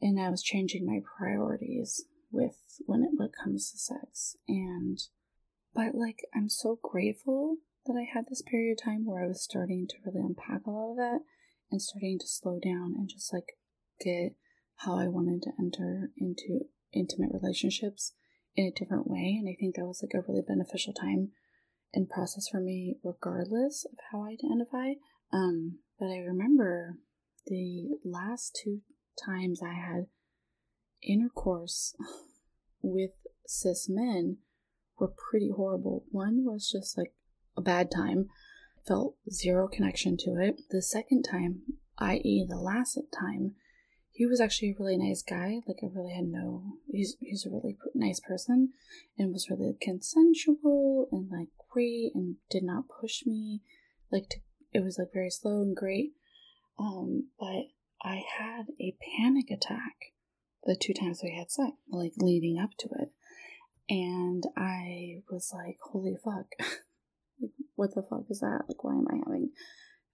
and I was changing my priorities with when it, comes to sex. And but like I'm so grateful that I had this period of time where I was starting to really unpack a lot of that and starting to slow down and just like get how I wanted to enter into intimate relationships in a different way. And I think that was like a really beneficial time and process for me, regardless of how I identify. Um, but I remember the last two times I had intercourse with cis men were pretty horrible. One was just like a bad time, felt zero connection to it. The second time, i.e., the last time, he was actually a really nice guy. Like I really had no, he's he's a really nice person, and was really consensual and like great, and did not push me. Like to, it was like very slow and great. Um, but I had a panic attack the two times we had sex, like leading up to it, and I was like, "Holy fuck! *laughs* like, what the fuck is that? Like, why am I having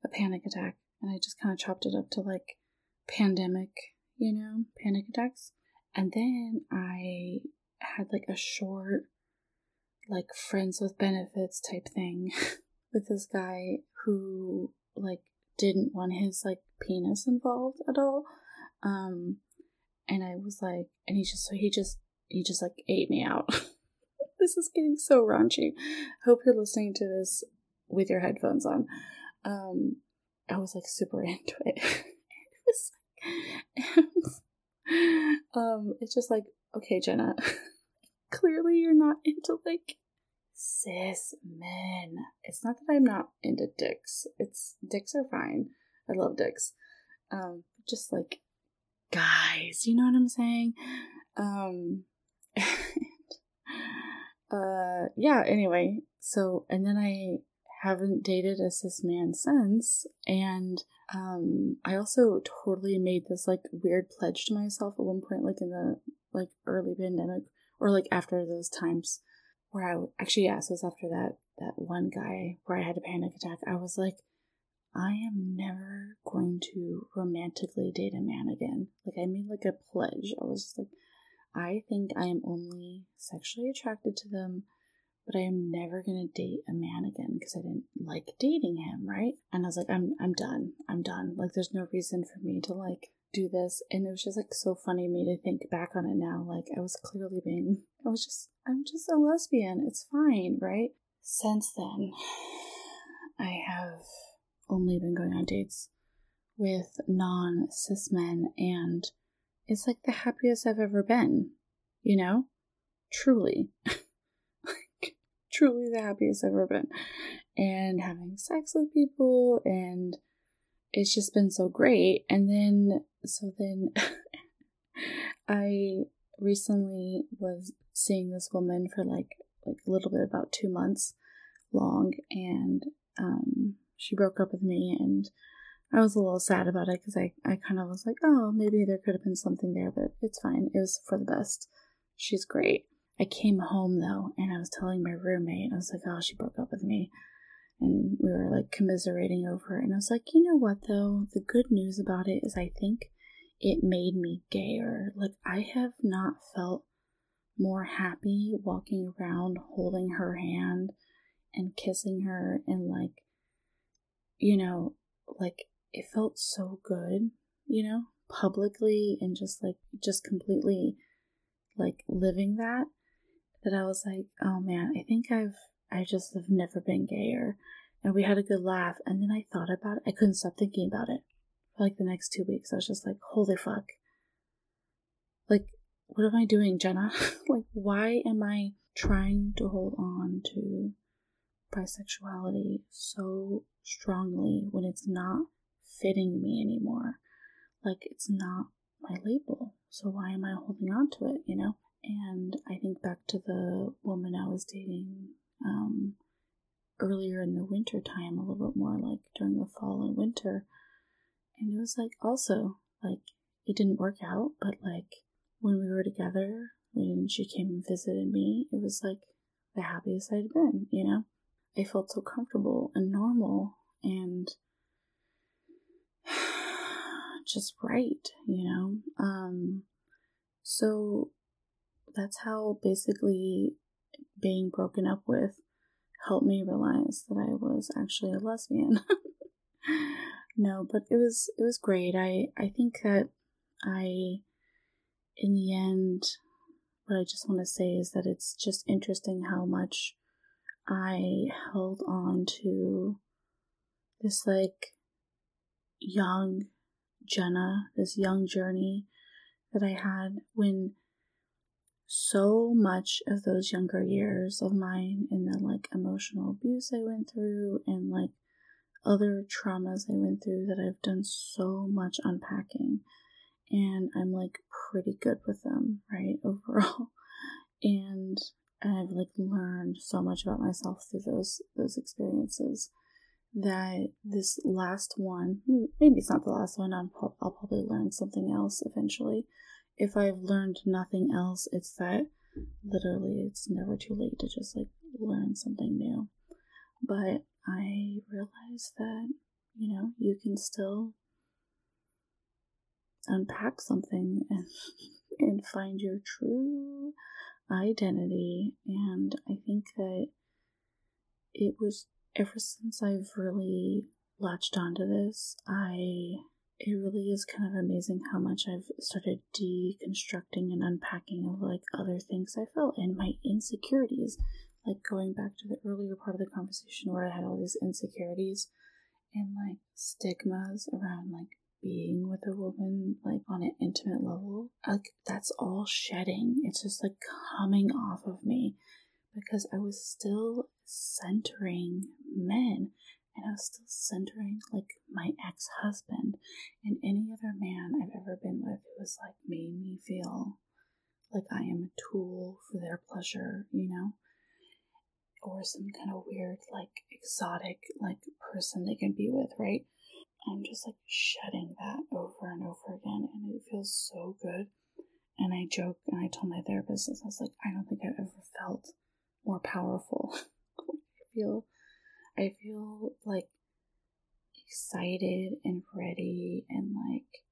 a panic attack?" And I just kind of chopped it up to like pandemic, you know, panic attacks. And then I had like a short, like friends with benefits type thing *laughs* with this guy who like didn't want his like penis involved at all. Um, and I was like, and he just, so he just, he just like ate me out. *laughs* this is getting so raunchy. Hope you're listening to this with your headphones on. Um, I was like super *laughs* into it. it was *laughs* um, it's just like, okay, Jenna, *laughs* clearly you're not into like cis men. It's not that I'm not into dicks. It's dicks are fine. I love dicks. Um, just like guys, you know what I'm saying? Um, *laughs* uh, yeah. Anyway, so and then I haven't dated a cis man since, and um, I also totally made this like weird pledge to myself at one point, like in the like early pandemic or like after those times where I actually yes, it was after that that one guy where I had a panic attack. I was like, I am never going to romantically date a man again. Like I made like a pledge. I was like, I think I am only sexually attracted to them but I am never gonna date a man again because I didn't like dating him, right? And I was like, I'm I'm done. I'm done. Like there's no reason for me to like do this. And it was just like so funny me to think back on it now. Like I was clearly being I was just I'm just a lesbian. It's fine, right? Since then I have only been going on dates with non cis men and it's like the happiest I've ever been, you know? Truly. *laughs* truly the happiest I've ever been. And having sex with people, and it's just been so great. And then, so then *laughs* I recently was seeing this woman for like like a little bit about two months long and um she broke up with me and I was a little sad about it because I, I kind of was like, oh, maybe there could have been something there, but it's fine. It was for the best. She's great. I came home though, and I was telling my roommate, I was like, oh, she broke up with me. And we were like commiserating over it. And I was like, you know what though? The good news about it is I think it made me gayer. Like, I have not felt more happy walking around holding her hand and kissing her and like, you know, like it felt so good, you know, publicly and just like, just completely like living that that I was like, oh man, I think I've, I just have never been gayer. And we had a good laugh. And then I thought about it. I couldn't stop thinking about it for like the next two weeks. I was just like, holy fuck. Like, what am I doing, Jenna? *laughs* like, why am I trying to hold on to bisexuality so strongly when it's not fitting me anymore? Like, it's not my label. So why am I holding on to it, you know? And I think back to the woman I was dating um, earlier in the winter time, a little bit more like during the fall and winter. And it was like also like it didn't work out, but like when we were together, when she came and visited me, it was like the happiest I'd been, you know? I felt so comfortable and normal and *sighs* just right, you know? Um, so that's how basically being broken up with helped me realize that I was actually a lesbian. *laughs* no, but it was it was great. I I think that I in the end what I just want to say is that it's just interesting how much I held on to this like young Jenna, this young journey that I had when so much of those younger years of mine and the like emotional abuse I went through and like other traumas I went through that I've done so much unpacking and I'm like pretty good with them, right? *laughs* Overall. And I've like learned so much about myself through those those experiences that this last one, hmm, maybe it's not the last one, I'll, I'll probably learn something else eventually. If I've learned nothing else, it's that literally it's never too late to just like learn something new. But I realized that, you know, you can still unpack something and, *laughs* and find your true identity. And I think that it was ever since I've really latched onto this, I it really is kind of amazing how much I've started deconstructing and unpacking of like other things I felt and my insecurities. Like going back to the earlier part of the conversation where I had all these insecurities and like stigmas around like being with a woman like on an intimate level like that's all shedding it's just like coming off of me because i was still centering men and i was still centering like my ex-husband and any other man i've ever been with who has like made me feel like i am a tool for their pleasure you know or some kind of weird like exotic like person they can be with right I'm just like shedding that over and over again, and it feels so good. And I joke and I told my therapist, I was like, I don't think I've ever felt more powerful. *laughs* I feel, I feel like excited and ready and like,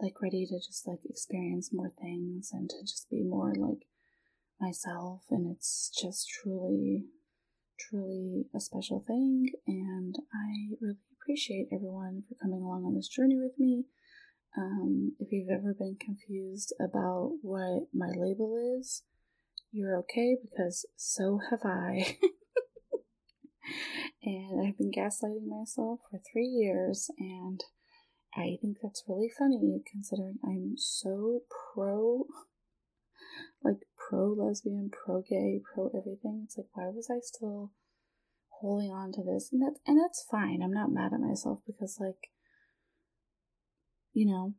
like ready to just like experience more things and to just be more like myself. And it's just truly truly a special thing, and I really appreciate everyone for coming along on this journey with me. Um, if you've ever been confused about what my label is, you're okay because so have I. *laughs* and I've been gaslighting myself for three years, and I think that's really funny considering I'm so pro like pro lesbian, pro gay, pro everything. It's like, why was I still holding on to this? And that's and that's fine. I'm not mad at myself because like, you know,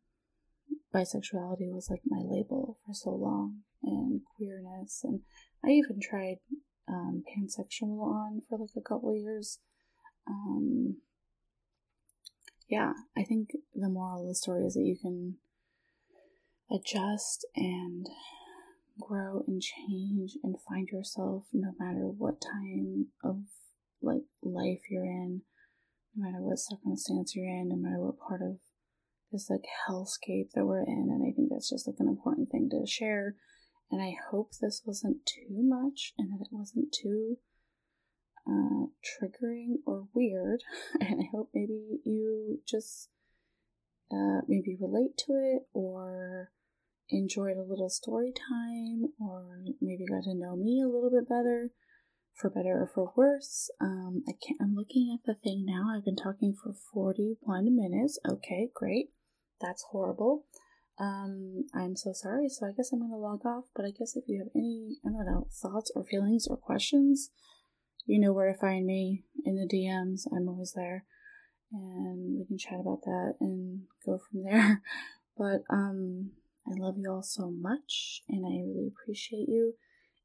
bisexuality was like my label for so long, and queerness, and I even tried um, pansexual on for like a couple years. Um, yeah, I think the moral of the story is that you can adjust and grow and change and find yourself no matter what time of like life you're in, no matter what circumstance you're in, no matter what part of this like hellscape that we're in. And I think that's just like an important thing to share. And I hope this wasn't too much and that it wasn't too uh, triggering or weird. *laughs* And I hope maybe you just uh, maybe relate to it or enjoyed a little story time or maybe got to know me a little bit better for better or for worse. Um i can't i'm looking at the thing now. I've been talking for 41 minutes. Okay great. That's horrible um i'm so sorry so i guess i'm gonna log off but i guess if you have any i don't know thoughts or feelings or questions you know where to find me in the dms i'm always there and we can chat about that and go from there *laughs* but um I love you all so much and I really appreciate you.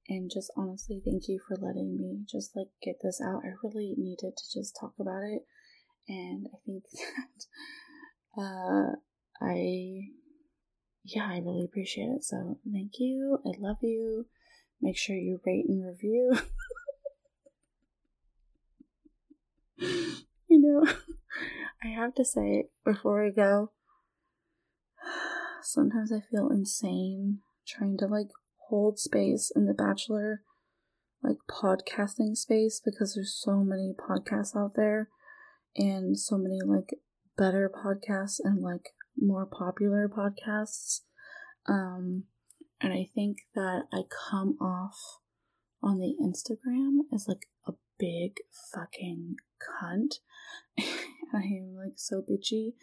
And just honestly, thank you for letting me just like get this out. I really needed to just talk about it. And I think *laughs* that, uh, I, yeah, I really appreciate it. So thank you. I love you. Make sure you rate and review. *laughs* you know, *laughs* I have to say before I go, *sighs* sometimes I feel insane trying to like hold space in the Bachelor like podcasting space because there's so many podcasts out there and so many like better podcasts and like more popular podcasts. Um and I think that I come off on the Instagram as like a big fucking cunt. *laughs* I am like so bitchy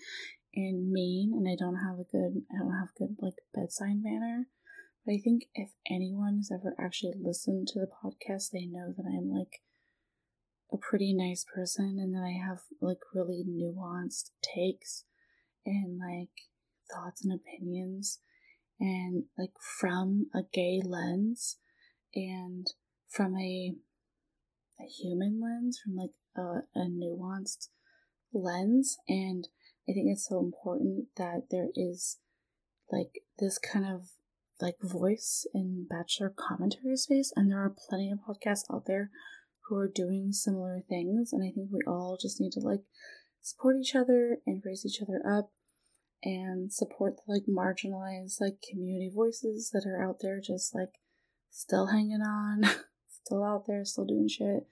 and mean and I don't have a good I don't have good like bedside manner. But I think if anyone has ever actually listened to the podcast, they know that I'm like a pretty nice person and that I have like really nuanced takes and like thoughts and opinions and like from a gay lens and from a a human lens from like a, a nuanced lens. And i think it's so important that there is like this kind of like voice in bachelor commentary space. And there are plenty of podcasts out there who are doing similar things. And i think we all just need to like support each other and raise each other up and support the like marginalized like community voices that are out there just like still hanging on *laughs* still out there still doing shit.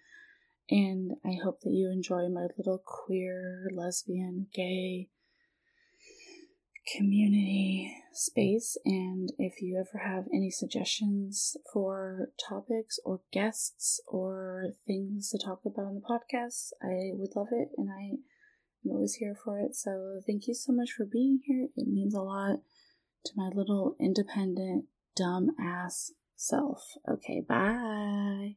And i hope that you enjoy my little queer lesbian gay community space. And if you ever have any suggestions for topics or guests or things to talk about on the podcast i would love it. And i I'm always here for it. So thank you so much for being here. It means a lot to my little independent, dumb ass self. Okay, bye.